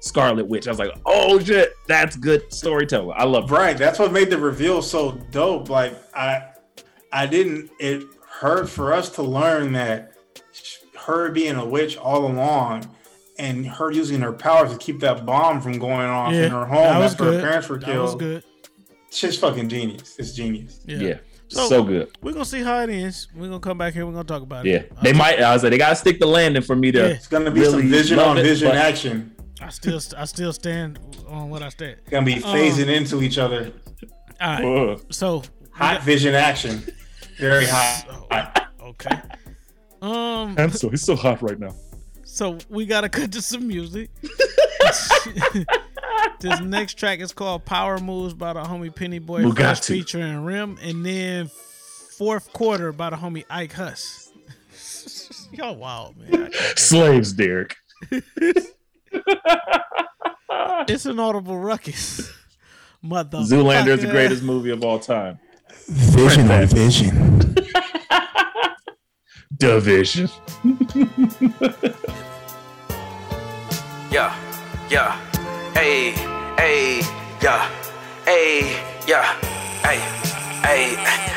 Scarlet Witch. I was like, oh shit, that's good storytelling. I love it. right, that's what made the reveal so dope. Like I, I didn't. It hurt for us to learn that sh- her being a witch all along. And her using her powers to keep that bomb from going off Yeah, in her that home was after her parents were That killed. was good. Shit's fucking genius. It's genius. Yeah. so good. We're gonna see how it ends. We're gonna come back here. We're gonna talk about it. Yeah, they might. I was like, they gotta stick the landing for me to. Yeah. It's gonna be really some vision on it, vision action. I still, I still stand on what I said. Gonna be Um, phasing into each other. All right. So Hot vision action. Very hot. Okay. Um. I'm so it's so hot right now. So we gotta cut to some music. this next track is called "Power Moves" by the homie Penny Boy Fresh Bugatti. featuring Rim, and then fourth quarter by the homie Ike Huss. Y'all wild, man. Slaves, Derek. It's an audible ruckus. Mother. Zoolander is the greatest movie of all time. Vision on vision. Division. Yeah, yeah, hey, hey, yeah, hey, yeah, hey, hey,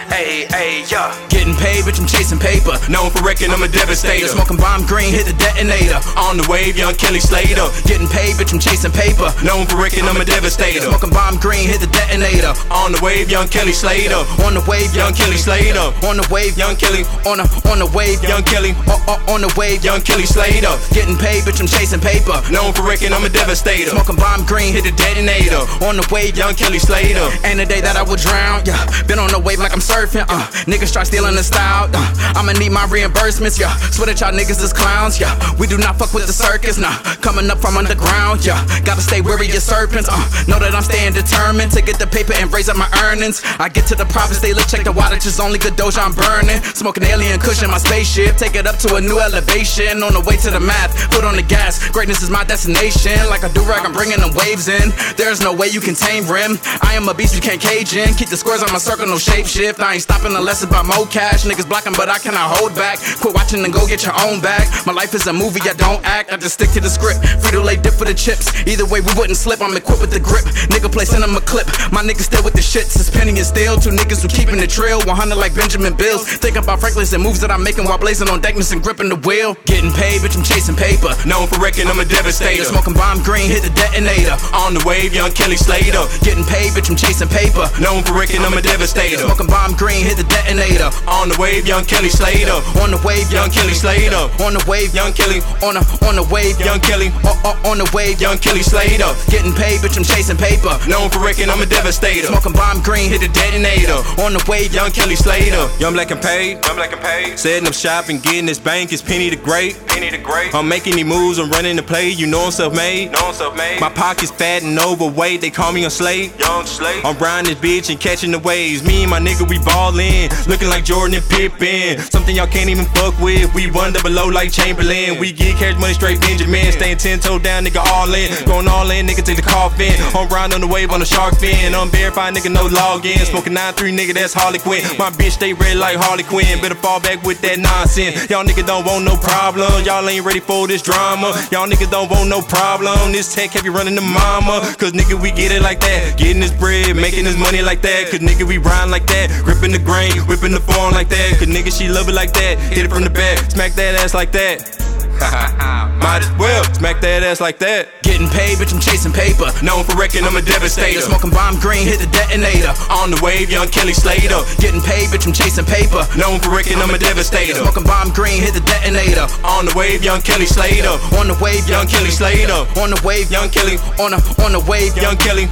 hey, hey, yeah. Getting paid, bitch, I'm chasing paper. Known for wrecking, I'm a devastator. Smoking bomb green, hit the detonator. On the wave, young Kelly Slater. Getting paid, bitch, I'm chasing paper. Known for wrecking, I'm a devastator. Smoking bomb green, hit the detonator. On the wave, young Kelly Slater. On the wave, young Kelly Slater. On the wave, young Kelly. On the on the wave, young Kelly. On, on, on the wave, young Kelly Slater. Getting paid, bitch, I'm chasing paper. Known for wrecking, I'm a devastator. Smoking bomb green, hit the detonator. On the wave, young Kelly Slater. Ain't a day that I would drown. Yeah, been on the wave like I'm surfing. Uh, niggas try stealing the style. Uh, I'ma need my reimbursements. Yeah, swear that y'all niggas is clowns. Yeah, we do not fuck with the circus. Nah, coming up from underground. Yeah, gotta stay wary of serpents. Uh, know that I'm staying determined to get the paper and raise up my earnings. I get to the profits, they look check the wattage is only good doja I'm burning. Smoking alien cushion my spaceship, take it up to a new elevation. On the way to the math, put on the gas. Greatness is my destination. Like a do rag, I'm bringing them waves in. There's no way you can tame rim. I am a beast you can't cage in. Keep the squares on my circle, no shape shift. I ain't stopping unless it's by mo cash. Niggas blocking, but I cannot hold back. Quit watching and go get your own bag. My life is a movie, I don't act. I just stick to the script. Free to lay dip for the chips. Either way, we wouldn't slip. I'm equipped with the grip. Nigga play send him a clip. My niggas still with the shit. Since penny and steel. Two niggas who keeping the trail. 100 like Benjamin Bills. Think about Franklin's and moves that I'm making while blazing on deckness and gripping the wheel. Getting paid, bitch, I'm chasing paper. Known for wrecking, I'm a devastator. Smoking bomb green, hit the detonator. On the wave, young Kelly Slater. Getting paid, bitch, I'm chasing paper. Known for wrecking, I'm a devastator. Smoking bomb green, hit the detonator. On the wave, young Kelly Slater. On the wave, young Kelly Slater. On the wave, young Kelly. On the on the wave, young Kelly. On, on, on the wave, young Kelly Slater. Getting paid, bitch, I'm chasing paper. Known for wrecking, I'm a devastator. Smoking bomb green, hit the detonator. On the wave, young Kelly Slater. Young black and paid, young black and paid. Setting up shop and getting this bank is penny the great, penny the great. I'm making these moves, I'm running the play. You know I'm self-made, know I'm self-made. My pockets fat and overweight, they call me a slave, young slave. I'm riding this bitch and catching the waves. Me and my nigga we ballin', looking like Jordan and Pippen. Something y'all can't even fuck with. We run double low like Chamberlain. We get cash money straight Benjamin, staying ten toe down, nigga all in. Going all in, nigga take the coffin. I'm riding on the wave on the shark fin. Unverified nigga no login. Smoking 9-3 nigga that's Harley Quinn. My bitch stay red like Harley Quinn. Better fall back with that nonsense. Y'all niggas don't want no problem. Y'all ain't ready for this drama. Y'all niggas don't want no problem. This tech heavy running the mama. Cause nigga we get it like that. Getting this bread, making this money like that. Cause nigga we rhyme like that. Gripping the grain, whipping the form like that. Cause nigga she love it like that. Hit it from the back, smack that ass like that. Might as well smack that ass like that. Getting paid, bitch, I'm chasing paper. Known for wrecking, I'm a devastator. Smoking bomb green, hit the detonator. On the wave, young Kelly Slater. Getting paid, bitch, I'm chasing paper. Known for wrecking, I'm a devastator. Smoking bomb green, hit the detonator. On the wave, young Kelly Slater. On the wave, young Kelly Slater. On the wave, young Kelly. On the on the wave, young Kelly.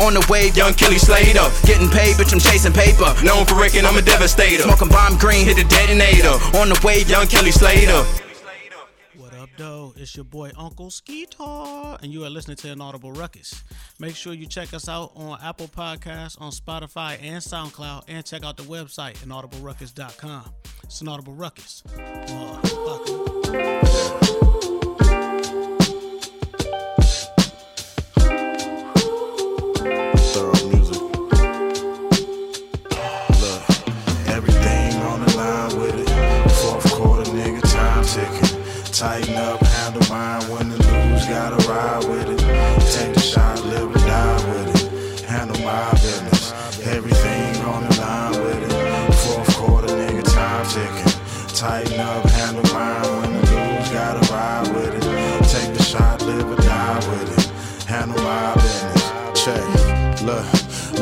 On the wave, young Kelly Slater. Getting paid, bitch, I'm chasing paper. Known for wrecking, I'm a devastator. Smoking bomb green, hit the detonator. On the wave, young Kelly Slater. Up? It's your boy Uncle Skeetar, and you are listening to Inaudible Ruckus. Make sure you check us out on Apple Podcasts, on Spotify, and SoundCloud, and check out the website, inaudibleruckus.com. It's Inaudible Ruckus. Music. Look, ride with it. Take the shot, live or die with it. Handle my business. Everything on the line with it. Fourth quarter, nigga, time ticking. Tighten up,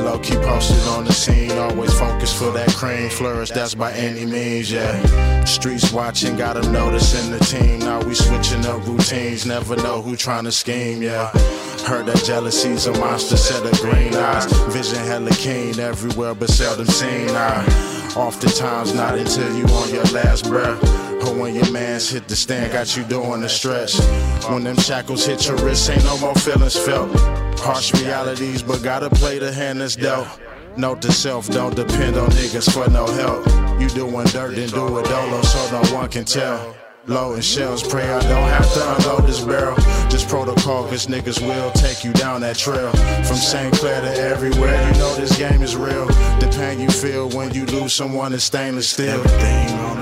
Low key posted on the scene, always focused for that cream flourish. That's by any means, yeah. Streets watching, got 'em noticing the team. Now we switching up routines, never know who trying to scheme, yeah. Heard that jealousy's a monster, set of green eyes. Vision hella keen, everywhere but seldom seen. I oftentimes not until you on your last breath. Or when your mans hit the stand, got you doing the stretch. When them shackles hit your wrist, ain't no more feelings felt. Harsh realities, but gotta play the hand that's dealt. Note to self, don't depend on niggas for no help. You doing dirt, then do it dolo so no one can tell. Loading shells, pray I don't have to unload this barrel. Just protocol, cause niggas will take you down that trail. From St. Clair to everywhere, you know this game is real. The pain you feel when you lose someone is stainless steel. Everything on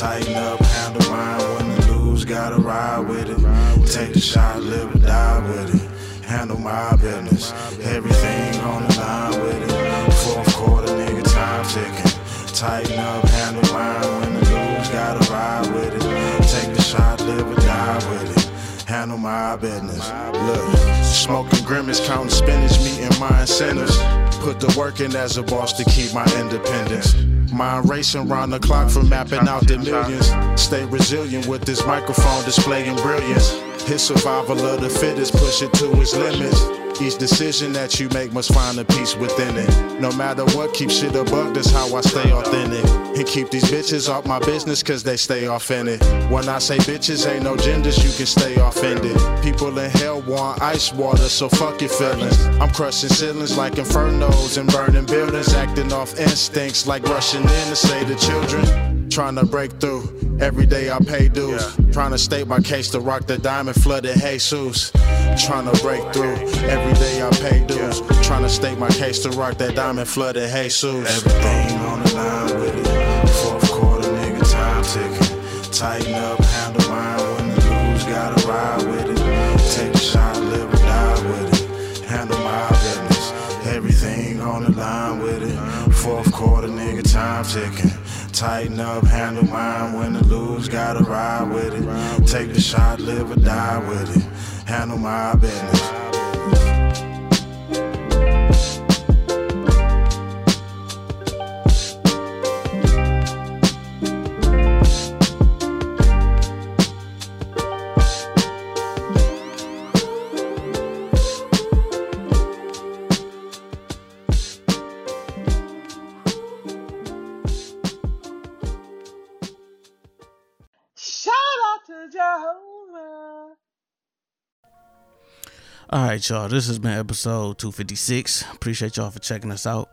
Tighten up, handle mine, win and lose, gotta ride with it. Take the shot, live or die with it. Handle my business. Everything on the line with it. Fourth quarter, nigga, time ticking. Tighten up, handle mine, win and lose, gotta ride with it. Take the shot, live or die with it. Handle my business. Look, smoking grimace, counting spinach, meeting my incentives. Put the work in as a boss to keep my independence. Mind racing round the clock for mapping out the millions. Stay resilient with this microphone displaying brilliance. His survival of the fittest, push it to its limits. Each decision that you make must find a peace within it. No matter what, keep shit a buck, that's how I stay authentic. And keep these bitches off my business, cause they stay off in it. When I say bitches, ain't no genders, you can stay offended. People in hell want ice water, so fuck your feelings. I'm crushing ceilings like infernos and burning buildings, acting off instincts like rushing in to save the children. Trying to break through. Every day I pay dues. Trying to state my case to rock the diamond flooded Jesus. Trying to break through. Every day I pay dues. Trying to state my case to rock that diamond flooded Jesus. Everything on the line with it. Fourth quarter, nigga, time ticking. Tighten up, handle mine, win and lose, gotta ride with it. Take the shot, live or die with it. Handle my business. Everything on the line with it. Fourth quarter, nigga, time ticking. Tighten up, handle mine, win or lose, gotta ride with it. Take the shot, live or die with it. Handle my business. All right, y'all. This has been episode 256. Appreciate y'all for checking us out.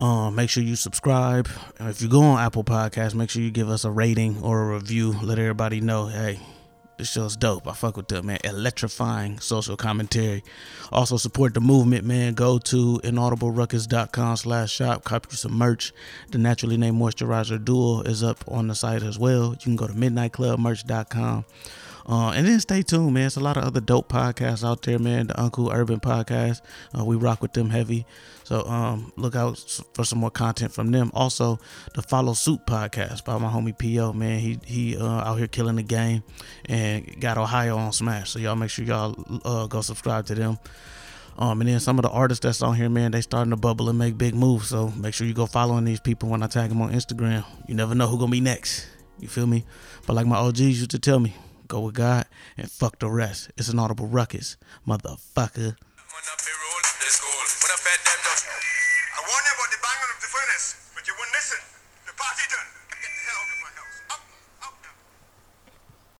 Um, make sure you subscribe. If you go on Apple Podcasts, make sure you give us a rating or a review. Let everybody know, hey, this show's dope. I fuck with them, man. Electrifying social commentary. Also support the movement, man. Go to inaudibleruckus.com slash shop. Copy some merch. The Naturally Nay Moisturizer Duo is up on the site as well. You can go to midnightclubmerch.com. Uh, and then stay tuned, man. It's a lot of other dope podcasts out there, man. The Uncle Urban Podcast, uh, we rock with them heavy. So um, look out for some more content from them. Also, the Follow Suit Podcast by my homie Po, man. He he uh, out here killing the game and got Ohio on Smash. So y'all make sure y'all uh, go subscribe to them. Um, and then some of the artists that's on here, man, they starting to bubble and make big moves. So make sure you go following these people when I tag them on Instagram. You never know who gonna be next. You feel me? But like my OGs used to tell me, Go with God and fuck the rest. It's an audible ruckus, motherfucker.